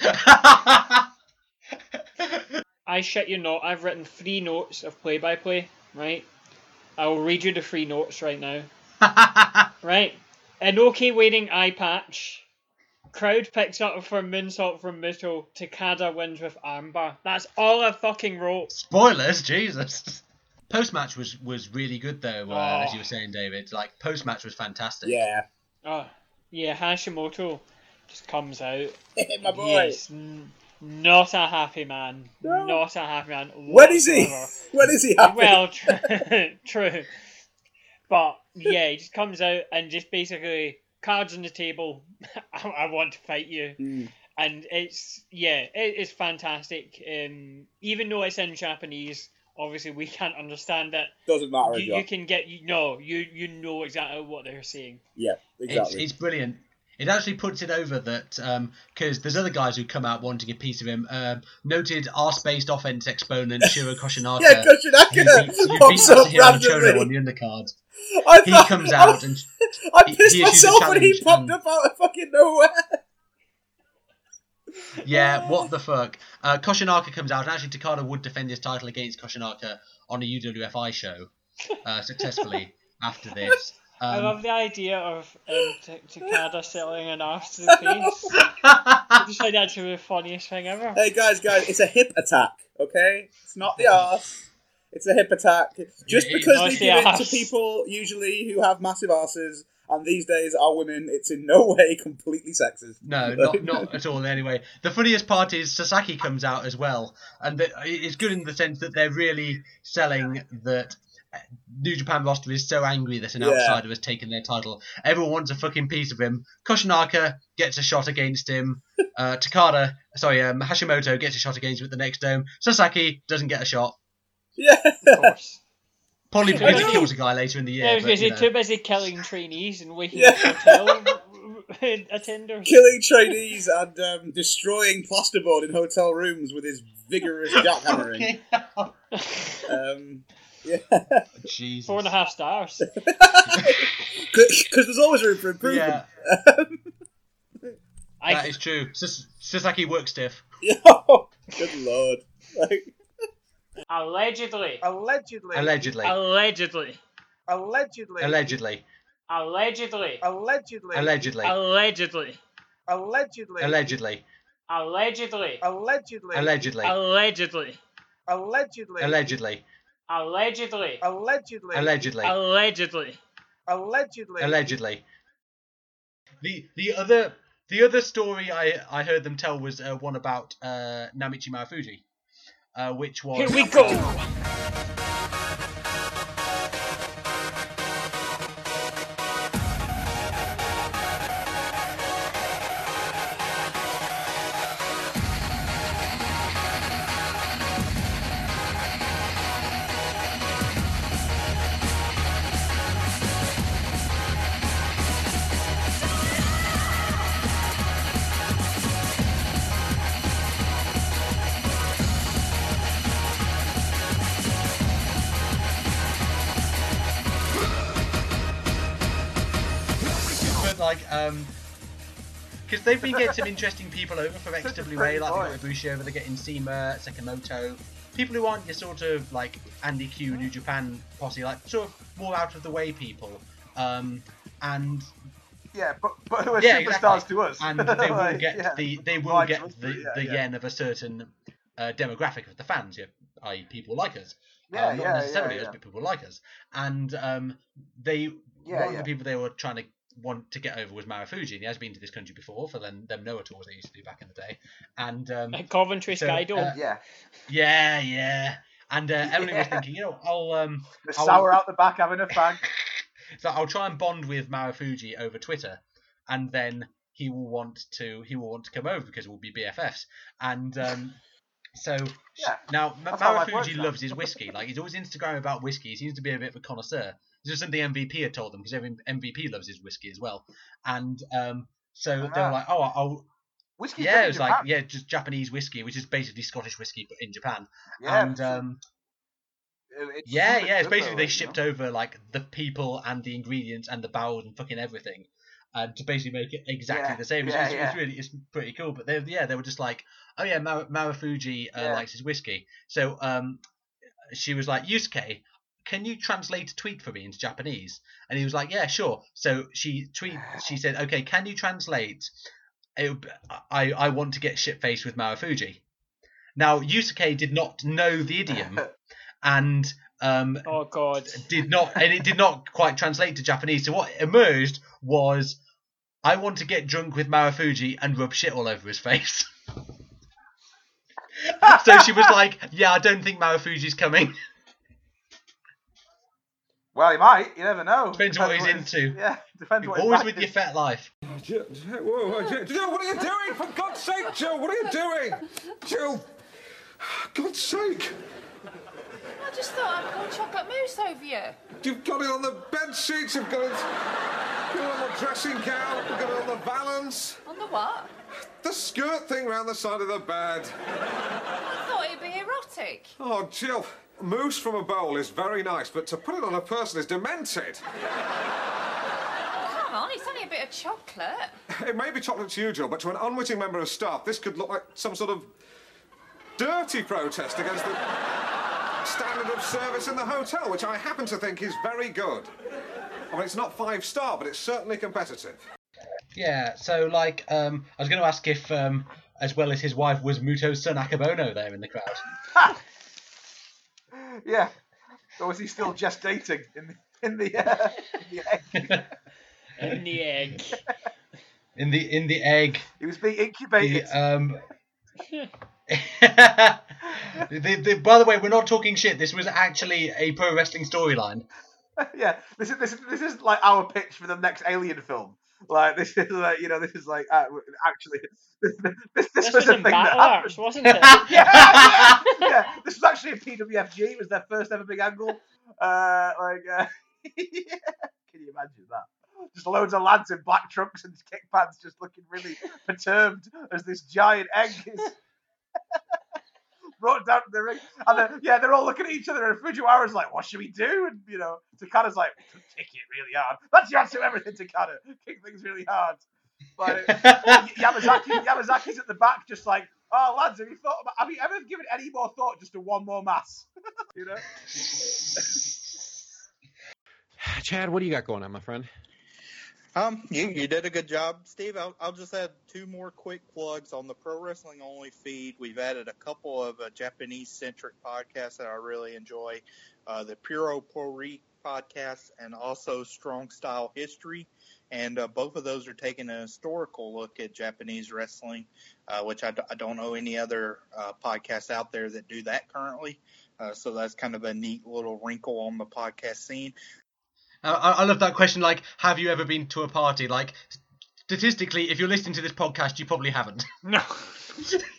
I shit you not, I've written three notes of play by play, right? I will read you the three notes right now. Right? An okay wearing eye patch. Crowd picks up for moonsault from Muto. Takada wins with armbar. That's all I fucking wrote. Spoilers, Jesus. Post match was was really good though, uh, as Oh. you were saying, David. Like post match was fantastic. Yeah. Oh, yeah, Hashimoto just comes out. My boy. He's n- not a happy man. No. Not a happy man. When is he? whatsoever. When is he happy? well, true, true. But yeah, he just comes out and just basically cards on the table. I, I want to fight you, Mm. and it's yeah, it, it's fantastic. Um, even though it's in Japanese, obviously we can't understand it. Doesn't matter You, you can get you no, you you know exactly what they're saying. Yeah, It's, exactly. it's brilliant. It actually puts it over that because there's other guys who come out wanting a piece of him. Um, noted arse-based offense exponent Shiro Koshinaka. yeah, Koshinaka pops up on the undercard. I He thought- comes out and I pissed he myself when he popped and- up out of fucking nowhere. yeah, what the fuck? Uh, Koshinaka comes out. and Actually, Takada would defend his title against Koshinaka on a UWFI show uh, successfully after this. I Um, love the idea of um, T- Takada selling an arse to the face. I just find that to be the funniest thing ever. Hey guys, guys, it's a hip attack, okay? It's not the arse. It's a hip attack. Just because Not they the give it to people usually who have massive arses, and these days are women, it's in no way completely sexist. No, not not at all. Anyway, the funniest part is Sasaki comes out as well, and it's good in the sense that they're really selling that New Japan roster is so angry that an Yeah. outsider has taken their title. Everyone wants a fucking piece of him. Koshinaka gets a shot against him. Uh, Takada, sorry, um, Hashimoto gets a shot against him at the next dome. Sasaki doesn't get a shot. Yeah. Of course. Probably because he kills a guy later in the year. Yeah, because he's too busy killing trainees and waking Yeah. up hotel attenders. Killing trainees and um, destroying plasterboard in hotel rooms with his vigorous jackhammering. Um, yeah. Jesus. Four and a half stars. Because there's always room for improvement. Yeah, I, that is true. Sas- Sasaki work stiff. Yeah. Good lord. Like, allegedly, Allegedly. Allegedly. allegedly, Allegedly. Allegedly. allegedly, Allegedly. Allegedly. allegedly, Allegedly. Allegedly. allegedly, Allegedly. Allegedly. allegedly, Allegedly. Allegedly. Allegedly, Allegedly. Allegedly. allegedly. Allegedly. Allegedly. The the other the other story I, I heard them tell was uh, one about uh, Naomichi Marufuji, uh, which was Here we go. Been getting some interesting people over from XWA, like got Ibushi over, they're getting Sema, Sakamoto, people who aren't your sort of like Andy Q, New Japan posse, like sort of more out of the way people. Um, and Yeah, but but who are Yeah, superstars exactly. to us? and they will get yeah. the they will get the, yeah, the yen of a certain uh, demographic of the fans, yeah, i.e., people like us. Yeah, uh, not yeah, necessarily yeah, us, but people like us. And um, they Yeah, one of the people they were trying to want to get over was Marufuji, and he has been to this country before for them them Noah tours they used to do back in the day. And um, At Coventry So, Sky Dome. uh, Yeah, yeah, yeah. And uh, Emily was thinking, you know, I'll um, the I'll- sour out the back having a fag. so I'll try and bond with Marufuji over Twitter, and then he will want to he will want to come over because we'll be BFFs. And um, so Yeah, now Ma- that's how works Marufuji loves his whiskey. Like he's always Instagram about whiskey. He seems to be a bit of a connoisseur. It's just something MVP had told them because every MVP loves his whiskey as well. And um, so they Ah. were like, oh, I'll Whiskey. yeah, it was like yeah, just Japanese whiskey, which is basically Scottish whiskey but in Japan. yeah, and um, it's yeah, yeah, it's basically though, they like, you shipped know? over like the people and the ingredients and the barrels and fucking everything, uh, to basically make it exactly Yeah, the same. It's, yeah, it's, it's really it's pretty cool. But they yeah they were just like, oh yeah, Mar- Marufuji uh, Yeah. likes his whiskey. So um, she was like, Yusuke, can you translate a tweet for me into Japanese? And he was like, yeah, sure. So she tweet she said, okay, can you translate? It, I I want to get shit faced with Marufuji. Now Yusuke did not know the idiom and um, Oh God. did not and it did not quite translate to Japanese. So what emerged was I want to get drunk with Marufuji and rub shit all over his face. so she was like, "Yeah, I don't think Marufuji's coming." Well, he might. You never know. Depends what he's into. Yeah, depends what. his Always with is. your fat life. Joe, whoa, whoa, Joe, Joe, what are you doing? For God's sake, Joe, what are you doing? Joe, God's sake, I just thought I'd pour chocolate mousse over you. you've got it on the bed sheets, you've got it, got it on the dressing gown, you've got it on the valance, On the what? the skirt thing round the side of the bed. I thought it'd be erotic. Oh, Jill, mousse from a bowl is very nice, but to put it on a person is demented. Come on, it's only a bit of chocolate. It may be chocolate to you, Jill, but to an unwitting member of staff, this could look like some sort of dirty protest against the standard of service in the hotel, which I happen to think is very good. I mean, it's not five star, but it's certainly competitive. Yeah. So like, um, I was going to ask if, um, as well as his wife, was Muto's son Akebono there in the crowd. Yeah. Or was he still gestating in the in the, uh, in the egg? In the egg. in the in the egg. He was being The, incubated. um, the, the, by the way, we're not talking shit. This was actually a pro wrestling storyline. yeah, this is this is this is like our pitch for the next Alien film. Like this is like you know this is like uh, actually this this, this, This was was a thing that happened. Arts, wasn't it? yeah, yeah, yeah. This was actually a PWFG. It was their first ever big angle. Uh, like, uh, yeah. can you imagine that? Just loads of lads in black trunks and kick pads, just looking really perturbed as this giant egg is brought down to the ring. And then, yeah, they're all looking at each other, and Fujiwara's like, "What should we do?" And you know, Takada's like, "Kick it really hard." That's your answer to everything, Takada. Kick things really hard. Uh, like, Yamazaki, Yamazaki's at the back, just like, oh lads, have you thought about? Have you ever given any more thought just to one more mass? you know? Chad, what do you got going on, my friend? Um, you, you did a good job, Steve. I'll, I'll just add two more quick plugs on the Pro Wrestling Only feed. We've added a couple of uh, Japanese centric podcasts that I really enjoy uh, the Puro Pori podcast and also Strong Style History. And uh, both of those are taking a historical look at Japanese wrestling, uh, which I, d- I don't know any other uh, podcasts out there that do that currently. Uh, so that's kind of a neat little wrinkle on the podcast scene. I, I love that question. Like, have you ever been to a party? Like, statistically, if you're listening to this podcast, you probably haven't. No.